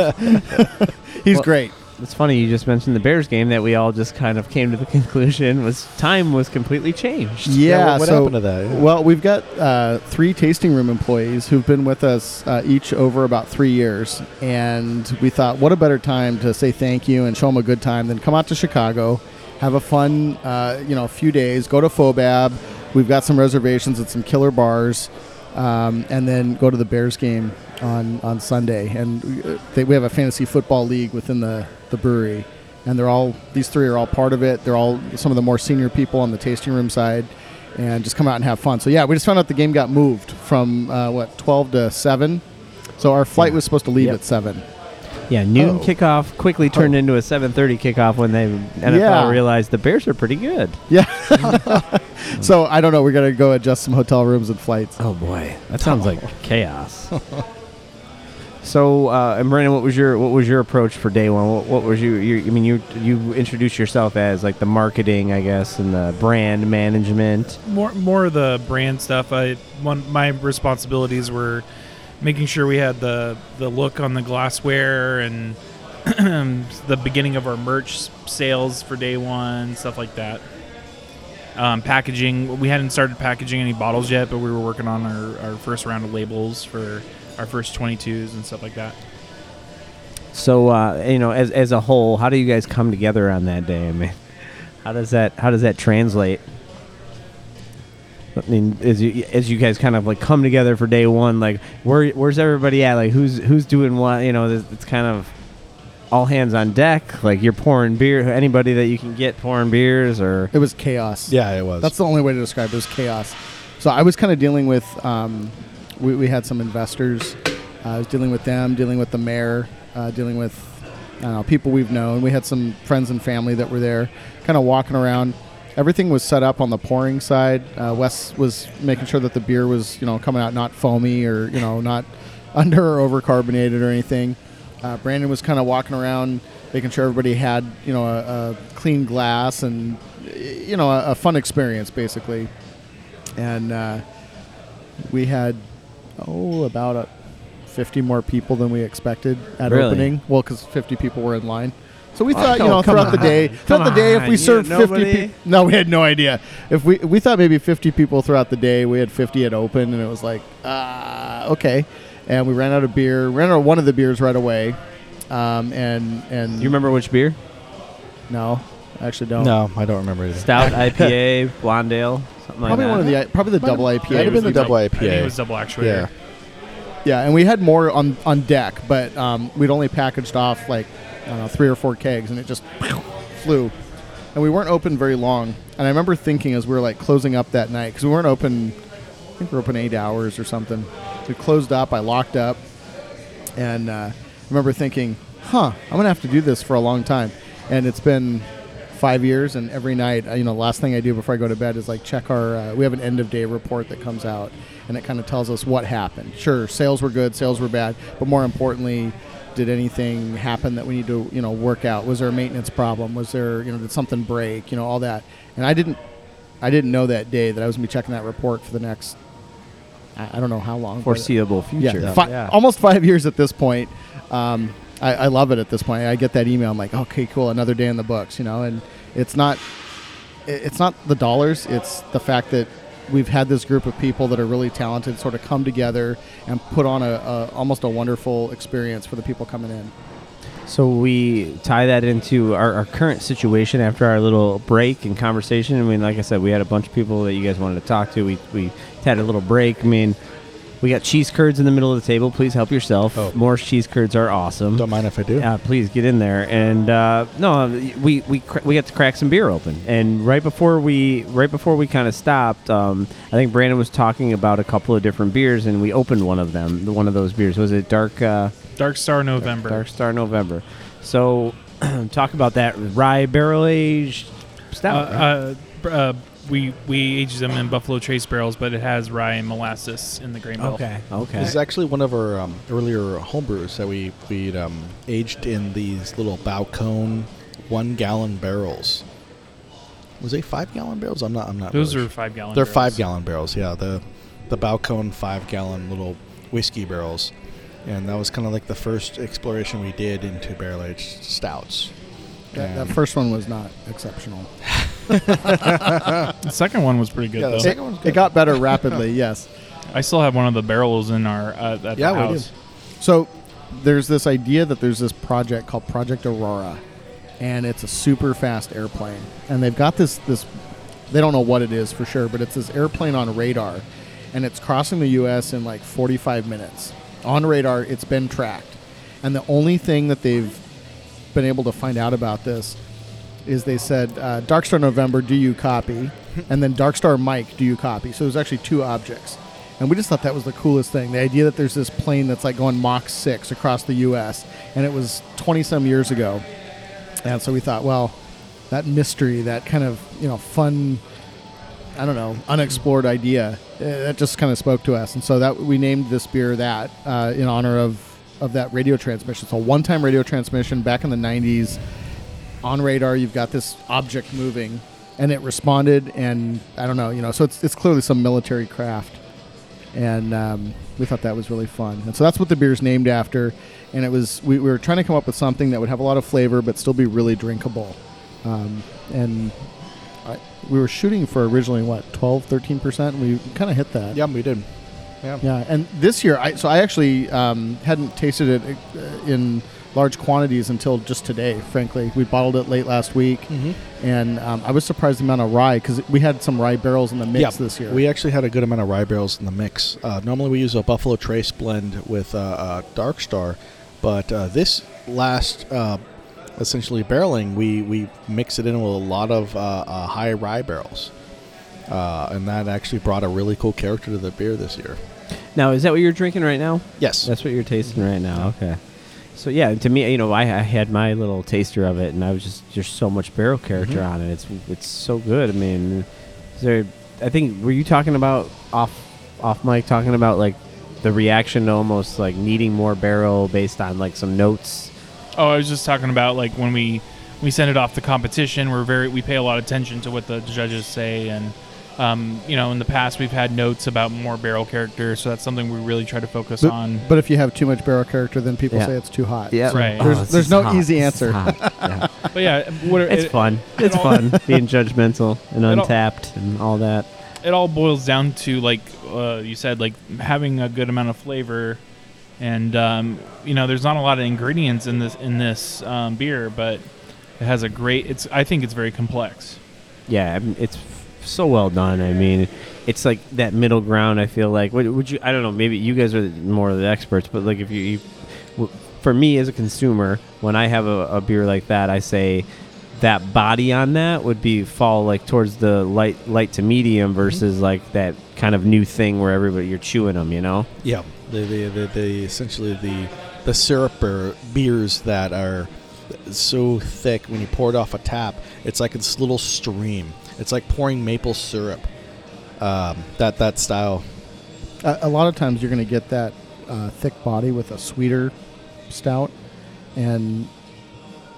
he's Well, great. It's funny you just mentioned the Bears game that we all just kind of came to the conclusion was time was completely changed. Yeah. what- what so, happened to that? Yeah. Well, we've got uh, three tasting room employees who've been with us uh, each over about three years, and we thought, what a better time to say thank you and show them a good time than come out to Chicago, have a fun, uh, you know, few days, go to Fobab. We've got some reservations at some killer bars, um, and then go to the Bears game on on Sunday. And we, uh, they, we have a fantasy football league within the the brewery, and they're all these three are all part of it. They're all some of the more senior people on the tasting room side, and just come out and have fun. So yeah, we just found out the game got moved from uh, what twelve to seven. So our flight was supposed to leave Yep. at seven. Yeah, noon Oh. kickoff quickly turned into a 7:30 kickoff when they NFL Yeah. realized the Bears are pretty good. Yeah. so I don't know. We're gonna go adjust some hotel rooms and flights. Oh boy, that sounds like chaos. so, uh, and Brandon, what was your what was your approach for day one? What, what was you, you? I mean, you you introduced yourself as like the marketing, I guess, and the brand management. more more of the brand stuff. I one my responsibilities were making sure we had the the look on the glassware and the beginning of our merch sales for day one, stuff like that. Um, packaging. We hadn't started packaging any bottles yet, but we were working on our, our first round of labels for our first 22s and stuff like that. So, uh, you know, as as a whole, how do you guys come together on that day? I mean, how does that how does that translate? I mean, as you as you guys kind of like come together for day one, like where where's everybody at? Like who's who's doing what? You know, it's- it's kind of all hands on deck. Like you're pouring beer. Anybody that you can get pouring beers, or It was chaos. yeah, it was. That's the only way to describe it. It was chaos. So I was kind of dealing with. Um, we, we had some investors. Uh, I was dealing with them, dealing with the mayor, uh, dealing with know people we've known. We had some friends and family that were there, kind of walking around. Everything was set up on the pouring side. Uh, Wes was making sure that the beer was you know coming out not foamy or you know not under or over carbonated or anything. Uh, Brandon was kind of walking around, making sure everybody had you know a, a clean glass and you know a, a fun experience basically. And uh, we had oh about a 50 more people than we expected at Really? opening. Well, because 50 people were in line. So we Oh, thought, you know, throughout the on. day, throughout the Come day, if we you- served 50 people, no, we had no idea. If we we thought maybe 50 people throughout the day, we had 50 at open, and it was like, ah, okay. And we ran out of beer. Ran out of one of the beers right away. Um, and and you remember which beer? No, I actually don't. no, I don't remember either. Stout, IPA, blonde ale. Something like Probably that. one of the probably the double IPA. Might have been the was double I think it was double actuator. Yeah. Yeah, and we had more on on deck, but um, we'd only packaged off like I don't know three or four kegs, and it just flew. And we weren't open very long. And I remember thinking as we were like closing up that night because we weren't open. I think we were open eight hours or something. We closed up. I locked up, and uh, I remember thinking, "Huh, I'm gonna have to do this for a long time." And it's been five years, and every night, uh, you know, last thing I do before I go to bed is like check our. Uh, we have an end of day report that comes out, and it kind of tells us what happened. Sure, sales were good, sales were bad, but more importantly, did anything happen that we need to, you know, work out? Was there a maintenance problem? Was there, you know, did something break? You know, all that. And I didn't, I didn't know that day that I was gonna be checking that report for the next. I, don't know how long. foreseeable future. yeah, fi- almost five years at this point. Um, I, I love it at this point. I get that email. I'm like, okay, cool, another day in the books, you know. And it's not, it's not the dollars. It's the fact that we've had this group of people that are really talented sort of come together and put on a, a almost a wonderful experience for the people coming in. So we tie that into our, our current situation after our little break and conversation. I mean, like I said, we had a bunch of people that you guys wanted to talk to. We, we had a little break. I mean, we got cheese curds in the middle of the table. Please help yourself. Oh. Morse cheese curds are awesome. Don't mind if I do. Uh, please get in there. And uh, no, we we cr- we got to crack some beer open. And right before we right before we kind of stopped, um, I think Brandon was talking about a couple of different beers, and we opened one of them. the- One of those beers was it Dark uh, Darkstar November. Darkstar November. So talk about that rye barrel aged Uh, stout. right? Br- we we aged them in Buffalo Trace barrels, but it has rye and molasses in the grain bill. okay, okay. This is actually one of our um, earlier homebrews that we we um, aged in these little Balcone one gallon barrels. Was they five gallon barrels? I'm not. I'm not. Those really are five gallon. They're barrels. five gallon barrels. Yeah, the the Balcone five gallon little whiskey barrels, and that was kind of like the first exploration we did into barrel aged stouts. That, that first one was not exceptional. The second one was pretty good Yeah, the though. second one's It good. got better rapidly. Yes. I still have one of the barrels in our uh, at Yeah, the we house. So there's this idea that there's this project called Project Aurora, and it's a super fast airplane. And they've got this this they don't know what it is for sure, but it's this airplane on radar, and it's crossing the U.S. in like 45 minutes on radar. It's been tracked, and the only thing that they've been able to find out about this is they said uh, Darkstar November, do you copy? and then Darkstar Mike, do you copy? So there's actually two objects. And we just thought that was the coolest thing. The idea that there's this plane that's like going Mach 6 across the U.S., and it was 20 some years ago. And so we thought, well, that mystery, that kind of, you know, fun, I don't know, unexplored idea, uh, that just kind of spoke to us. And so that we named this beer that uh, in honor of, of that radio transmission. So one time radio transmission back in the 90s on radar you've got this object moving and it responded and i don't know you know so it's, it's clearly some military craft. And um, we thought that was really fun. And so that's what the beer's named after. And it was we, we were trying to come up with something that would have a lot of flavor but still be really drinkable. Um, and I, we were shooting for originally what 12 13% And we kind of hit that. Yeah, we did. Yeah. yeah, and this year, I so I actually um, hadn't tasted it uh, in large quantities until just today. Frankly, we bottled it late last week, Mm-hmm. and um, I was surprised the amount of rye because we had some rye barrels in the mix yeah, this year. We actually had a good amount of rye barrels in the mix. Uh, normally we use a Buffalo Trace blend with uh, uh, Darkstar, but uh, this last uh, essentially barreling, we, we mix it in with a lot of high rye barrels. Uh, and that actually brought a really cool character to the beer this year. now, is that what you're drinking right now? Yes. That's what you're tasting right now. Okay. So yeah, to me, you know, I, I had my little taster of it, and I was just there's so much barrel character Mhm. on it. It's it's so good. I mean, is there? I think were you talking about off off mic talking about like the reaction to almost like needing more barrel based on like some notes. Oh, I was just talking about like when we we send it off to competition. We're very we pay a lot of attention to what the judges say, and um, you know, in the past we've had notes about more barrel character, so that's something we really try to focus but, on. but if you have too much barrel character, then people Yeah. say it's too hot. Yeah, Right. There's- it's there's no hot. easy answer. Yeah. But yeah, what, It's it, fun. It's all- fun being judgmental and all- Untappd and all that. it all boils down to like uh, you said, like having a good amount of flavor, and um, you know, there's not a lot of ingredients in this in this um, beer, but it has a great. It's I think it's very complex. Yeah, I mean, it's so well done. I mean, it's like that middle ground. I feel like. Would, would you? I don't know. Maybe you guys are more of the experts, but like if you, you for me as a consumer, when I have a, a beer like that, I say that body on that would be fall like towards the light light to medium versus mm-hmm. like that kind of new thing where everybody you're chewing them. You know. Yeah, the the, the, the essentially the the syrup or beers that are so thick when you pour it off a tap, it's like this little stream. It's like pouring maple syrup. Um, that that style. A, a lot of times you're going to get that uh, thick body with a sweeter stout, and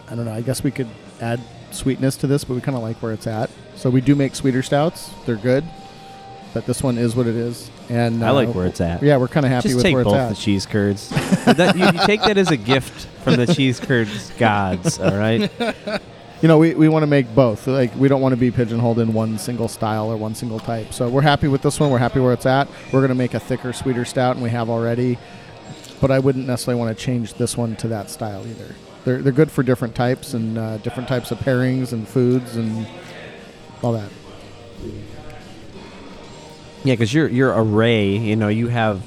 I don't know. I guess we could add sweetness to this, but we kind of like where it's at. So we do make sweeter stouts. They're good, but this one is what it is. And I like uh, where it's at. Yeah, we're kind of happy Just with take where both it's at. the cheese curds. that, you, you take that as a gift from the cheese curds gods. All right. you know, we, we want to make both. Like, we don't want to be pigeonholed in one single style or one single type. So we're happy with this one. We're happy where it's at. We're going to make a thicker, sweeter stout, and we have already. But I wouldn't necessarily want to change this one to that style either. They're, they're good for different types and uh, different types of pairings and foods and all that. Yeah, because your your array, you know, you have,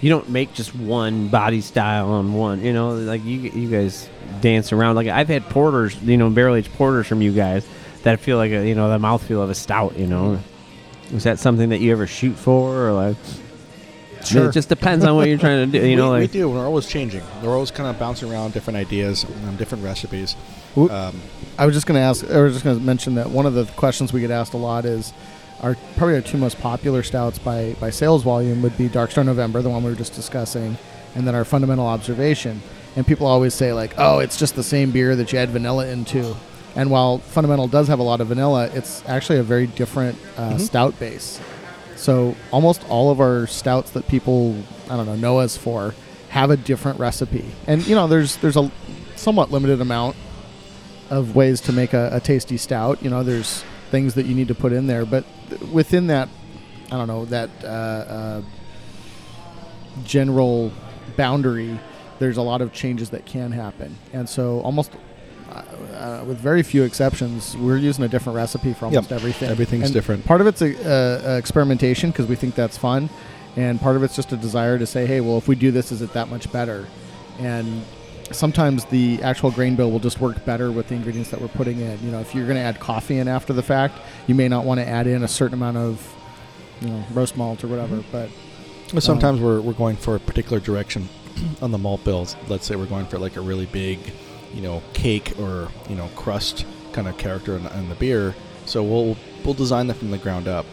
you don't make just one body style on one. You know, like you you guys dance around. Like I've had porters, you know, barrel aged porters from you guys that feel like a you know the mouthfeel of a stout. You know, is that something that you ever shoot for, or like? Sure. It just depends on what you're trying to do. You know, we, like we do. We're always changing. We're always kind of bouncing around different ideas, um, different recipes. Um, I was just going to ask, I was just going to mention that one of the questions we get asked a lot is our probably our two most popular stouts by, by sales volume would be Darkstar November, the one we were just discussing, and then our fundamental observation. And people always say, like, oh, it's just the same beer that you add vanilla into. And while fundamental does have a lot of vanilla, it's actually a very different uh, stout base. So almost all of our stouts that people I don't know know us for have a different recipe, and you know there's there's a somewhat limited amount of ways to make a, a tasty stout. You know there's things that you need to put in there, but th- within that I don't know that uh, uh, general boundary, there's a lot of changes that can happen, and so almost. Uh, uh, with very few exceptions, we're using a different recipe for almost Yep. everything. Everything's And different. Part of it's a, uh, uh, experimentation because we think that's fun, and part of it's just a desire to say, hey, well, if we do this, is it that much better? And sometimes the actual grain bill will just work better with the ingredients that we're putting in. You know, if you're going to add coffee in after the fact, you may not want to add in a certain amount of, you know, roast malt or whatever. But But sometimes we're, we're going for a particular direction on the malt bills. Let's say we're going for like a really big, you know, cake or you know crust kind of character in, in the beer. So we'll we'll design that from the ground up.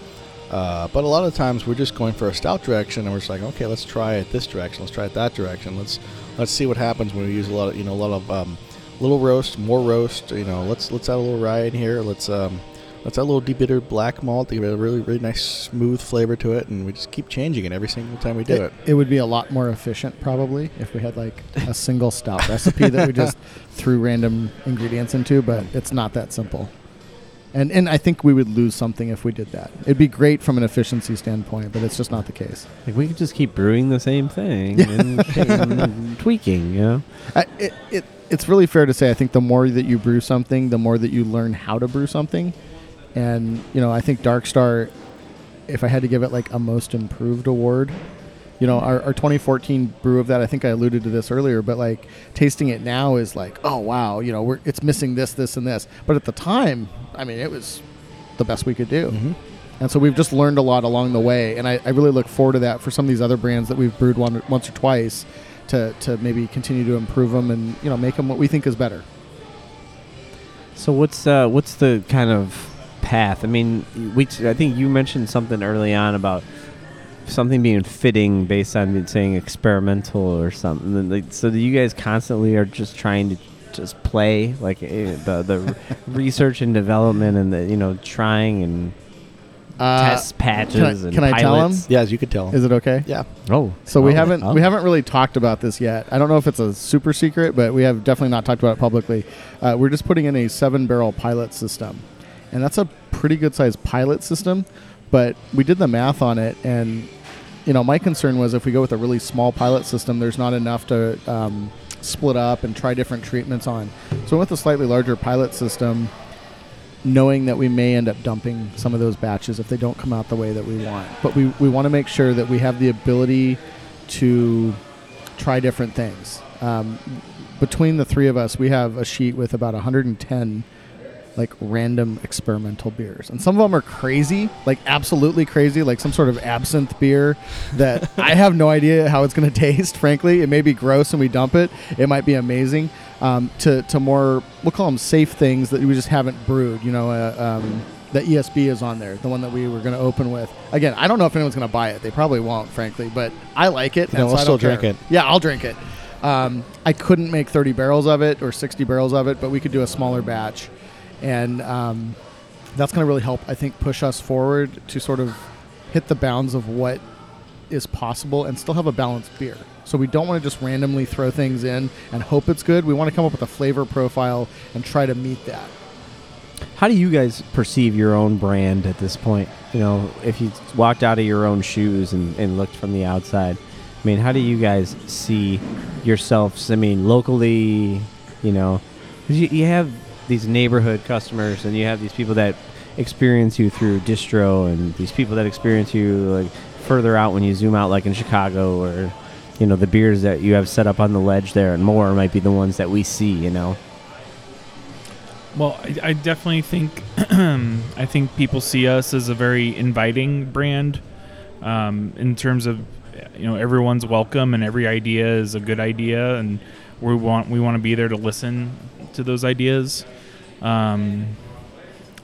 Uh, but a lot of times we're just going for a stout direction, and we're just like, okay, let's try it this direction, let's try it that direction. Let's let's see what happens when we use a lot of you know a lot of um, little roast, more roast. You know, let's let's add a little rye in here. Let's um, let's add a little deep bitter black malt to give it a really really nice smooth flavor to it, and we just keep changing it every single time we do it. it would be a lot more efficient probably if we had like a single stout recipe that we just threw random ingredients into, but it's not that simple. And and I think we would lose something if we did that. It'd be great from an efficiency standpoint, but it's just not the case. like we could just keep brewing the same thing and, and tweaking. You know. I, it, it it's really fair to say I think the more that you brew something, the more that you learn how to brew something. And you know, I think Darkstar, if I had to give it like a most improved award, you know, our, our 2014 brew of that, I think I alluded to this earlier, but like tasting it now is like, oh wow, you know, we're it's missing this, this, and this. But at the time, I mean, it was the best we could do. Mm-hmm. And so we've just learned a lot along the way, and I, I really look forward to that for some of these other brands that we've brewed one, once or twice, to, to maybe continue to improve them and you know make them what we think is better. So what's uh, what's the kind of path? I mean, we I think you mentioned something early on about something being fitting based on saying experimental or something. Like, so you guys constantly are just trying to just play like eh, the the research and development and the you know trying and test patches can I- and can I tell 'em? pilots. Yeah, as you could tell. Is it okay? yeah. Oh, So we oh, haven't oh. we haven't really talked about this yet. I don't know if it's a super secret, but we have definitely not talked about it publicly. Uh, we're just putting in a seven barrel pilot system, and that's a pretty good sized pilot system. But we did the math on it, and you know my concern was if we go with a really small pilot system, there's not enough to um, split up and try different treatments on. So with a slightly larger pilot system, knowing that we may end up dumping some of those batches if they don't come out the way that we want. But we, we want to make sure that we have the ability to try different things. Um, between the three of us, we have a sheet with about 110 like random experimental beers. And some of them are crazy, like absolutely crazy, like some sort of absinthe beer that I have no idea how it's going to taste, frankly. It may be gross and we dump it. It might be amazing. Um, to, to more, we'll call them safe things that we just haven't brewed. You know, uh, um, the ESB is on there, the one that we were going to open with. Again, I don't know if anyone's going to buy it. They probably won't, frankly, but I like it. And we'll so still drink it. Yeah, I'll drink it. Um, I couldn't make 30 barrels of it or 60 barrels of it, but we could do a smaller batch. And um, that's going to really help, I think, push us forward to sort of hit the bounds of what is possible and still have a balanced beer. So we don't want to just randomly throw things in and hope it's good. We want to come up with a flavor profile and try to meet that. How do you guys perceive your own brand at this point? You know, if you walked out of your own shoes and, and looked from the outside, I mean, how do you guys see yourselves? I mean, locally, you know, you, you have these neighborhood customers and you have these people that experience you through distro and these people that experience you like further out when you zoom out, like in Chicago or, you know, the beers that you have set up on the ledge there and more might be the ones that we see, you know. Well, I, I definitely think I think people see us as a very inviting brand um, in terms of you know everyone's welcome and every idea is a good idea and we want we want to be there to listen to those ideas. Um,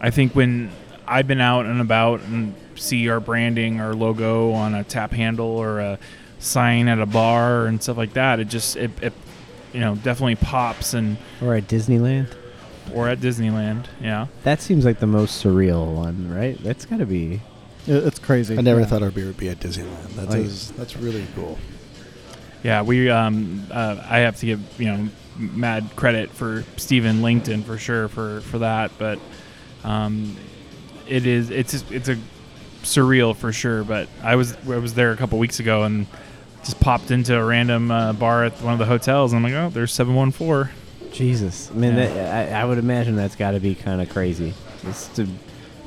I think when I've been out and about and see our branding, our logo on a tap handle or a sign at a bar and stuff like that, it just it, it you know definitely pops and Or at Disneyland. or at Disneyland, yeah. That seems like the most surreal one, right? That's got to be. It- It's crazy. I never Yeah. thought our beer would be at Disneyland. That Like- is that's really cool. Yeah, we. Um, uh, I have to give you know mad credit for Stephen Langton for sure for for that, but um, it is it's just, it's a surreal for sure. But I was I was there a couple weeks ago and just popped into a random uh, bar at one of the hotels. And I'm like, oh, there's seven one four. Jesus, I mean, Yeah. that, I, I would imagine that's got to be kind of crazy, just to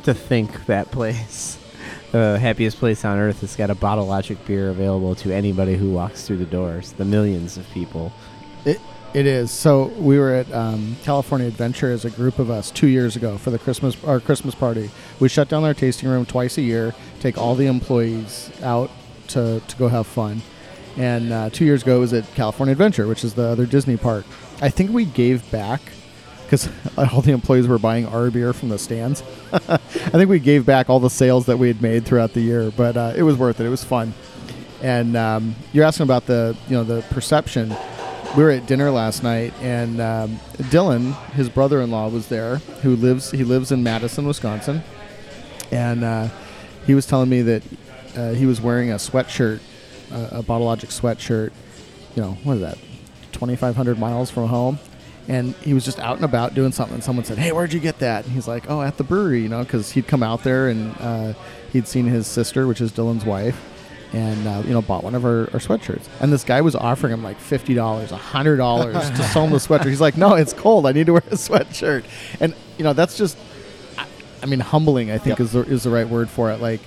to think that place, the happiest place on earth, has got a bottle logic beer available to anybody who walks through the doors. The millions of people. It it is. So we were at um, California Adventure as a group of us two years ago for the Christmas our Christmas party. We shut down our tasting room twice a year, take all the employees out to to go have fun. And uh, two years ago it was at California Adventure, which is the other Disney park. I think we gave back because all the employees were buying our beer from the stands. I think we gave back all the sales that we had made throughout the year, but uh, it was worth it. It was fun. And um, you're asking about the you know the perception. We were at dinner last night, and um, Dylan, his brother-in-law, was there. Who lives he lives in Madison, Wisconsin, and uh, he was telling me that uh, he was wearing a sweatshirt, uh, a Bottle Logic sweatshirt. You know what is that? 2,500 miles from home. And he was just out and about doing something. And someone said, "Hey, where'd you get that?" And he's like, "Oh, at the brewery," you know, because he'd come out there and uh, he'd seen his sister, which is Dylan's wife, and uh, you know bought one of our, our sweatshirts. And this guy was offering him like fifty dollars, hundred dollars to sell him the sweatshirt. He's like, "No, it's cold. I need to wear a sweatshirt." And you know that's just, I, I mean, humbling. I think Yep. is the, is the right word for it. Like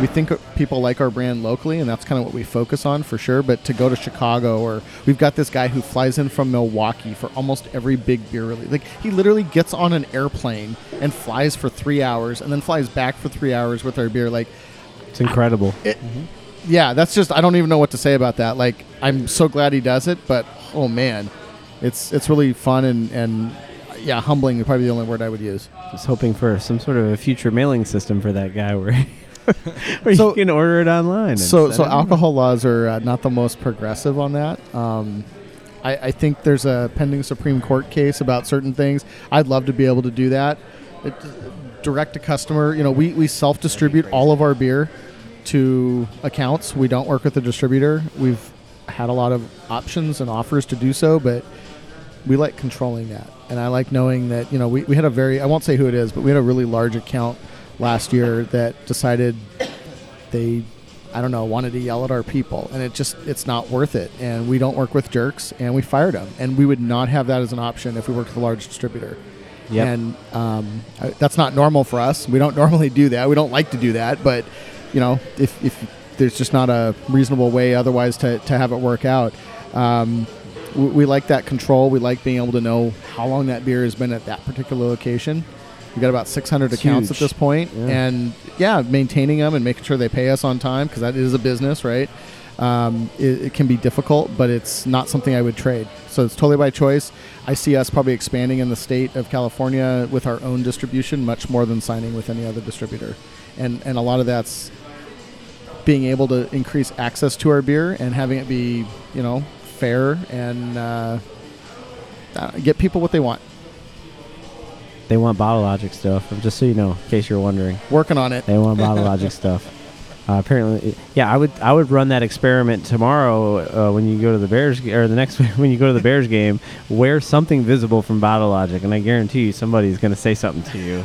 we think people like our brand locally, and that's kind of what we focus on for sure. But to go to Chicago, or we've got this guy who flies in from Milwaukee for almost every big beer release. Like he literally gets on an airplane and flies for three hours, and then flies back for three hours with our beer. Like It's incredible. yeah, that's just I don't even know what to say about that. Like I'm so glad he does it, but oh man, it's it's really fun and and yeah, humbling is probably the only word I would use. Just hoping for some sort of a future mailing system for that guy where, where So- you can order it online. So so alcohol laws are uh, not the most progressive on that. Um, I, I think there's a pending Supreme Court case about certain things. I'd love to be able to do that. It, direct to customer. You know, we, we self distribute all of our beer to accounts. We don't work with a distributor. We've had a lot of options and offers to do so, but we like controlling that. And I like knowing that, you know, we, we had a very, I won't say who it is, but we had a really large account last year that decided they I don't know, wanted to yell at our people, and it just it's not worth it. And we don't work with jerks, and we fired them, and we would not have that as an option if we worked with a large distributor. Yep. and um, that's not normal for us. We don't normally do that. We don't like to do that, but you know, if, if there's just not a reasonable way otherwise to, to have it work out. Um, we, we like that control. We like being able to know how long that beer has been at that particular location. We've got about 600 It's accounts at this point, Yeah. and yeah, maintaining them and making sure they pay us on time because that is a business, right? Um, it, it can be difficult, but it's not something I would trade. So it's totally by choice. I see us probably expanding in the state of California with our own distribution much more than signing with any other distributor, and and a lot of that's being able to increase access to our beer and having it be you know fair and uh, uh, get people what they want. They want Bottle Logic stuff. Just so you know, in case you're wondering, Working on it. they want Bottle Logic stuff. Uh, apparently, yeah, I would I would run that experiment tomorrow uh, when you go to the Bears or the next when you go to the Bears game. Wear something visible from Bottle Logic, and I guarantee you somebody's going to say something to you,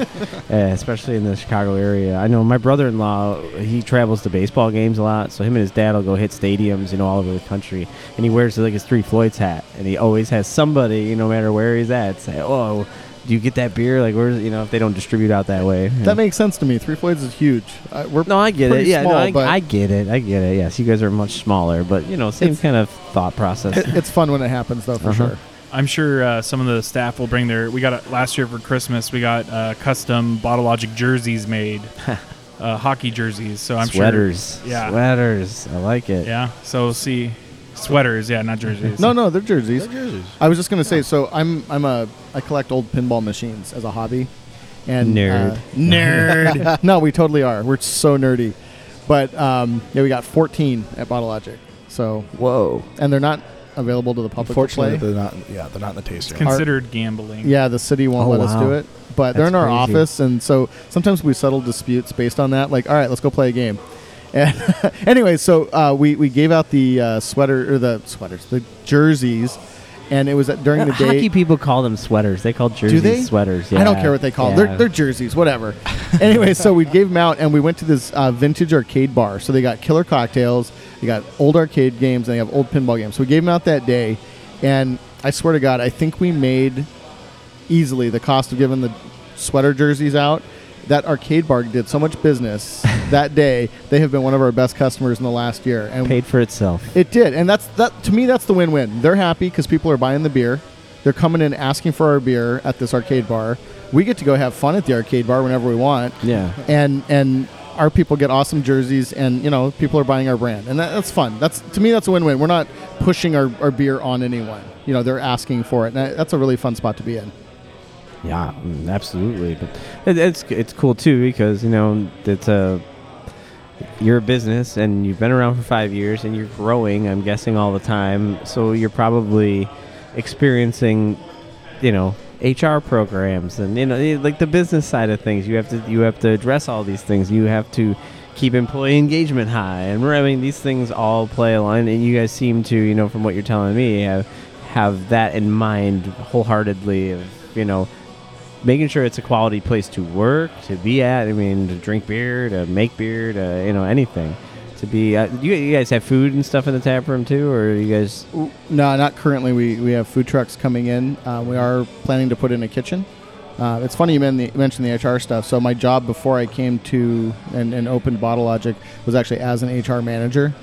uh, especially in the Chicago area. I know my brother-in-law he travels to baseball games a lot, so him and his dad will go hit stadiums, you know, all over the country, and he wears like his Three Floyds hat, and he always has somebody, you no matter where he's at, say, "Oh." Do you get that beer? Like, where's you know if they don't distribute out that way? That makes sense to me. Three Floyds is huge. Uh, we're No, I get it. pretty Yeah, small, no, I, but- I get it. I get it. Yes, you guys are much smaller, but you know, same It's- kind of thought process. it, it's fun when it happens, though, for Uh-huh. sure. I'm sure uh, some of the staff will bring their. We got it last year for Christmas. We got uh, custom Bottle Logic jerseys made, uh, hockey jerseys. So I'm sure. sweaters. Yeah. Sweaters. I like it. Yeah. So see, sweaters. Yeah, not jerseys. No, no, they're jerseys. They're jerseys. I was just gonna say. So I'm I'm a I collect old pinball machines as a hobby, and Nerd. uh, nerd. no, we totally are. We're so nerdy, but um, yeah, we got 14 at Bottle Logic. So Whoa. and they're not available to the public to play. Unfortunately, they're not. Yeah, they're not in the taster. Considered gambling. Yeah, the city won't Oh, let us do it. But they're in our crazy. office, and so sometimes we settle disputes based on that. Like, all right, let's go play a game. And anyway, so uh, we we gave out the uh, sweater or the sweaters, the jerseys, and it was at, during the day. Hockey people call them sweaters. They call jerseys they? sweaters. I don't care what they call them. Yeah. They're, they're jerseys, whatever. anyway, so we gave them out, and we went to this uh, vintage arcade bar. So they got killer cocktails, they got old arcade games, and they have old pinball games. So we gave them out that day, and I swear to God, I think we made easily the cost of giving the sweater jerseys out. That arcade bar did so much business that day. They have been one of our best customers in the last year, and paid for itself. it did, and that's that. To me, that's the win-win. They're happy because people are buying the beer. They're coming in asking for our beer at this arcade bar. We get to go have fun at the arcade bar whenever we want, Yeah. and and our people get awesome jerseys, and you know people are buying our brand, and that, that's fun. That's to me, that's a win-win. We're not pushing our, our beer on anyone. You know, they're asking for it, and that's a really fun spot to be in. Yeah, mm, absolutely. But it, it's it's cool too because you know it's a you're a business and you've been around for five years and you're growing. I'm guessing all the time, so you're probably experiencing, you know, HR programs and you know like the business side of things. You have to you have to address all these things. You have to keep employee engagement high, and I mean these things all play a line. And you guys seem to, you know, from what you're telling me, have have that in mind wholeheartedly. Of you know making sure it's a quality place to work, to be at. I mean, to drink beer, to make beer, to you know anything. To be, uh, you, you guys have food and stuff in the tap room too, or you guys? No, not currently. We, we have food trucks coming in. Uh, we are planning to put in a kitchen. Uh, it's funny you mentioned the HR stuff. So my job before I came to and, and opened Bottle Logic was actually as an HR manager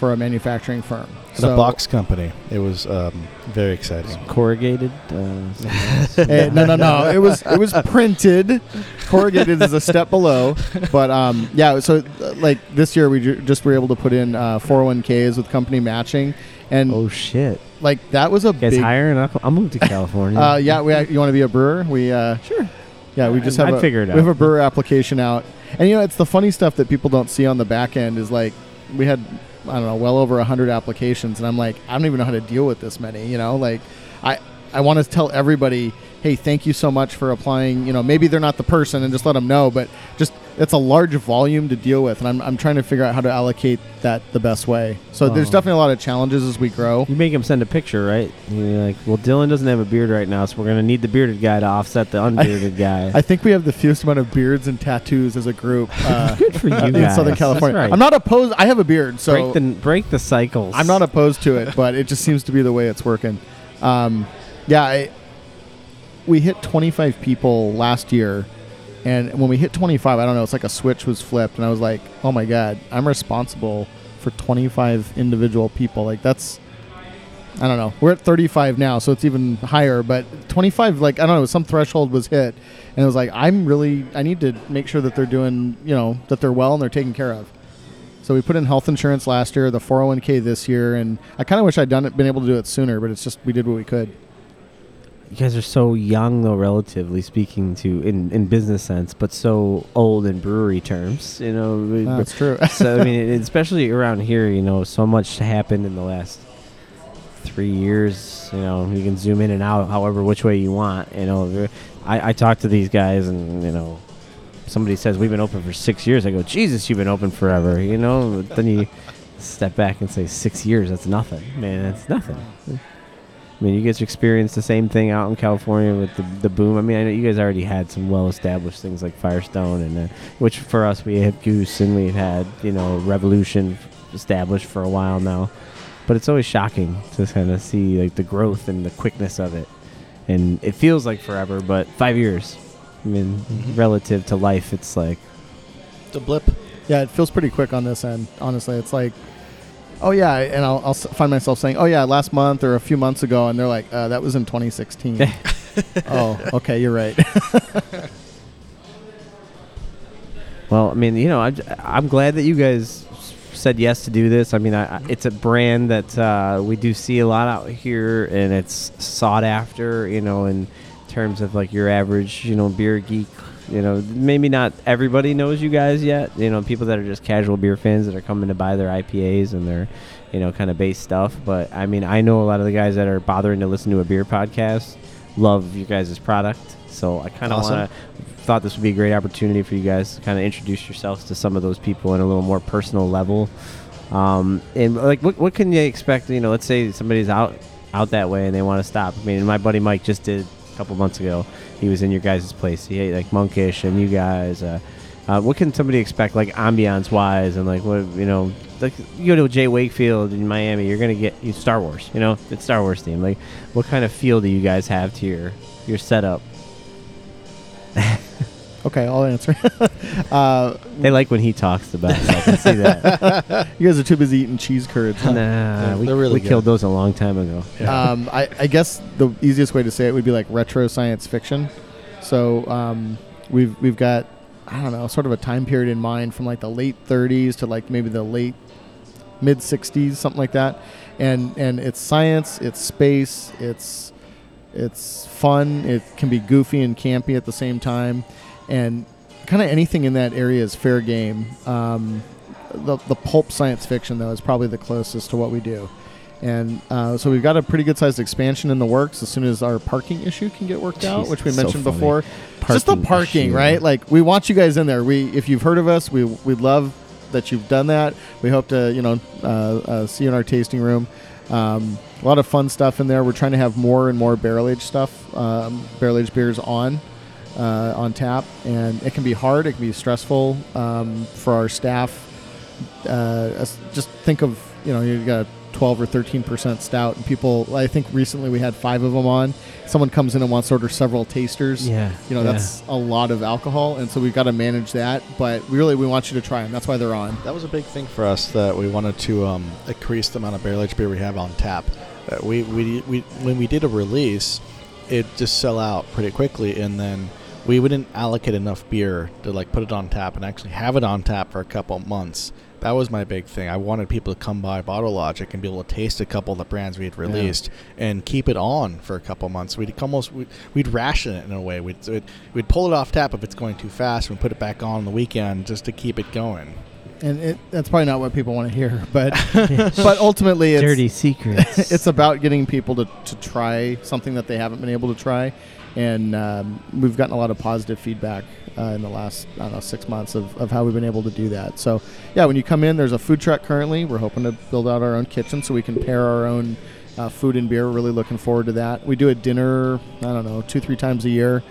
for a manufacturing firm. It's a box company. It was um, very exciting. Corrugated. Uh, something? Eh, no, no, no. It was it was printed. Corrugated is a step below, but um, yeah. So uh, like this year, we ju- just were able to put in uh, 401ks with company matching, and oh shit! like that was a You guys big. hiring? I'll, I'll move to California. Uh, yeah, we you want to be a brewer? We uh, sure. Yeah, we just I'd have a, figure it we have out. a brewer application out, and you know it's the funny stuff that people don't see on the back end is like we had I don't know well over hundred applications, and I'm like I don't even know how to deal with this many. You know, like I I want to tell everybody, hey, thank you so much for applying. You know, maybe they're not the person, and just let them know, but just it's a large volume to deal with, and I'm I'm trying to figure out how to allocate that the best way. So there's definitely a lot of challenges as we grow. you make them send a picture, right? You're like, well, Dylan doesn't have a beard right now, so we're gonna need the bearded guy to offset the unbearded guy. I think we have the fewest amount of beards and tattoos as a group. Uh, Good for you in guys. Southern California. right. I'm not opposed. I have a beard, so break the break the cycles. I'm not opposed to it. But it just seems to be the way it's working. Um, yeah, I, we hit 25 people last year, and when we hit 25, I don't know, it's like a switch was flipped, and I was like, oh my god, I'm responsible for 25 individual people. Like that's, I don't know. We're at 35 now, so it's even higher. But 25, like I don't know, some threshold was hit, and it was like I'm really, I need to make sure that they're doing, you know, that they're well and they're taken care of. So we put in health insurance last year, the 401k this year, and I kind of wish I'd done it, been able to do it sooner, but it's just we did what we could. You guys are so young, though, relatively speaking, to in in business sense, but so old in brewery terms. You know, That's true. so I mean, it- especially around here, you know, so much happened in the last three years. You know, you can zoom in and out, however which way you want. You know, I, I talk to these guys, and you know, somebody says we've been open for six years. I go, Jesus, you've been open forever. You know, but then you step back and say six years. That's nothing, man. That's nothing. I mean, you guys experienced the same thing out in California with the, the boom. I mean, I know you guys already had some well-established things like Firestone, and uh, which for us we had Goose, and we've had you know Revolution established for a while now. But it's always shocking to kind of see like the growth and the quickness of it, and it feels like forever, but five years. I mean, Mhm. relative to life, it's like The blip. Yeah, it feels pretty quick on this end. Honestly, it's like, oh yeah, and I'll, I'll find myself saying, oh yeah, last month or a few months ago, and they're like, uh, that was in 2016. oh, okay, you're right. Well, I mean, you know, I, I'm glad that you guys said yes to do this. I mean, I, it's a brand that uh, we do see a lot out here, and it's sought after. You know, in terms of like your average, you know, beer geek. You know, maybe not everybody knows you guys yet. You know, people that are just casual beer fans that are coming to buy their IPAs and their, you know, kind of base stuff. But I mean, I know a lot of the guys that are bothering to listen to a beer podcast love you guys' product. So I kind of Awesome. want to thought this would be a great opportunity for you guys to kind of introduce yourselves to some of those people in a little more personal level. Um, and like, what, what can you expect? You know, let's say somebody's out out that way and they want to stop. I mean, my buddy Mike just did couple months ago. He was in your guys' place. He ate like monkish and you guys. Uh, uh, what can somebody expect, like ambiance wise, and like what you know, like you go to Jay Wakefield in Miami, you're gonna get you Star Wars. You know, it's Star Wars theme. Like, what kind of feel do you guys have to your your setup? okay, I'll answer. uh, They like when he talks the best. I can see that. you guys are too busy eating cheese curds. huh? Nah, we, they're really we good. killed those a long time ago. um, I, I guess the easiest way to say it would be like retro science fiction. So um, we've we've got I don't know sort of a time period in mind from like the late 30s to like maybe the late mid 60s, something like that. And and it's science, it's space, it's it's fun. It can be goofy and campy at the same time, and kind of anything in that area is fair game. Um, the, the pulp science fiction though is probably the closest to what we do. And uh, so we've got a pretty good sized expansion in the works as soon as our parking issue can get worked out, which we mentioned funny. before. Just the Parking parking, issue. right? Like we want you guys in there. We, if you've heard of us, we we'd love that you've done that. We hope to, you know, uh, uh, see you in our tasting room. Um, a lot of fun stuff in there. We're trying to have more and more barrel aged stuff, um, barrel aged beers on uh, on tap, and it can be hard. It can be stressful um, for our staff. Uh, just think of you know you've got a 12 or 13 percent stout, and people. I think recently we had five of them on. Someone comes in and wants to order several tasters. Yeah, You know yeah. that's a lot of alcohol, and so we've got to manage that. But really, we want you to try them. That's why they're on. That was a big thing for us that we wanted to um, increase the amount of barrel aged beer we have on tap. Uh, we, we, we, when we did a release, it just sell out pretty quickly, and then we wouldn't allocate enough beer to like put it on tap and actually have it on tap for a couple months. That was my big thing. I wanted people to come by Bottle Logic and be able to taste a couple of the brands we had released and keep it on for a couple months. We'd almost we'd, we'd ration it in a way. We'd, we'd we'd pull it off tap if it's going too fast, and put it back on the weekend just to keep it going. And it, that's probably not what people want to hear, but but ultimately, it's, dirty secrets. it's about getting people to, to try something that they haven't been able to try. And um, we've gotten a lot of positive feedback uh, in the last, I don't know, six months of, of how we've been able to do that. So, yeah, when you come in, there's a food truck currently. We're hoping to build out our own kitchen so we can pair our own uh, food and beer. We're really looking forward to that. We do a dinner, I don't know, two, three times a year.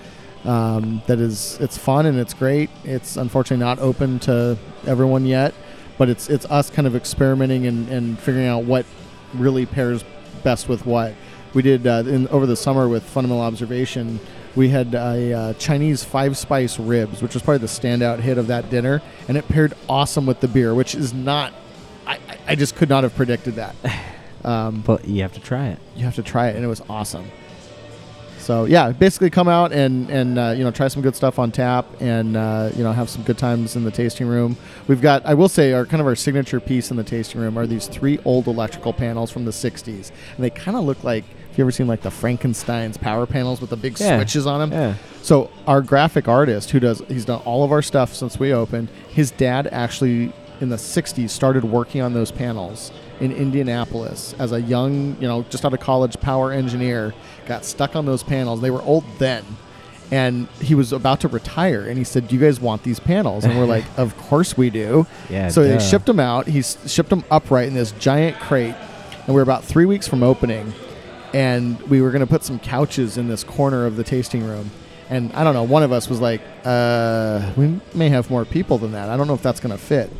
Um, that is, it's fun and it's great. It's unfortunately not open to everyone yet, but it's it's us kind of experimenting and, and figuring out what really pairs best with what. We did uh, in, over the summer with Fundamental Observation. We had a uh, Chinese five spice ribs, which was probably the standout hit of that dinner, and it paired awesome with the beer, which is not. I, I- just could not have predicted that. Um, But you have to try it. you have to try it, and it was awesome. So yeah, basically come out and and uh, you know try some good stuff on tap, and uh, you know have some good times in the tasting room. We've got, I will say, our kind of our signature piece in the tasting room are these three old electrical panels from the '60s, and they kind of look like. You ever seen like the Frankenstein's power panels with the big Yeah. switches on them? Yeah. So our graphic artist, who does, he's done all of our stuff since we opened. His dad actually in the '60s started working on those panels in Indianapolis as a young, you know, just out of college power engineer. Got stuck on those panels. They were old then, and he was about to retire. And he said, "Do you guys want these panels?" And we're like, "Of course we do." Yeah. So they shipped them out. He shipped them upright in this giant crate, and we're about three weeks from opening, and we were going to put some couches in this corner of the tasting room. And I don't know, one of us was like, uh, "We may have more people than that. I don't know if that's going to fit."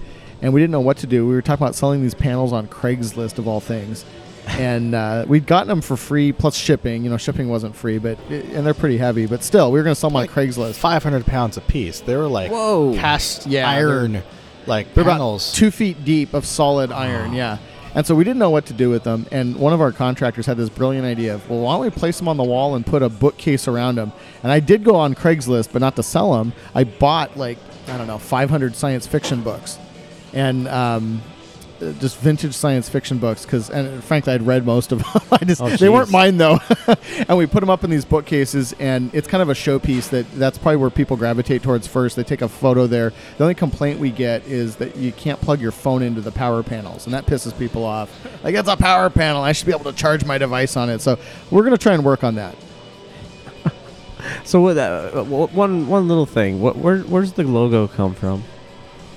And we didn't know what to do. We were talking about selling these panels on Craigslist of all things, and uh, we'd gotten them for free plus shipping. You know, shipping wasn't free, but and they're pretty heavy. But still, we were going to sell them Like on Craigslist. 500 pounds a piece. They were like Whoa. cast Yeah, iron, like They're panels. about two feet deep of solid iron, yeah. And so we didn't know what to do with them. And one of our contractors had this brilliant idea of, well, why don't we place them on the wall and put a bookcase around them? And I did go on Craigslist, but not to sell them. I bought like I don't know 500 science fiction books, and um, just vintage science fiction books. Because and frankly, I'd read most of them. I just Oh, they weren't mine though. and we put them up in these bookcases, and it's kind of a showpiece that that's probably where people gravitate towards first. They take a photo there. The only complaint we get is that you can't plug your phone into the power panels, and that pisses people off. Like it's a power panel, I should be able to charge my device on it. So we're gonna try and work on that. So what? Uh, one one little thing. What? Where? Where's the logo come from?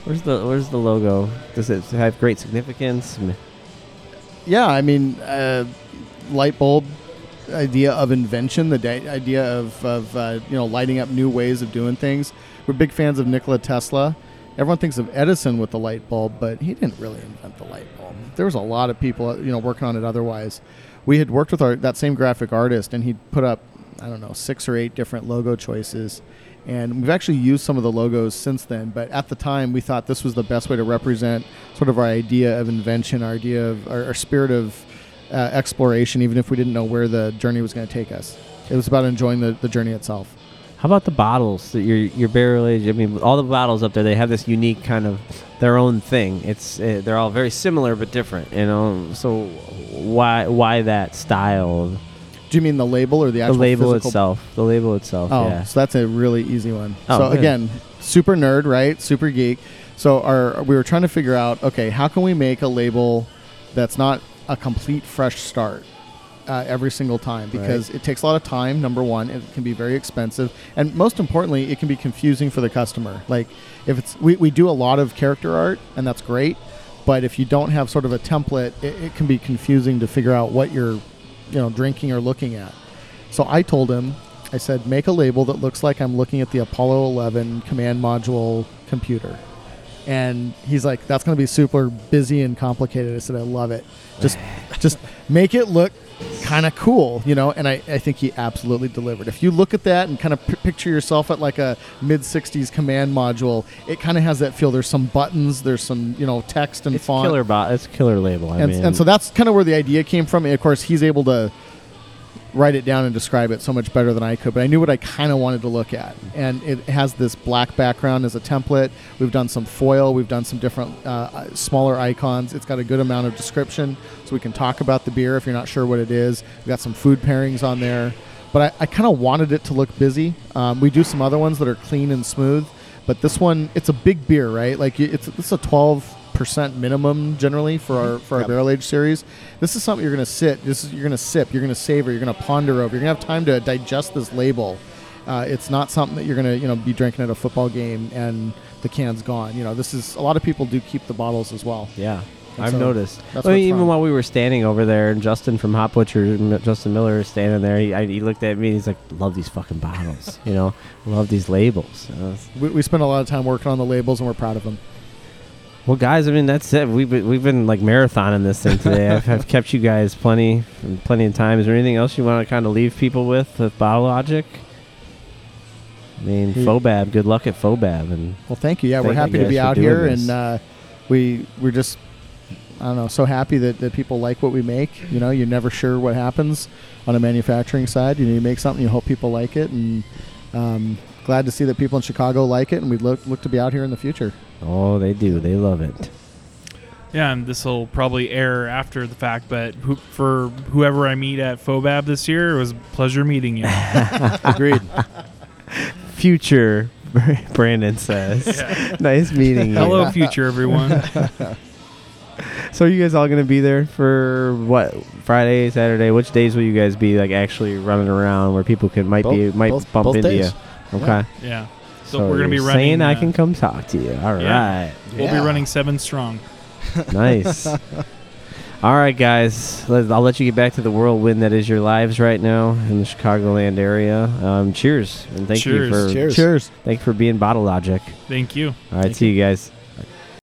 Where's the Where's the logo? Does it have great significance? Yeah, I mean, uh, light bulb idea of invention, the idea of, of uh, you know lighting up new ways of doing things. We're big fans of Nikola Tesla. Everyone thinks of Edison with the light bulb, but he didn't really invent the light bulb. There was a lot of people, uh, you know, working on it. Otherwise, we had worked with our that same graphic artist, and he put up, I don't know, six or eight different logo choices. And we've actually used some of the logos since then, but at the time we thought this was the best way to represent sort of our idea of invention, our idea of our, our spirit of uh, exploration, even if we didn't know where the journey was going to take us. It was about enjoying the, the journey itself. How about the bottles? That your your barrel age. I mean, all the bottles up there, they have this unique kind of their own thing. It's uh, they're all very similar but different. You know. So why why that style? Do you mean the label or the The actual label physical- itself. The label itself. Oh, yeah. so that's a really easy one. Oh, so good. again, super nerd, right? Super geek. So our we were trying to figure out, okay, how can we make a label that's not a complete fresh start uh, every single time because it takes a lot of time. Number one, it can be very expensive, and most importantly, it can be confusing for the customer. Like if it's we, we do a lot of character art, and that's great, but if you don't have sort of a template, it, it can be confusing to figure out what you're, you know, drinking or looking at. So I told him, I said, make a label that looks like I'm looking at the Apollo 11 command module computer. And he's like, that's going to be super busy and complicated. I said, I love it. Just, just make it look kind of cool, you know. And I, I think he absolutely delivered. If you look at that and kind of p- picture yourself at like a mid 60s command module, it kind of has that feel. There's some buttons, there's some, you know, text and it's font killer bot. It's killer label. I and, mean, and so that's kind of where the idea came from. And of course, he's able to write it down and describe it so much better than I could. But I knew what I kind of wanted to look at, and it has this black background as a template. We've done some foil. We've done some different uh, smaller icons. It's got a good amount of description, so we can talk about the beer if you're not sure what it is. We've got some food pairings on there. But I, I kind of wanted it to look busy. Um, we do some other ones that are clean and smooth, but this one, it's a big beer, right? Like it's it's a 12 percent minimum generally for our for our Yep. barrel age series. This is something you're gonna sit. This is you're gonna sip. You're gonna savor. You're gonna ponder over. You're gonna have time to digest this label. Uh, it's not something that you're gonna you know be drinking at a football game and the can's gone. You know this is a lot of people do keep the bottles as well. yeah. And I've so noticed. even while we were standing over there, and Justin from Hop Butcher, Justin Miller, is standing there. He, I, he looked at me. and He's like, "Love these fucking bottles. you know, love these labels." Uh, We, we spend a lot of time working on the labels and we're proud of them. Well, guys, I mean that's it. We've been, we've been like marathoning this thing today. I've, I've kept you guys plenty, plenty of time. Is there anything else you want to kind of leave people with with Bottle Logic? I mean, He- Fobab. Good luck at Fobab, and Well, thank you. Yeah, we're happy to be out here, this. and uh, we we're just I don't know so happy that, that people like what we make. You know, you're never sure what happens on a manufacturing side. You know, you make something, you hope people like it, and um, glad to see that people in Chicago like it, and we look look to be out here in the future. oh, they do. They love it. Yeah, and this will probably air after the fact, but who, for whoever I meet at Fobab this year, it was a pleasure meeting you. Agreed. Future, Brandon says. nice meeting you. Hello, future everyone. So, are you guys all going to be there for what? Friday, Saturday? Which days will you guys be like actually running around where people can might be might both- bump both into days. you? Okay. Yeah. So, we're gonna be you're running. Saying I uh, can come talk to you. All right. Yeah. We'll Yeah. be running seven strong. nice. All right, guys. Let, I'll let you get back to the whirlwind that is your lives right now in the Chicagoland area. Um, cheers and thank you for Cheers. Cheers. thank you for being Bottle Logic. Thank you. All right, Thank see you guys.